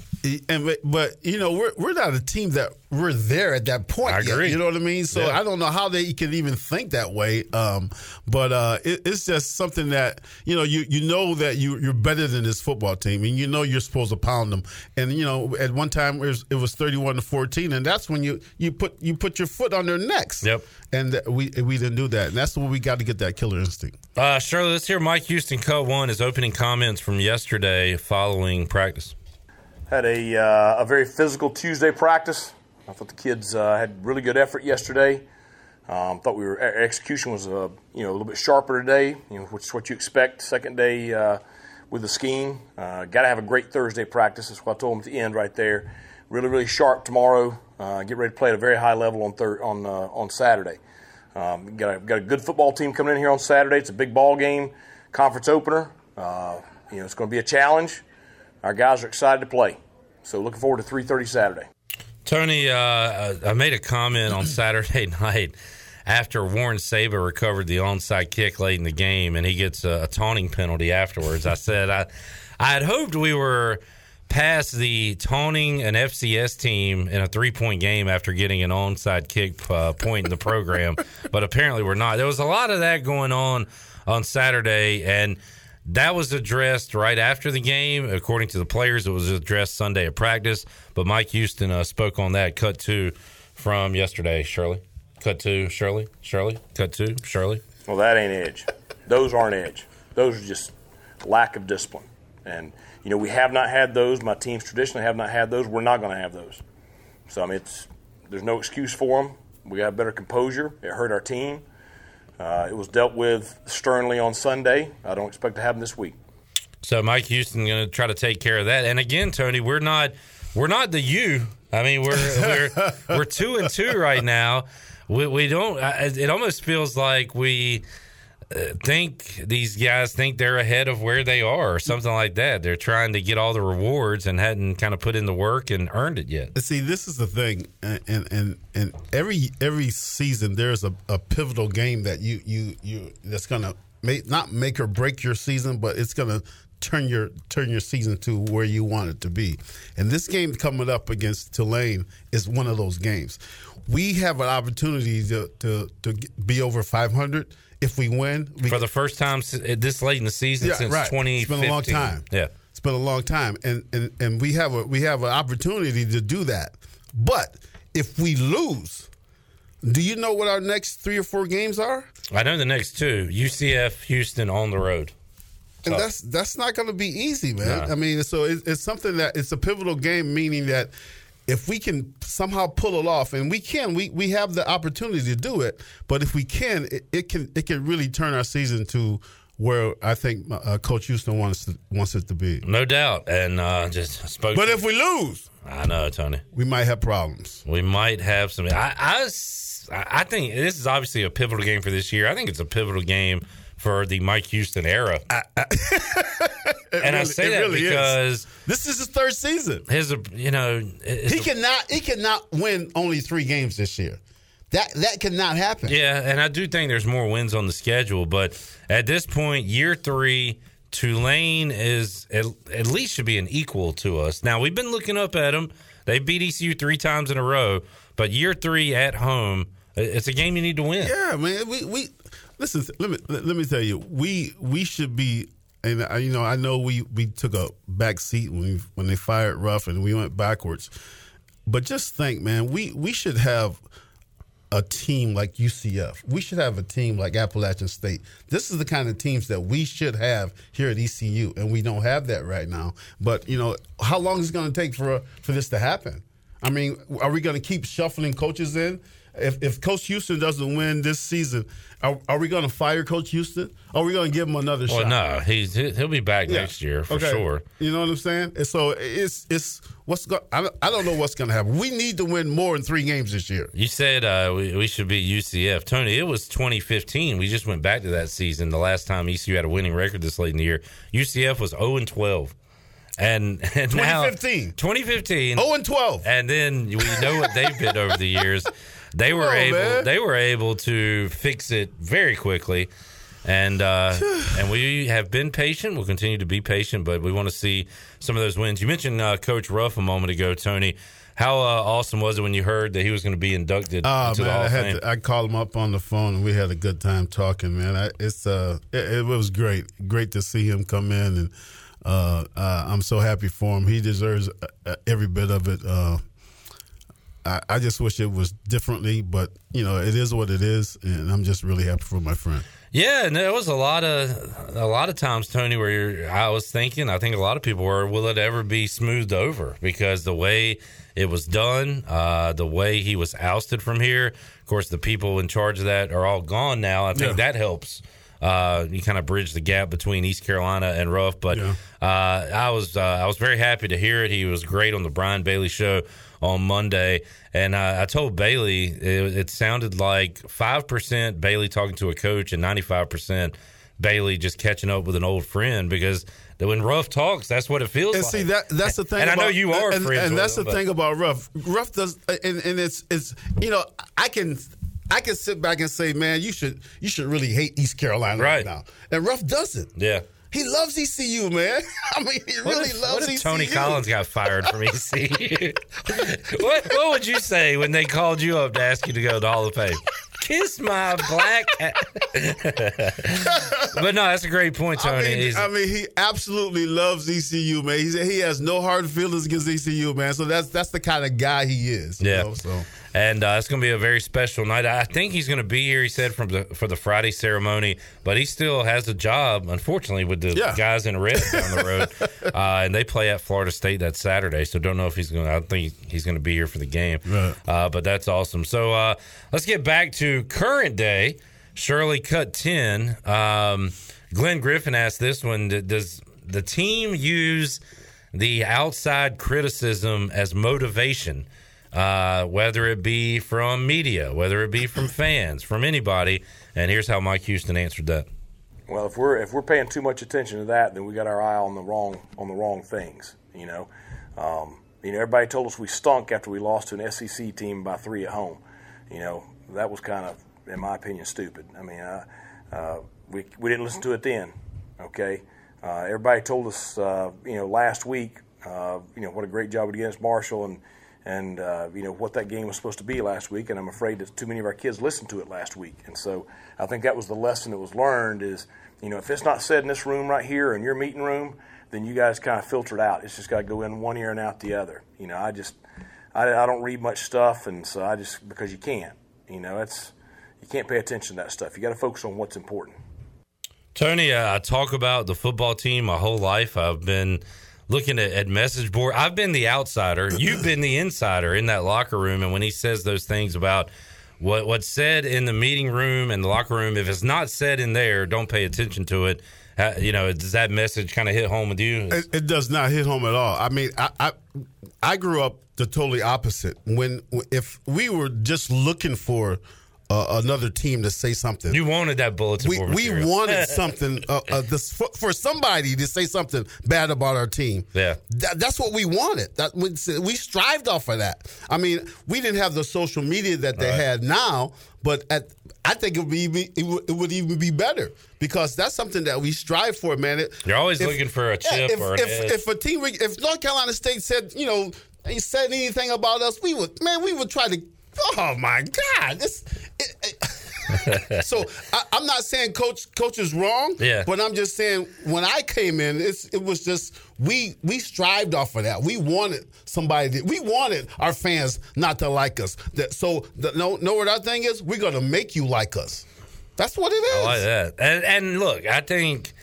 And but, but you know we're we're not a team that we're there at that point. I yet, agree. you know what I mean? So Yeah. I don't know how they can even think that way. Um, but uh, it, it's just something that you know you you know that you you're better than this football team, and you know you're supposed to pound them. And you know at one time it was, it was 31 to 14, and that's when you you put you put your foot on their necks. Yep. And we we didn't do that, and that's what we got to get that killer instinct. Uh, Shirley, let's hear Mike Houston cut one his opening comments from yesterday following practice. Had a, uh, a very physical Tuesday practice. I thought the kids uh, had really good effort yesterday. Um, thought we were our execution was uh, you know a little bit sharper today, you know, which is what you expect. Second day uh, with the scheme. Uh, Got to have a great Thursday practice. That's what I told them at the end right there. Really, really sharp tomorrow. Uh, get ready to play at a very high level on thir- on uh, on Saturday. Um, got a, got a good football team coming in here on Saturday. It's a big ball game, conference opener. Uh, you know, it's going to be a challenge. Our guys are excited to play. So looking forward to 3:30 Saturday. Tony, uh, I made a comment on Saturday night after Warren Saber recovered the onside kick late in the game, and he gets a, a taunting penalty afterwards. I said I, I had hoped we were past the taunting an FCS team in a three point game after getting an onside kick uh, point in the program, but apparently we're not. There was a lot of that going on on Saturday, and that was addressed right after the game. According to the players, it was addressed Sunday at practice. But Mike Houston uh, spoke on that cut two from yesterday. Shirley. Cut two, Shirley. Shirley. Cut two, Shirley. Well, that ain't edge. Those aren't edge. Those are just lack of discipline. And you know, we have not had those. My teams traditionally have not had those. We're not going to have those. So I mean, it's there's no excuse for them. We got better composure. It hurt our team. Uh, it was dealt with sternly on Sunday. I don't expect to happen this week. So Mike Houston going to try to take care of that. And again, Tony, we're not we're not the U. I mean, we're we're we're two and two right now. We we don't. It almost feels like we think these guys think they're ahead of where they are or something like that. They're trying to get all the rewards and hadn't kind of put in the work and earned it yet. See, this is the thing, and and and every every season there's a, a pivotal game that you you you that's gonna make not make or break your season, but it's gonna turn your turn your season to where you want it to be. And this game coming up against Tulane is one of those games. We have an opportunity to to, to be over 500 if we win. We, For the first time eh, this late in the season yeah, since right. 2015. It's been a long time. Yeah. It's been a long time and, and and we have a we have an opportunity to do that. But if we lose, do you know what our next 3 or 4 games are? I know the next two. UCF, Houston on the road. And that's that's not going to be easy, man. No. I mean, so it, it's something that it's a pivotal game, meaning that if we can somehow pull it off, and we can, we we have the opportunity to do it. But if we can, it, it can it can really turn our season to where I think uh, Coach Houston wants to, wants it to be. No doubt. And uh, just spoke. But if we lose, I know, Tony. we might have problems. We might have some. I I think this is obviously a pivotal game for this year. I think it's a pivotal game for the Mike Houston era. and I really- say it that really is. because This is his third season. his, you know, He cannot he cannot win only three games this year. That that cannot happen. Yeah, and I do think there's more wins on the schedule, but at this point, year three, Tulane is at, at least should be an equal to us. Now we've been looking up at them; they beat ECU three times in a row, but year three at home, it's a game you need to win. Yeah, man. We we listen. Let me let me tell you. We we should be. And uh, you know, I know we we took a back seat when we, when they fired Ruff and we went backwards. But just think, man, we we should have a team like UCF. We should have a team like Appalachian State. This is the kind of teams that we should have here at ECU, and we don't have that right now. But you know, how long is it going to take for for this to happen? I mean, are we going to keep shuffling coaches in? If, if Coach Houston doesn't win this season, are, are we going to fire Coach Houston? Are we going to give him another Well, shot? no, he's he'll be back Yeah. next year for Okay. sure. You know what I'm saying? And so it's it's what's go- I don't, I don't know what's going to happen. We need to win more than three games this year. You said uh, we, we should be UCF. Tony, it was 2015. We just went back to that season. The last time ECU had a winning record this late in the year, UCF was 0 and 12. And, and now 2015. 2015. 0 and 12. And then we know what they've been over the years. They were on, able man. they were able to fix it very quickly. And uh, and we have been patient. We'll continue to be patient, but we want to see some of those wins. You mentioned uh, Coach Ruff a moment ago, Tony. How uh, awesome was it when you heard that he was going to be inducted Oh into man, the Hall I had to, I called him up on the phone and we had a good time talking. Man, I, it's uh, it, it was great, great to see him come in, and uh, uh, I'm so happy for him. He deserves uh, every bit of it. I, I just wish it was differently, but you know, it is what it is, and I'm just really happy for my friend. Yeah, and there was a lot of a lot of times, Tony, where you're, I was thinking, I think a lot of people were, will it ever be smoothed over? Because the way it was done, uh, the way he was ousted from here, of course, the people in charge of that are all gone now. I think Yeah. that helps. Uh, you kind of bridge the gap between East Carolina and Ruff, but uh, I was uh, I was very happy to hear it. He was great on the Brian Bailey show on Monday, and uh, I told Bailey it, it sounded like five percent Bailey talking to a coach and ninety five percent Bailey just catching up with an old friend because when Ruff talks, that's what it feels like. And like. see that that's the thing. And I about, know you are and, friends, and that's the but- thing about Ruff. Ruff does, and, and it's it's you know I can I can sit back and say, man, you should you should really hate East Carolina right, Right. now, and Ruff doesn't. Yeah. He loves ECU, man. I mean, he What really if, loves what if ECU. Tony Collins got fired from ECU? what what would you say when they called you up to ask you to go to the Hall of Fame? Kiss my black. but no, that's a great point, Tony. I mean, I mean, he absolutely loves ECU, man. He he has no hard feelings against ECU, man. So that's that's the kind of guy he is. you Yeah. know, so And uh, it's going to be a very special night. I think he's going to be here. He said from the for the Friday ceremony, but he still has a job, unfortunately, with the Yeah. guys in red down the road, uh, and they play at Florida State that Saturday. So don't know if he's going. to I don't think he's going to be here for the game. Right. Uh, but that's awesome. So uh, let's get back to current day. Shirley cut ten. Um, Glenn Griffin asked this one: Does the team use the outside criticism as motivation? Uh, whether it be from media, whether it be from fans, from anybody. And here's how Mike Houston answered that. Well, if we're if we're paying too much attention to that, then we got our eye on the wrong on the wrong things. You know, um, you know, everybody told us we stunk after we lost to an SEC team by three at home. You know, that was kind of, in my opinion, stupid. I mean, uh, we we didn't listen to it then. Okay, uh, everybody told us, uh, you know, last week, uh, you know, what a great job we did against Marshall and and uh, you know what that game was supposed to be last week. And I'm afraid that too many of our kids listened to it last week. And so I think that was the lesson that was learned is, you know, if it's not said in this room right here in your meeting room, then you guys kind of filter it out. It's just got to go in one ear and out the other. You know, I just I, I don't read much stuff, and so I just because you can't. You know, it's you can't pay attention to that stuff. You got to focus on what's important. Tony, uh, I talk about the football team my whole life. I've been looking at, at message board. I've been the outsider. You've been the insider in that locker room. And when he says those things about what what's said in the meeting room and the locker room, if it's not said in there, don't pay attention to it. Uh, you know, does that message kind of hit home with you? It, it does not hit home at all. I mean, I, I I grew up the totally opposite. When if we were just looking for uh, another team to say something, You wanted that bulletin we board we wanted something uh, uh, this, for, for somebody to say something bad about our team. Yeah. That, that's what we wanted. That we, we strived off of that. I mean, we didn't have the social media that they Right. had now, but at I think it would, be, it, would, it would even be better because that's something that we strive for, man. It, You're always looking for a yeah, chip if, or an if, edge. if a team, if North Carolina State said, you know, they said anything about us, we would, man, we would try to. Oh my God! This. It, it- so I, I'm not saying coach coach is wrong. Yeah. But I'm just saying when I came in, it's, it was just we we strived off of that. We wanted somebody. To, we wanted our fans not to like us. That so the, no know what our thing is. We're gonna make you like us. That's what it oh, is. I like that. And, and look, I think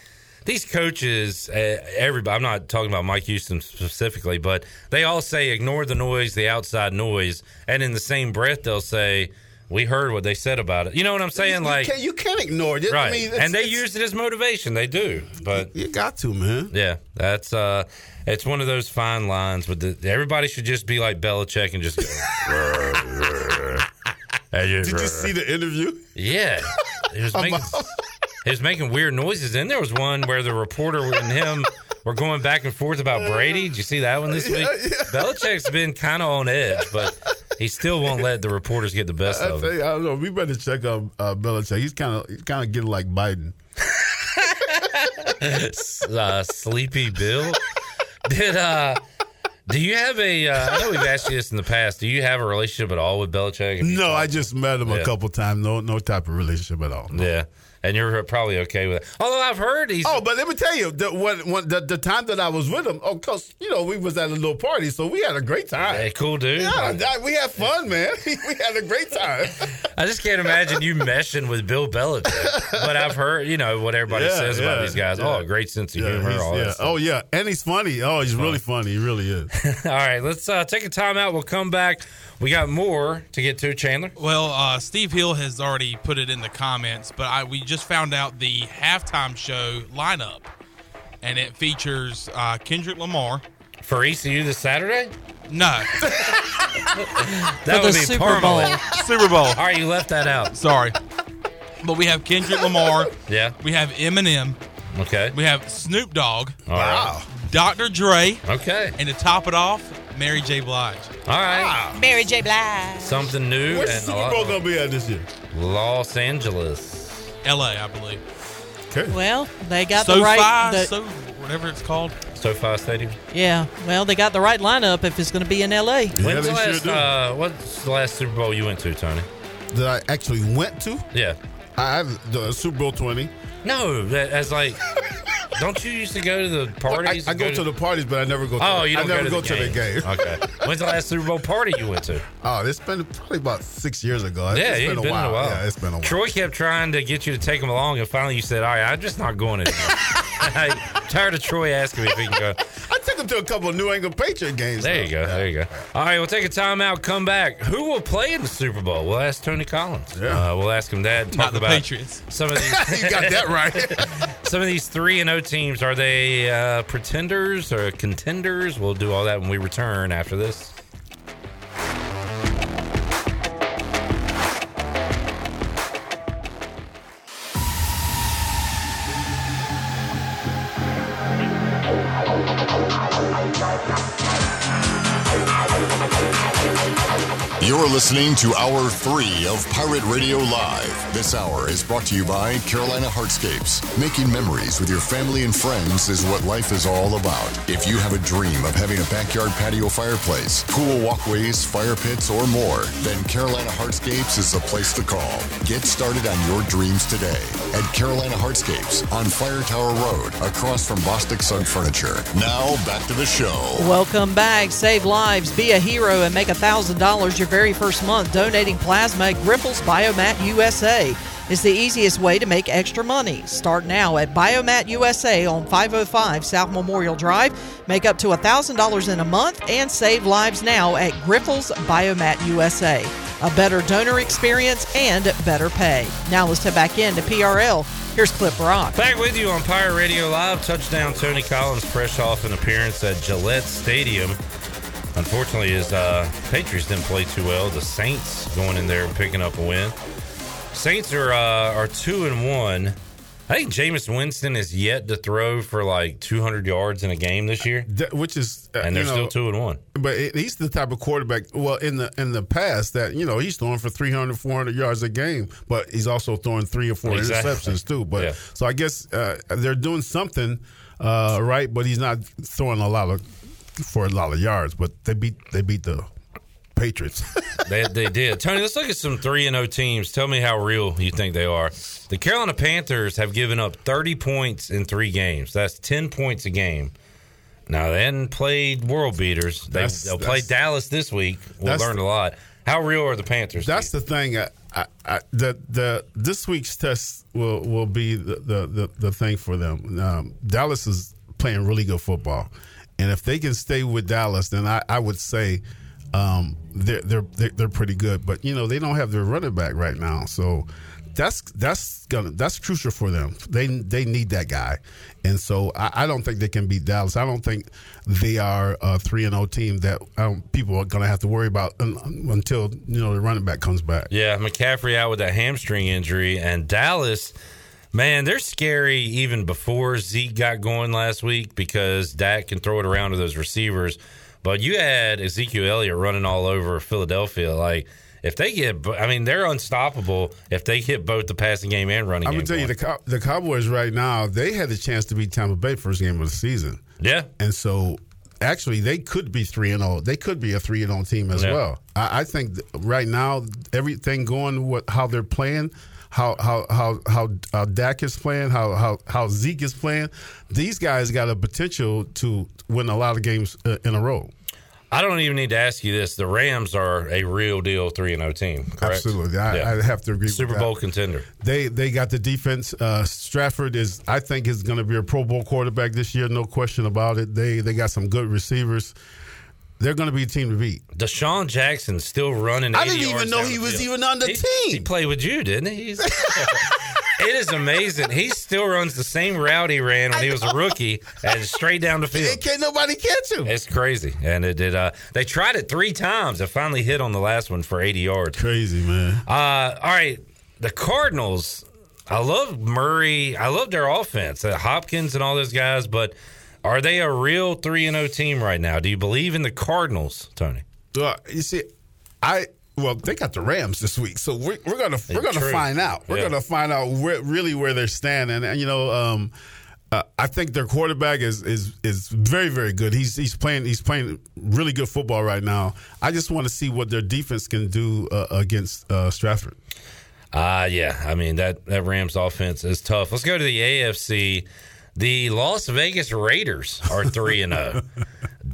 these coaches, uh, everybody, I'm not talking about Mike Houston specifically, but they all say ignore the noise, the outside noise. And in the same breath, they'll say, we heard what they said about it. You know what I'm saying? You like, can't, you can't ignore it. right. I mean, it's- and they use it as motivation. They do. But you got to, man. yeah, that's, uh, it's one of those fine lines. But the, everybody should just be like Belichick and just go. Did you see the interview? Yeah, he was making he was making weird noises. And there was one where the reporter and him were going back and forth about Brady. Did you see that one this week? Belichick's been kind of on edge, but he still won't let the reporters get the best I, of him. you, I don't know. We better check out uh, Belichick. He's kind of he's kind of getting like Biden. uh, Sleepy Bill. Did uh, do you have a? Uh, I know we've asked you this in the past. Do you have a relationship at all with Belichick? No, I just met him Yeah. a couple times. No, no type of relationship at all. Yeah, and you're probably okay with it. Although I've heard he's. Oh, but let me tell you, the, when, when, the, the time that I was with him, of course, you know, we was at a little party, so we had a great time. Hey, cool dude. Yeah, that- we had fun, man. we had a great time. I just can't imagine you meshing with Bill Belichick. But I've heard, you know, what everybody Yeah, says about these guys. yeah. Oh, great sense of Yeah, humor. All, yeah. Oh yeah, and he's funny. Oh, he's really funny. He really is. all right, let's uh, take a time out. We'll come back. We got more to get to, Chandler. Well, uh, Steve Hill has already put it in the comments, but I, we just found out the halftime show lineup, and it features uh, Kendrick Lamar. For ECU this Saturday? No. That would be permanent. Super Bowl. All right, you left that out. Sorry. But we have Kendrick Lamar. Yeah. We have Eminem. Okay. We have Snoop Dogg. All right. Dr. Dre. Okay. And to top it off, Mary J. Blige. All right. Mary J. Blige. Something new. Where's the and a Super lot- Bowl gonna be at this year? Los Angeles. L.A., I believe. Okay. Well, they got SoFi, the right. The, so whatever it's called. SoFi Stadium. yeah, well, they got the right lineup if it's going to be in L.A. When's the last? uh, what's the last Super Bowl you went to, Tony? That I actually went to. Yeah. I have the Super Bowl twenty. No, that, as like Don't you used to go to the Well, I, parties? I go to the parties, but I never go. To Oh, the, you don't I never go go to the to the game. Okay. When's the last Super Bowl party you went to? Oh, it's been probably about six years ago. yeah, it's it's been, been, a while. a while. Yeah, it's been a while. Troy kept trying to get you to take him along, and finally you said, "All right, I'm just not going anymore." I'm tired of Troy asking me if he can go. I took him to a couple of New England Patriot games. There you go. There you go. All right, we'll take a timeout. Come back. Who will play in the Super Bowl? We'll ask Tony Collins. Yeah. Uh, we'll ask him that. Talk Not the about Patriots. some of these. you got that right. some of these three and O teams are they uh, pretenders or contenders? We'll do all that when we return after this. Listening to Hour 3 of Pirate Radio Live. This hour is brought to you by Carolina Hardscapes. Making memories with your family and friends is what life is all about. If you have a dream of having a backyard patio fireplace, pool walkways, fire pits, or more, then Carolina Hardscapes is the place to call. Get started on your dreams today at Carolina Hardscapes on Fire Tower Road, across from Bostic Sugg Furniture. Now, back to the show. Welcome back. Save lives, be a hero, and make $1,000 your very first month donating plasma at Grifols Biomat USA. is the easiest way to make extra money. Start now at Biomat USA on 505 South Memorial Drive. Make up to $1,000 in a month and save lives now at Grifols Biomat USA. A better donor experience and better pay. Now let's head back into PRL. Here's Clip Rock. Back with you on Pirate Radio Live. Touchdown Tony Collins, fresh off an appearance at Gillette Stadium. Unfortunately, his uh, Patriots didn't play too well. The Saints going in there and picking up a win. Saints are uh, are two and one. I think Jameis Winston is yet to throw for like 200 yards in a game this year, which is uh, and they're you know, still two and one. But he's the type of quarterback. Well, in the in the past, that you know he's throwing for 300, 400 yards a game, but he's also throwing three or four Exactly. interceptions too. But Yeah. so I guess uh, they're doing something uh, right, but he's not throwing a lot of for a lot of yards. But they beat they beat the Patriots. they, they did. Tony, let's look at some 3 and 0 teams. Tell me how real you think they are. The Carolina Panthers have given up 30 points in 3 games. That's 10 points a game. Now, they hadn't played world beaters. They, they'll play Dallas this week. We'll learn a lot. How real are the Panthers? That's the thing. I, I, I, the the this week's test will will be the the, the, the thing for them. Um, Dallas is playing really good football, and if they can stay with Dallas, then I, I would say um, they're, they're they're pretty good. But you know they don't have their running back right now, so that's that's gonna that's crucial for them. They they need that guy, and so I, I don't think they can beat Dallas. I don't think they are a three and zero team that um, people are gonna have to worry about un, until you know the running back comes back. Yeah, McCaffrey out with that hamstring injury, and Dallas, man, they're scary even before Zeke got going last week because Dak can throw it around to those receivers. But you had Ezekiel Elliott running all over Philadelphia. Like, if they get, I mean, they're unstoppable if they hit both the passing game and running I'm gonna tell you the Cow- the Cowboys right now they had the chance to beat Tampa Bay first game of the season. Yeah, and so actually they could be three and zero. They could be a three and zero team as Yeah. well. I, I think right now everything going what how they're playing. How how how how Dak is playing, how how how Zeke is playing. These guys got a potential to win a lot of games uh, in a row. I don't even need to ask you this. The Rams are a real deal 3 and 0 team, correct? Absolutely, I, Yeah. I have to agree. Super with that. Bowl contender. They they got the defense. Uh, Stratford is, I think, is going to be a Pro Bowl quarterback this year. No question about it. They they got some good receivers. They're going to be a team to beat. DeSean Jackson still running. I didn't even know he was field. even on the He- team. He played with you, didn't he? It is amazing. He still runs the same route he ran when he was a rookie, and straight down the field. Can't nobody catch him. It's crazy, and it did. Uh, they tried it three times. It finally hit on the last one for 80 yards. Crazy man. Uh, all right, the Cardinals. I love Murray. I love their offense, uh, Hopkins and all those guys. But are they a real three and zero team right now? Do you believe in the Cardinals, Tony? Well, you see, I well they got the Rams this week, so we're, we're gonna we're gonna True. find out. We're Yeah. gonna find out where, really where they're standing. And you know, um, uh, I think their quarterback is is is very very good. He's he's playing he's playing really good football right now. I just want to see what their defense can do uh, against uh, Stratford. Uh yeah. I mean that that Rams offense is tough. Let's go to the AFC. The Las Vegas Raiders are three and zero,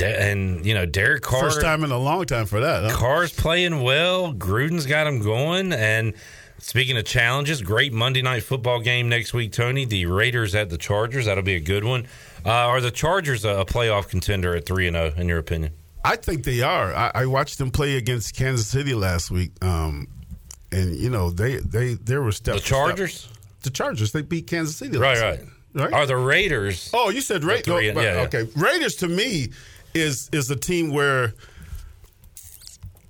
and you know Derek Carr. First time in a long time for that. Huh? Carr's playing well. Gruden's got him going. And speaking of challenges, great Monday night football game next week, Tony. The Raiders at the Chargers. That'll be a good one. Uh, are the Chargers a, playoff contender at three and zero? In your opinion? I think they are. I, I, watched them play against Kansas City last week, um, and you know they they they were step. The Chargers. Step. The Chargers. They beat Kansas City. Right, right. Right? Are the Raiders? Oh, you said Raiders. Oh, yeah, yeah. Okay, Raiders to me is is a team where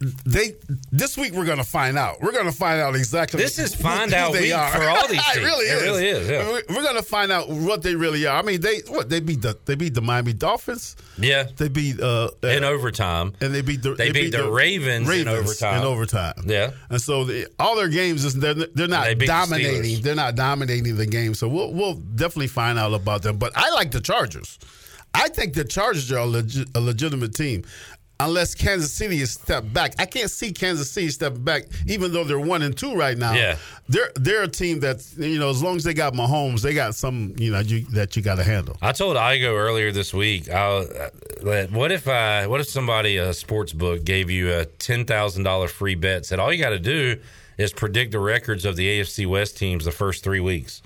they this week we're going to find out. We're going to find out exactly. This is find out they week are. for all these it really it is. Really is. Yeah. We're, going to find out what they really are. I mean, they what they beat the they beat the Miami Dolphins. Yeah, they beat uh, uh in overtime, and they beat the they, beat, beat the, Ravens, Ravens, in overtime. In overtime. Yeah, and so the, all their games is they're they're not they dominating. The they're not dominating the game. So we'll we'll definitely find out about them. But I like the Chargers. I think the Chargers are a, legit, a legitimate team unless Kansas City is stepped back. I can't see Kansas City step back, even though they're one and two right now. Yeah, they're they're a team that you know as long as they got Mahomes, they got some you know you, that you got to handle. I told Igo earlier this week. I, uh, that what if I what if somebody a sports book gave you a ten thousand dollar free bet? Said all you got to do is predict the records of the AFC West teams the first three weeks.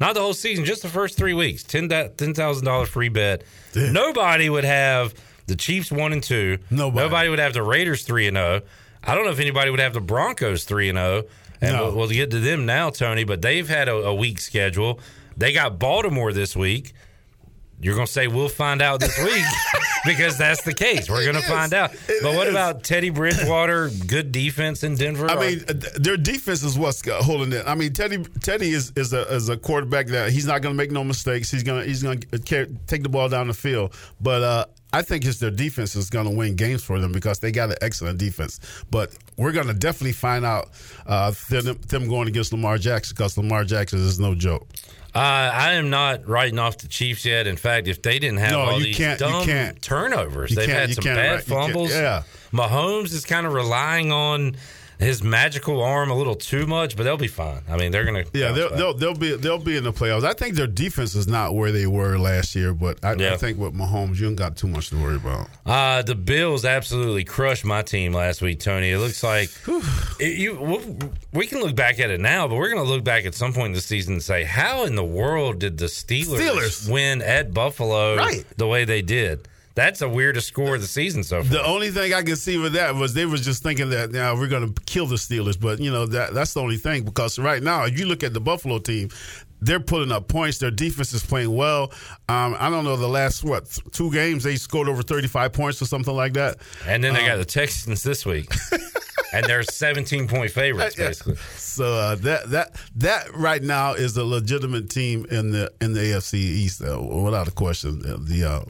Not the whole season, just the first three weeks. Ten thousand dollar free bet. Damn. Nobody would have the Chiefs one and two. Nobody. Nobody would have the Raiders three and zero. I don't know if anybody would have the Broncos three and zero. And No. we'll, we'll get to them now, Tony. But they've had a, a weak schedule. They got Baltimore this week. You're going to say we'll find out this week because that's the case. We're going to find out. But what about Teddy Bridgewater? Good defense in Denver. I mean, uh, their defense is what's uh, holding it. I mean, Teddy Teddy is is a, is a quarterback that he's not going to make no mistakes. He's going to he's going to take the ball down the field. But uh, I think it's their defense is going to win games for them because they got an excellent defense. But we're going to definitely find out uh, them, them going against Lamar Jackson because Lamar Jackson is no joke. Uh, I am not writing off the Chiefs yet. In fact, if they didn't have No, all these dumb turnovers, You they've had some bad fumbles. yeah. Mahomes is kind of relying on his magical arm a little too much, but they'll be fine. I mean, they're going to Yeah, they'll, they'll they'll be they'll be in the playoffs. I think their defense is not where they were last year, but I, Yeah. I think with Mahomes, you don't got too much to worry about. Uh, the Bills absolutely crushed my team last week, Tony. It looks like it, you. we- We can look back at it now, but we're going to look back at some point in the season and say, how in the world did the Steelers, Steelers. win at Buffalo Right. the way they did? That's the weirdest score of the season so far. The only thing I can see with that was they was just thinking that now we're going to kill the Steelers, but you know that that's the only thing because right now if you look at the Buffalo team, they're putting up points. Their defense is playing well. Um, I don't know the last what two games they scored over thirty five points or something like that. And then they Um, got the Texans this week, and they're 17 point favorites basically. So uh, that that that right now is a legitimate team in the in the AFC East, uh, without a question. The, the uh,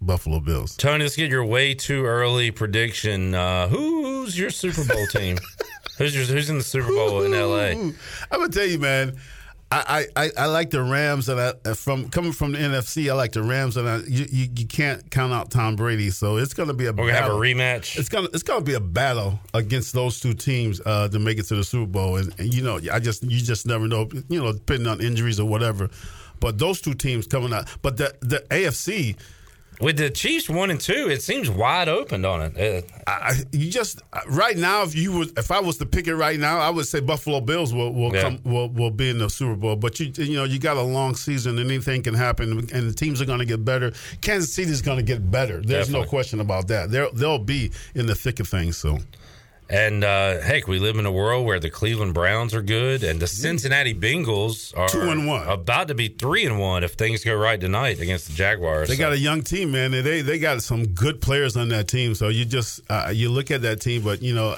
Buffalo Bills. Tony, let's get your way too early prediction. Uh, who's your Super Bowl team? who's your, who's in the Super Bowl in LA? I'm gonna tell you, man. I, I, I- like the Rams, and I, from coming from the NFC, I like the Rams, and I, you, you you can't count out Tom Brady, so it's going to be a We're gonna have a rematch. It's gonna it's gonna be a battle against those two teams uh, to make it to the Super Bowl, and, and you know I just you just never know, you know, depending on injuries or whatever. But those two teams coming out, but the the AFC. With the Chiefs one and two, it seems wide open on it. Uh, I, you just right now, if you was, if I was to pick it right now, I would say Buffalo Bills will will Yeah. come will, will be in the Super Bowl. But you you know you got a long season, and anything can happen, and the teams are going to get better. Kansas City is going to get better. There's no question about that. They'll they'll be in the thick of things. So And uh, heck, we live in a world where the Cleveland Browns are good, and the Cincinnati Bengals are Two and one. about to be three and one if things go right tonight against the Jaguars. they So- got a young team, man. They they got some good players on that team. So you just uh, you look at that team, but you know.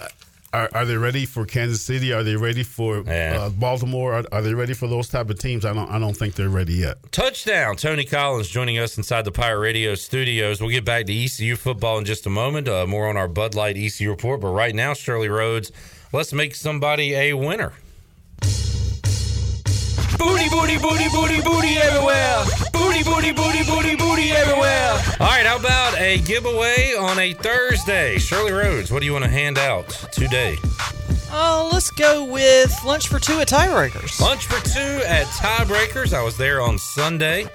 Are, are they ready for Kansas City? Are they ready for uh, Baltimore? Are, are they ready for those type of teams? I don't. I don't think they're ready yet. Touchdown. Tony Collins joining us inside the Pirate Radio studios. We'll get back to ECU football in just a moment. Uh, more on our Bud Light ECU report. But right now, Shirley Rhodes, let's make somebody a winner. Booty, booty, booty, booty, booty everywhere. Booty, booty, booty, booty, booty everywhere. All right, how about a giveaway on a Thursday? Shirley Rhodes, what do you want to hand out today? Oh, let's go with lunch for two at Tiebreakers. Lunch for two at Tiebreakers. I was there on Sunday.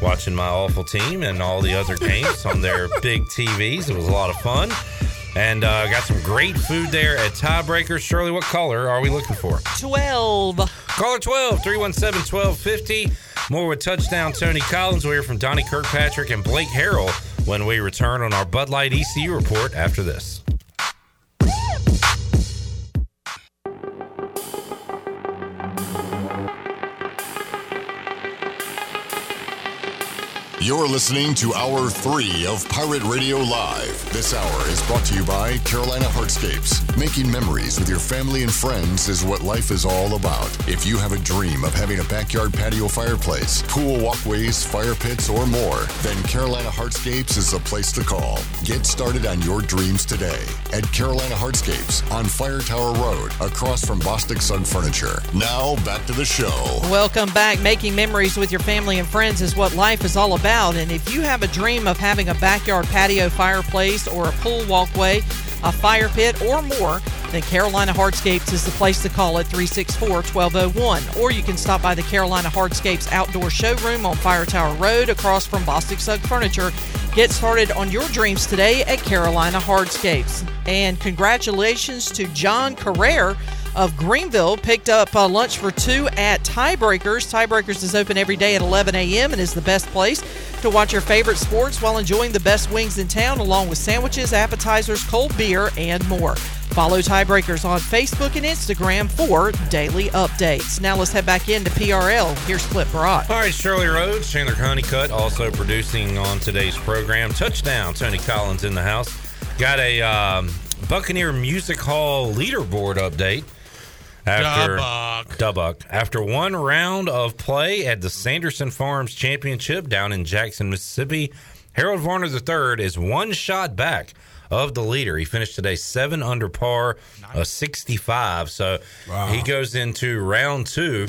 watching my awful team and all the other games on their big TVs. It was a lot of fun. And uh, got some great food there at Tiebreakers. Shirley, what color are we looking for? 12. Caller 12, 317 1250. More with touchdown Tony Collins. We'll hear from Donnie Kirkpatrick and Blake Harrell when we return on our Bud Light ECU report after this. You're listening to Hour 3 of Pirate Radio Live. This hour is brought to you by Carolina Hardscapes. Making memories with your family and friends is what life is all about. If you have a dream of having a backyard patio fireplace, pool walkways, fire pits, or more, then Carolina Hardscapes is the place to call. Get started on your dreams today at Carolina Hardscapes on Fire Tower Road, across from Bostic Sugg Furniture. Now, back to the show. Welcome back. Making memories with your family and friends is what life is all about. And if you have a dream of having a backyard patio fireplace or a pool walkway, a fire pit, or more, then Carolina Hardscapes is the place to call at 364 1201. Or you can stop by the Carolina Hardscapes outdoor showroom on Fire Tower Road across from Bostic Sugg Furniture. Get started on your dreams today at Carolina Hardscapes. And congratulations to John Carrere of Greenville picked up uh, lunch for two at Tiebreakers. Tiebreakers is open every day at 11 a.m. and is the best place to watch your favorite sports while enjoying the best wings in town, along with sandwiches, appetizers, cold beer, and more. Follow Tiebreakers on Facebook and Instagram for daily updates. Now let's head back into PRL. Here's Clip Brock. All right, Shirley Rhodes, Chandler Honeycutt also producing on today's program. Touchdown, Tony Collins in the house. Got a um, Buccaneer Music Hall leaderboard update. After Dubuck. Dubuck. After one round of play at the Sanderson Farms Championship down in Jackson, Mississippi, Harold Varner III is one shot back of the leader. He finished today seven under par, a 65. So he goes into round two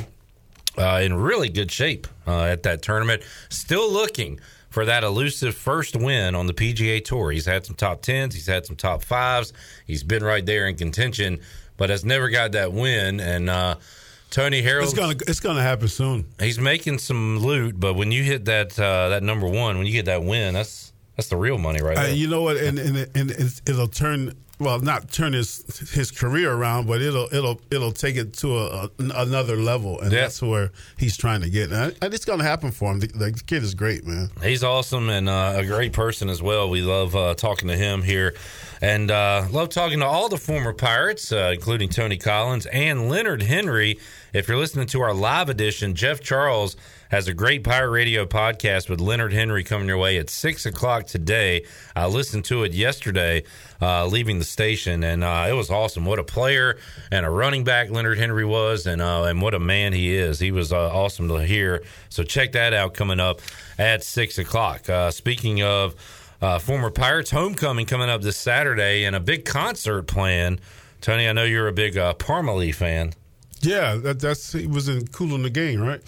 uh, in really good shape uh, at that tournament. Still looking for that elusive first win on the PGA Tour. He's had some top tens, he's had some top fives, he's been right there in contention, but has never got that win. And uh, Tony Harold, It's gonna it's gonna happen soon. he's making some loot, but when you hit that uh, that number one, when you get that win, that's that's the real money right Uh, there. you know what? And and, and it'll turn well, not turn his his career around, but it'll it'll it'll take it to a, a- another level, and Yeah. that's where he's trying to get. And, it's gonna happen for him. The, the kid is great, man. He's awesome and uh, a great person as well. We love uh, talking to him here and uh, love talking to all the former Pirates, uh, including Tony Collins and Leonard Henry. If you're listening to our live edition, Jeff Charles has a great Pirate Radio podcast with Leonard Henry coming your way at 6 o'clock today. I listened to it yesterday uh, leaving the station, and uh, it was awesome. What a player and a running back Leonard Henry was, and, uh, and what a man he is. He was uh, awesome to hear. So check that out coming up at 6 o'clock. Uh, speaking of uh, former Pirates, homecoming coming up this Saturday, and a big concert plan. Tony, I know you're a big uh, Parmalee fan. Yeah, that, that's he was in Cool in the Game, right?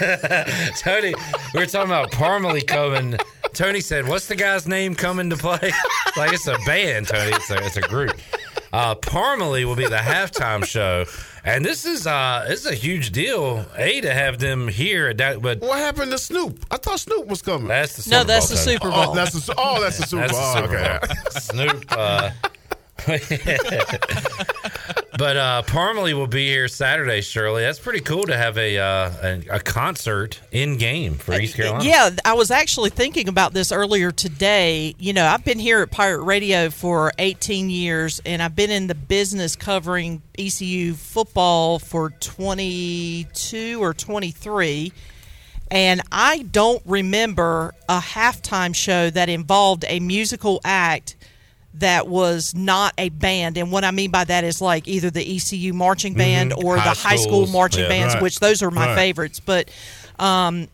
Tony, we were talking about Parmalee coming. Tony said, "What's the guy's name coming to play?" like it's a band, Tony. It's a it's a group. Uh, Parmalee will be the halftime show, and this is uh this is a huge deal. A to have them here at that, but what happened to Snoop? I thought Snoop was coming. That's the No, that's Bowl, the Tony. Super Bowl. Oh, that's the oh, that's the Super That's Bowl. the Super okay. Bowl. Snoop. Uh, but uh, Parmalee will be here Saturday. Shirley, that's pretty cool to have a uh, a, a concert in game for East Carolina. Yeah, I was actually thinking about this earlier today. You know, I've been here at Pirate Radio for 18 years, and I've been in the business covering ECU football for 22 or 23. And I don't remember a halftime show that involved a musical act that was not a band. And what I mean by that is like either the ECU marching band Mhm. or High the high school marching Yeah. bands, Right. which those are my Right. favorites. But um,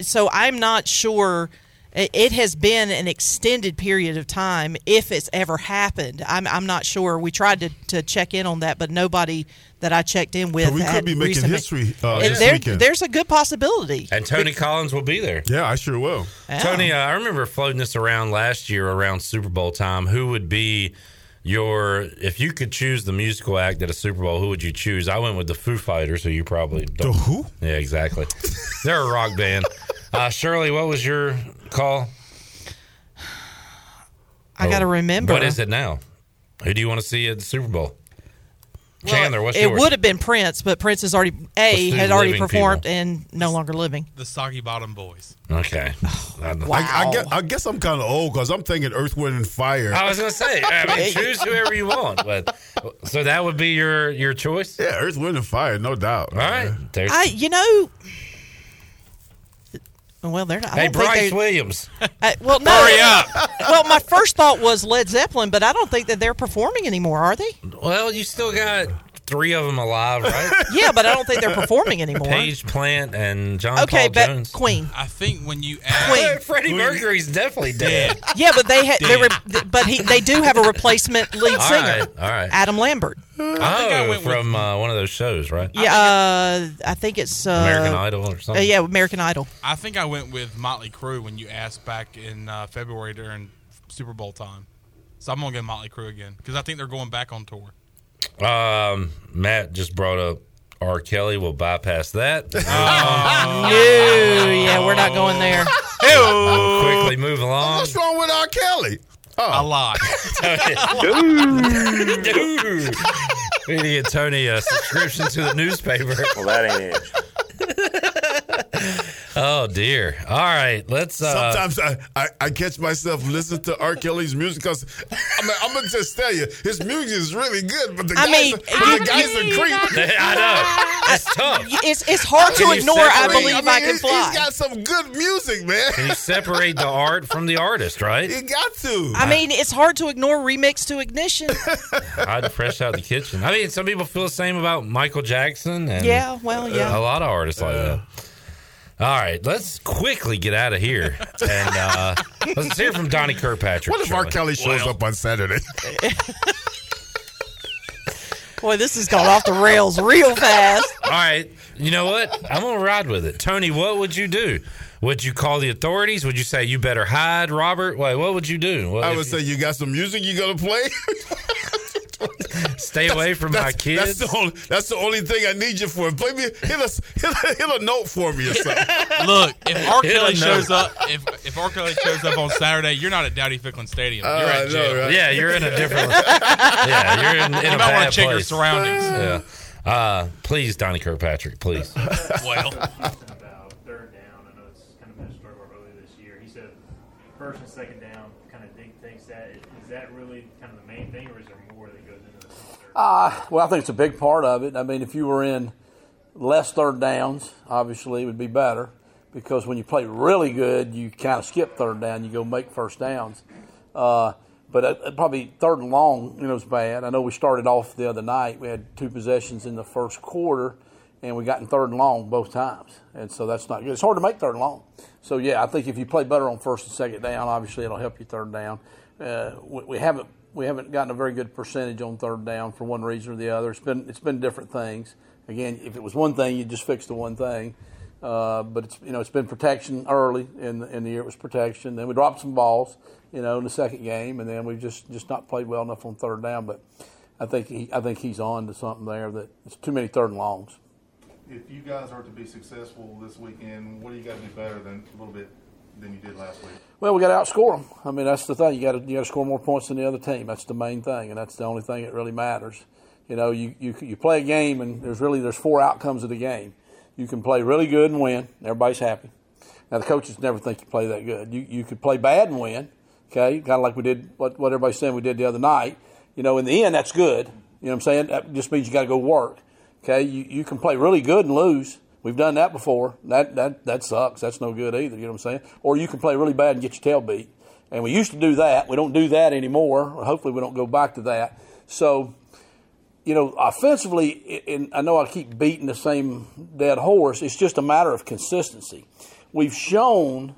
so I'm not sure. It it has been an extended period of time, if it's ever happened. I'm, I'm not sure. We tried to, to check in on that, but nobody that I checked in with. we could be making recent- history, uh, this there- weekend. There's a good possibility. And Tony Collins will be there. Yeah, I sure will. Tony, uh, I remember floating this around last year around Super Bowl time. Who would be your if you could choose the musical act at a Super Bowl? Who would you choose? I went with the Foo Fighters, who you probably don't. The who? Yeah, exactly. They're a rock band. Uh, Shirley, what was your call? I got to remember. What is it now? Who do you want to see at the Super Bowl? Chandler, what's it yours? would have been Prince, but Prince has already a had already performed people. and no longer living. The Soggy Bottom Boys. Okay. I, I guess, I guess I'm kind of old because I'm thinking Earth, Wind, and Fire. I was gonna say, I mean, choose whoever you want, but so that would be your your choice. Yeah, Earth, Wind, and Fire, no doubt. All right, there's I, you know, well, they're not. I Hey, Bryce they- Williams. I- well, no. Hurry up. well, my first thought was Led Zeppelin, but I don't think that they're performing anymore, are they? Well, you still got three of them alive, right? Yeah, but I don't think they're performing anymore. Page Plant and John Okay, Paul but Jones. Queen. I think when you ask Queen. Freddie Mercury's definitely dead. Yeah, but they had they re- but he they do have a replacement lead All singer, right, all right. Adam Lambert. Oh, I I from uh, one of those shows, right? Yeah, uh, I think it's uh, American Idol or uh, something. yeah, American Idol. I think I went with Motley Crue when you asked back in uh, February during Super Bowl time. So I'm gonna get Motley Crue again because I think they're going back on tour. Um, Matt just brought up R. Kelly. We'll bypass that. No, yeah, we're not going there. We'll quickly move along. What's wrong with R. Kelly? A lot. Dude. We need to get Tony a subscription to the newspaper. Well, that ain't it. Oh dear. All right, let's. Uh, Sometimes I, I, I catch myself listening to R. Kelly's music because I mean, I'm gonna just tell you his music is really good, but the I guys, mean, are, but the guys are creep. I know. It's tough. It's it's hard to Can you ignore. I believe I, mean, can fly. He's got some good music, man. Can you separate the art from the artist, right? You got to. I mean, it's hard to ignore remix to ignition. I'd fresh out the kitchen. I mean, some people feel the same about Michael Jackson and Yeah, well, yeah. a lot of artists like that. All right, let's quickly get out of here and uh, let's hear from Donnie Kirkpatrick. what if R. shortly. Kelly shows up on Saturday? Boy, this has gone off the rails real fast. All right, you know what? I'm gonna ride with it. Tony, what would you do? Would you call the authorities? Would you say you better hide, Robert? Wait, what would you do? What I if would say you got some music you gonna play. you stay away from my kids. That's the only. That's the only thing I need you for. Play me. Hit a hit a, hit a note for me or something. Look, if R. Kelly shows up, if if R. Kelly shows up on Saturday, you're not at Dowdy Ficklen Stadium. You're Uh, at know, jail. right? yeah, you're in a different. Yeah, you're in, in You a might want to check your surroundings. Yeah. Uh, please, Donnie Kirkpatrick, please. Well, about third down. I know it's kind of been a struggle early this year. He said first and second down kind of dictates that. Is that really kind of the main thing, or is there more that goes into this? Uh, well, I think it's a big part of it. I mean, if you were in less third downs, obviously it would be better because when you play really good, you kind of skip third down. You go make first downs. Uh, but uh, probably third and long, you know, is bad. I know we started off the other night. We had two possessions in the first quarter, and we got in third and long both times, and so that's not good. It's hard to make third and long. So yeah, I think if you play better on first and second down, obviously it'll help you third down. Uh, we, we haven't we haven't gotten a very good percentage on third down for one reason or the other. It's been it's been different things. Again, if it was one thing, you just fix the one thing. Uh, but it's you know it's been protection early in the, in the year. It was protection. Then we dropped some balls, you know, in the second game, and then we've just just not played well enough on third down. But I think he I think he's on to something there that it's too many third and longs. If you guys are to be successful this weekend, what do you got to do better than a little bit than you did last week? Well, we got to outscore them. I mean, that's the thing. You got to you got to score more points than the other team. That's the main thing, and that's the only thing that really matters. You know, you, you you play a game, and there's really there's four outcomes of the game. You can play really good and win. Everybody's happy. Now the coaches never think you play that good. You you could play bad and win. Okay, kind of like we did what what everybody's saying we did the other night. You know, in the end, that's good. You know what I'm saying? That just means you got to go work. Okay, you, you can play really good and lose. We've done that before. That that that sucks. That's no good either. You know what I'm saying? Or you can play really bad and get your tail beat. And we used to do that. We don't do that anymore. Hopefully, we don't go back to that. So, you know, offensively, and I know I keep beating the same dead horse. It's just a matter of consistency. We've shown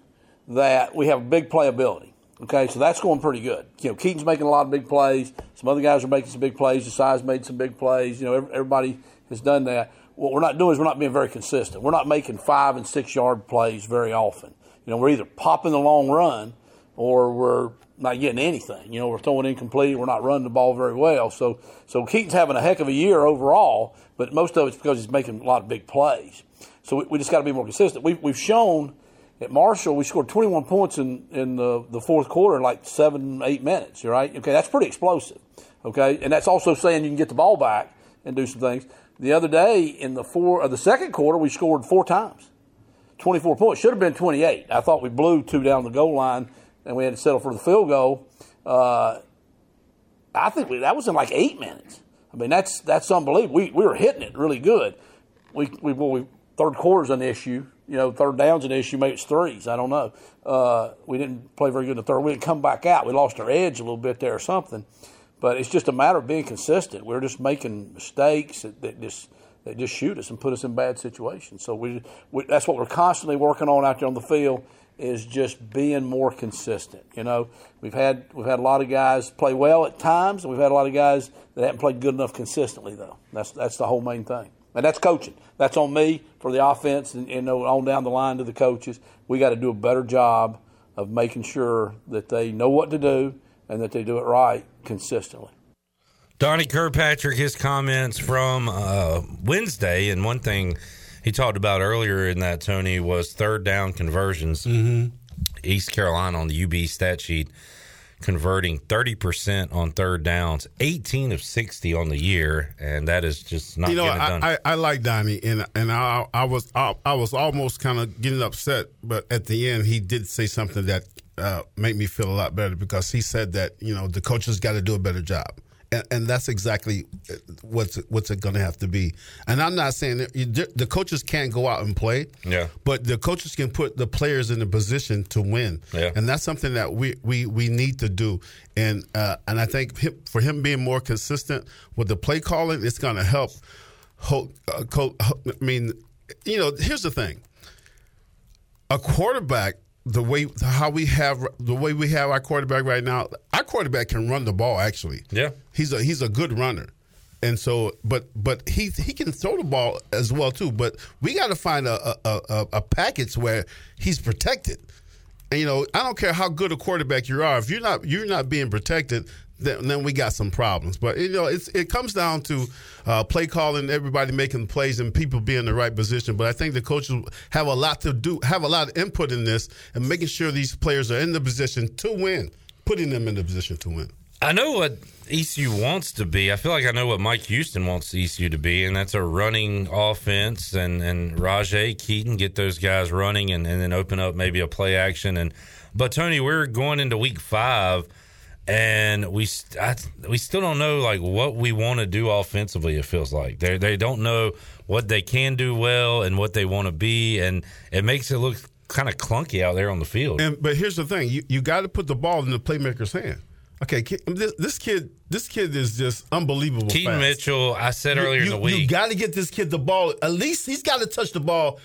that we have big playability. Okay, so that's going pretty good. You know, Keaton's making a lot of big plays. Some other guys are making some big plays. Desai's made some big plays. You know, everybody has done that. What we're not doing is we're not being very consistent. We're not making five and six yard plays very often. You know, we're either popping the long run or we're not getting anything. You know, we're throwing incomplete. We're not running the ball very well. So, so Keaton's having a heck of a year overall, but most of it's because he's making a lot of big plays. So we, we just got to be more consistent. We, we've shown At Marshall, we scored 21 points in, in the, the fourth quarter in like seven, eight minutes. Right. Okay, that's pretty explosive. Okay, and that's also saying you can get the ball back and do some things. The other day in the four of the second quarter, we scored four times, 24 points. Should have been 28. I thought we blew two down the goal line, and we had to settle for the field goal. Uh, I think we, that was in like eight minutes. I mean, that's that's unbelievable. We we were hitting it really good. We we, well, we third quarter's an issue. You know, third down's an issue. Maybe it's threes. I don't know. Uh, we didn't play very good in the third. We didn't come back out. We lost our edge a little bit there or something. But it's just a matter of being consistent. We're just making mistakes that, that just that just shoot us and put us in bad situations. So we, we that's what we're constantly working on out there on the field is just being more consistent. You know, we've had we've had a lot of guys play well at times, and we've had a lot of guys that haven't played good enough consistently. Though that's that's the whole main thing, and that's coaching. That's on me for the offense, and know, on down the line to the coaches. We got to do a better job of making sure that they know what to do and that they do it right consistently. Donnie Kirkpatrick, his comments from uh, Wednesday, and one thing he talked about earlier in that Tony was third down conversions. Mm-hmm. East Carolina on the UB stat sheet converting 30% on third downs, 18 of 60 on the year, and that is just not you know, getting it done. I, I, I like Donnie, and and I I was I, I was almost kind of getting upset, but at the end he did say something that uh, made me feel a lot better because he said that you know the coaches got to do a better job. And, and that's exactly what's what's it going to have to be. And I'm not saying that you, the coaches can't go out and play, yeah. but the coaches can put the players in a position to win. Yeah. And that's something that we, we, we need to do. And uh, and I think him, for him being more consistent with the play calling, it's going to help. Hold, uh, co- I mean, you know, here's the thing: a quarterback the way how we have the way we have our quarterback right now, our quarterback can run the ball. Actually, yeah, he's a he's a good runner, and so but but he he can throw the ball as well too. But we got to find a a, a a package where he's protected. And you know, I don't care how good a quarterback you are, if you're not you're not being protected, then, then we got some problems. But you know, it's it comes down to uh, play calling, everybody making plays, and people being in the right position. But I think the coaches have a lot to do, have a lot of input in this, and making sure these players are in the position to win, putting them in the position to win. I know what ECU wants to be. I feel like I know what Mike Houston wants ECU to be, and that's a running offense and and Rahjai Keaton get those guys running and, and then open up maybe a play action. And but Tony, we're going into week five and we I, we still don't know like what we want to do offensively. It feels like they they don't know what they can do well and what they want to be, and it makes it look kind of clunky out there on the field. And but here's the thing: you you got to put the ball in the playmaker's hand. Okay, this, this kid, this kid is just unbelievable. Keaton fast. Mitchell, I said earlier you, in the week, you got to get this kid the ball. At least he's got to touch the ball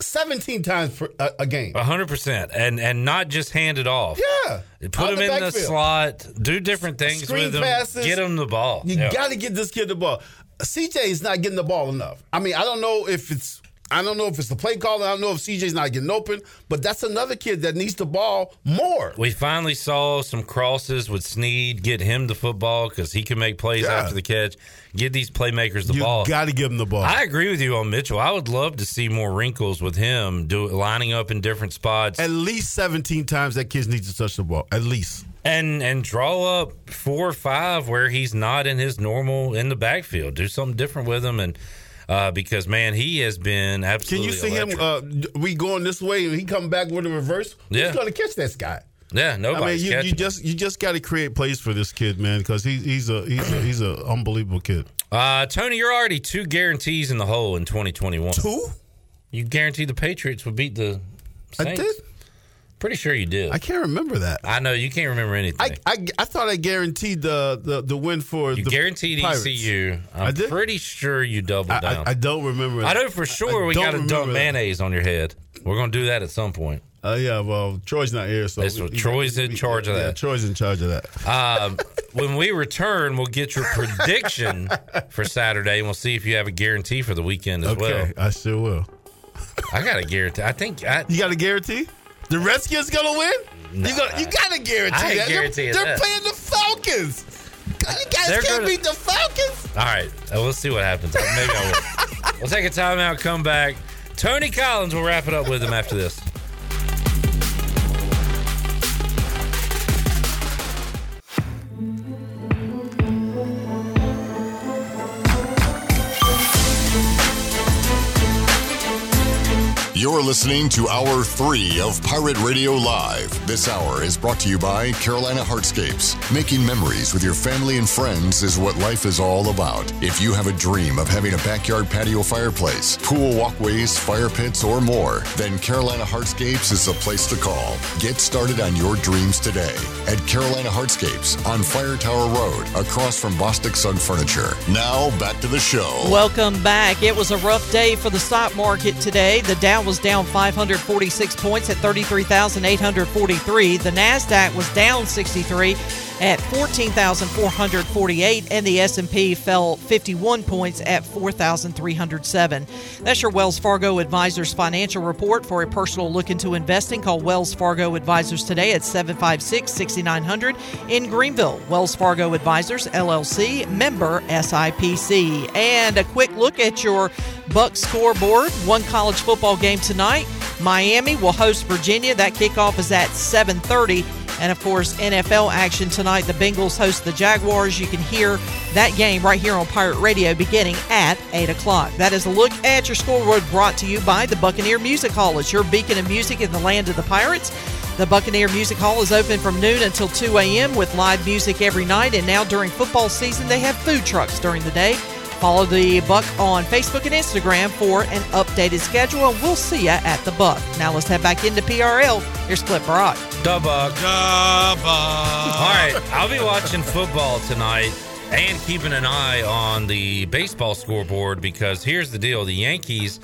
17 times per, a, a game. 100%. And and not just hand it off. Yeah. Put him the in the slot, do different things Screen with him, passes. get him the ball. You Yeah. got to get this kid the ball. CJ is not getting the ball enough. I mean, I don't know if it's I don't know if it's the play call. I don't know if CJ's not getting open, but that's another kid that needs the ball more. We finally saw some crosses with Snead, get him the football because he can make plays Yeah. after the catch. Get these playmakers the You ball. got to give him the ball. I agree with you on Mitchell. I would love to see more wrinkles with him, do lining up in different spots. At least 17 times that kid needs to touch the ball. At least. and and draw up four or five where he's not in his normal in the backfield. Do something different with him, and uh, because man, he has been absolutely. Can you see electric. him? Uh, we going this way and he come back with a reverse. Yeah. Who's going to catch this guy? yeah, I mean, you, you just you just got to create plays for this kid, man, because he, he's a he's a he's a unbelievable kid. Uh, Tony, you're already two guarantees in the hole in 2021. Two? You guaranteed the Patriots would beat the I Saints. did? Pretty sure you did. I can't remember that. I know you can't remember anything. I, I, I thought I guaranteed the the, the win for you the guaranteed Pirates. ECU. I'm I did? pretty sure you doubled I, down. I, I don't remember. I know for sure we got to dump that. mayonnaise on your head. We're going to do that at some point. Uh, yeah, well, Troy's not here, so what- Troy's in charge of yeah, that. Troy's in charge of that. Um, when we return, we'll get your prediction for Saturday, and we'll see if you have a guarantee for the weekend as Okay, I sure will. I got a guarantee. I think I, You got a guarantee? The Redskins gonna win? No, you got you got to guarantee I that. guaranteeing they're they're playing the Falcons. You guys They're can't gonna- beat the Falcons. All right, uh, we'll see what happens. Maybe I will. we'll take a timeout, come back. Tony Collins will wrap it up with him after this. You're listening to Hour 3 of Pirate Radio Live. This hour is brought to you by Carolina Hardscapes. Making memories with your family and friends is what life is all about. If you have a dream of having a backyard patio fireplace, pool walkways, fire pits, or more, then Carolina Hardscapes is the place to call. Get started on your dreams today at Carolina Hardscapes on Fire Tower Road, across from Bostic Sugg Furniture. Now, back to the show. Welcome back. It was a rough day for the stock market today. The Dow was down 546 points at 33,843. The Nasdaq was down 63 at 14,448 and the S&P fell 51 points at 4,307. That's your Wells Fargo Advisors financial report for a personal look into investing. Call Wells Fargo Advisors today at 756-6900 in Greenville. Wells Fargo Advisors LLC, member SIPC. And a quick look at your Buck scoreboard. One college football game tonight. Miami will host Virginia. That kickoff is at 7:30. And of course, NFL action tonight. The Bengals host the Jaguars. You can hear that game right here on Pirate Radio beginning at 8 o'clock. That is a look at your scoreboard brought to you by the Buccaneer Music Hall. It's your beacon of music in the land of the Pirates. The Buccaneer Music Hall is open from noon until 2 a.m. with live music every night. And now during football season, they have food trucks during the day. Follow the Buck on Facebook and Instagram for an updated schedule, and we'll see you at the Buck. Now let's head back into PRL. Here's Clip Brock. Da Buck. Da Buck. All right, I'll be watching football tonight and keeping an eye on the baseball scoreboard because here's the deal: the Yankees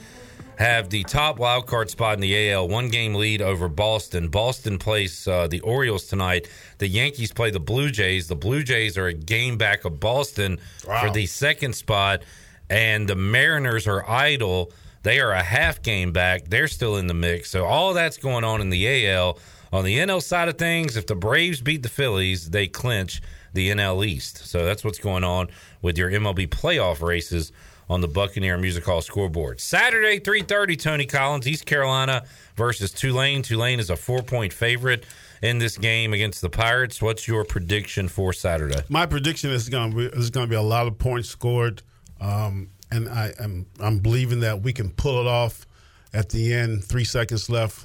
have the top wild card spot in the AL, one game lead over Boston. Boston plays uh, the Orioles tonight. The Yankees play the Blue Jays. The Blue Jays are a game back of Boston Wow. for the second spot, and the Mariners are idle. They are a half game back. They're still in the mix. So all that's going on in the AL. On the NL side of things, if the Braves beat the Phillies, they clinch the NL East. So that's what's going on with your MLB playoff races on the Buccaneer Music Hall scoreboard. Saturday, 3.30, Tony Collins, East Carolina versus Tulane. Tulane is a four-point favorite in this game against the Pirates. What's your prediction for Saturday? My prediction is going to be there's going to be a lot of points scored, um, and I am I'm believing that we can pull it off at the end. Three seconds left.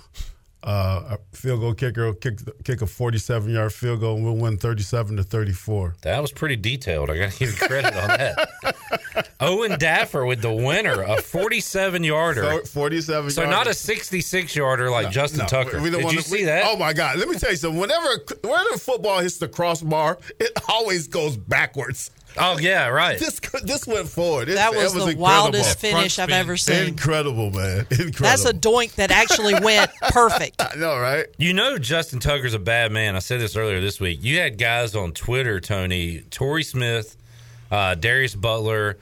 Uh, a field goal kicker will kick kick a 47 yard field goal, and we'll win 37 to 34. That was pretty detailed. I got to give you credit on that. Owen Daffer with the winner, a 47 yarder. 47 So yarder. not a 66 yarder like Justin No, Tucker. we don't Did wanna- you see we- that? Oh my God! Let me tell you something. Whenever whenever football hits the crossbar, it always goes backwards. Oh yeah, right. This this went forward. It, That it was the incredible. wildest finish I've ever seen. Incredible, man. Incredible. That's a doink that actually went perfect. I know, right? You know Justin Tucker's a bad man. I said this earlier this week. You had guys on Twitter, Tony, Torrey Smith, uh, Darius Butler,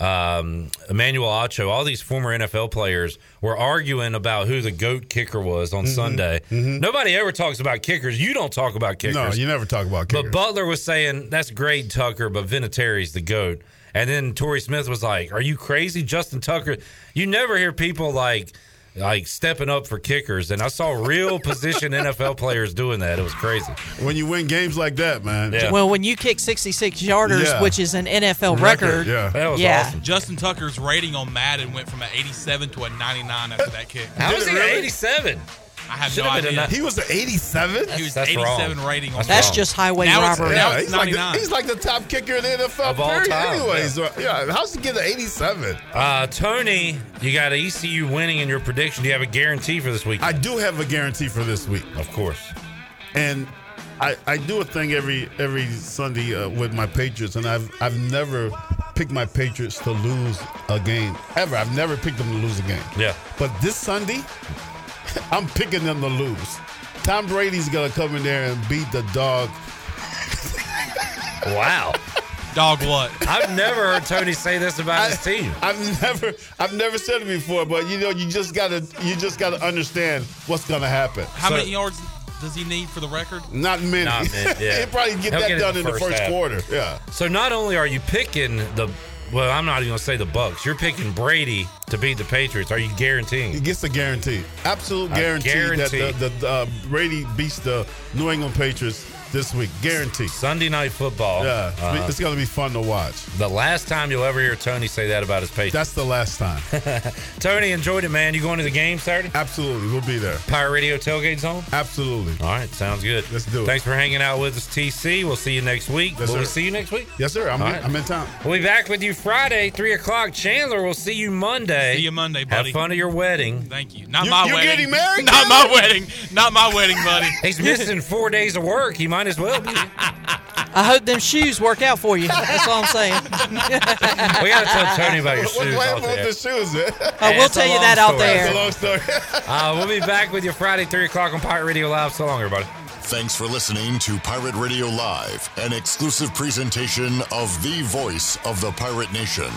um, Emmanuel Acho, all these former NFL players were arguing about who the GOAT kicker was on Mhm. Sunday. Mhm. Nobody ever talks about kickers. You don't talk about kickers. No, you never talk about kickers. But Butler was saying, that's great, Tucker, but Vinatieri's the GOAT. And then Torrey Smith was like, Are you crazy? Justin Tucker. You never hear people like like stepping up for kickers. And I saw real position NFL players doing that. It was crazy. when you win games like that, man. Yeah. Well, when you kick 66 yarders, Yeah. which is an NFL record, yeah. That was yeah. awesome. Justin Tucker's rating on Madden went from an 87 to a 99 after that kick. How was he an 87? I have Should've no been idea. a ni- He was an 87. He was That's 87 wrong. rating on That's That's just highway Now it's- robbery. now Yeah, it's he's like, the, 99. he's like the top kicker in the NFL Of all period time, anyways. Yeah. how's he get the 87? Uh, Tony, you got an ECU winning in your prediction. Do you have a guarantee for this week? I do have a guarantee for this week. Of course. And I, I do a thing every every Sunday uh, with my Patriots, and I've I've never picked my Patriots to lose a game ever. I've never picked them to lose a game. Yeah. But this Sunday, I'm picking them to lose. Tom Brady's gonna come in there and beat the dog. Wow. Dog what? I've never heard Tony say this about his team. I've never I've never said it before, but you know you just gotta you just gotta understand what's gonna happen. How So- many yards does he need for the record? Not many. Not many, yeah. He'll probably get He'll that get done in in the the first first quarter. Yeah. So not only are you picking the well, I'm not even gonna say the Bucks. You're picking Brady to beat the Patriots. Are you guaranteeing? He gets a guarantee, absolute guarantee, guarantee. that the, the uh, Brady beats the New England Patriots this week, guaranteed. Sunday night football. Yeah, Uh, it's going to be fun to watch. the last time you'll ever hear Tony say that about his Patriots. That's the last time. Tony, enjoyed it, man. You going to the game Saturday? Absolutely, we'll be there. Pirate Radio tailgate zone. Absolutely. All right, sounds good. Let's do it. Thanks for hanging out with us, TC. We'll see you next week. Yes, Will we sir. see you next week? Yes, sir. I'm, in, right. I'm in town. We'll be back with you Friday, three o'clock. Chandler, we'll see you Monday. See you Monday, buddy. Have fun at your wedding. Thank you. Not You- my you're wedding. getting married, Not my wedding. Not my wedding, buddy. He's missing four days of work. He might as well be. I hope them shoes work out for you. That's all I'm saying. We got to tell Tony about your What, shoes. what off happened with the shoes? man? I will tell you long that out there. That's a long story. Uh, we'll be back with you Friday, 3 o'clock on Pirate Radio Live. So long, everybody. Thanks for listening to Pirate Radio Live, an exclusive presentation of the voice of the pirate nation.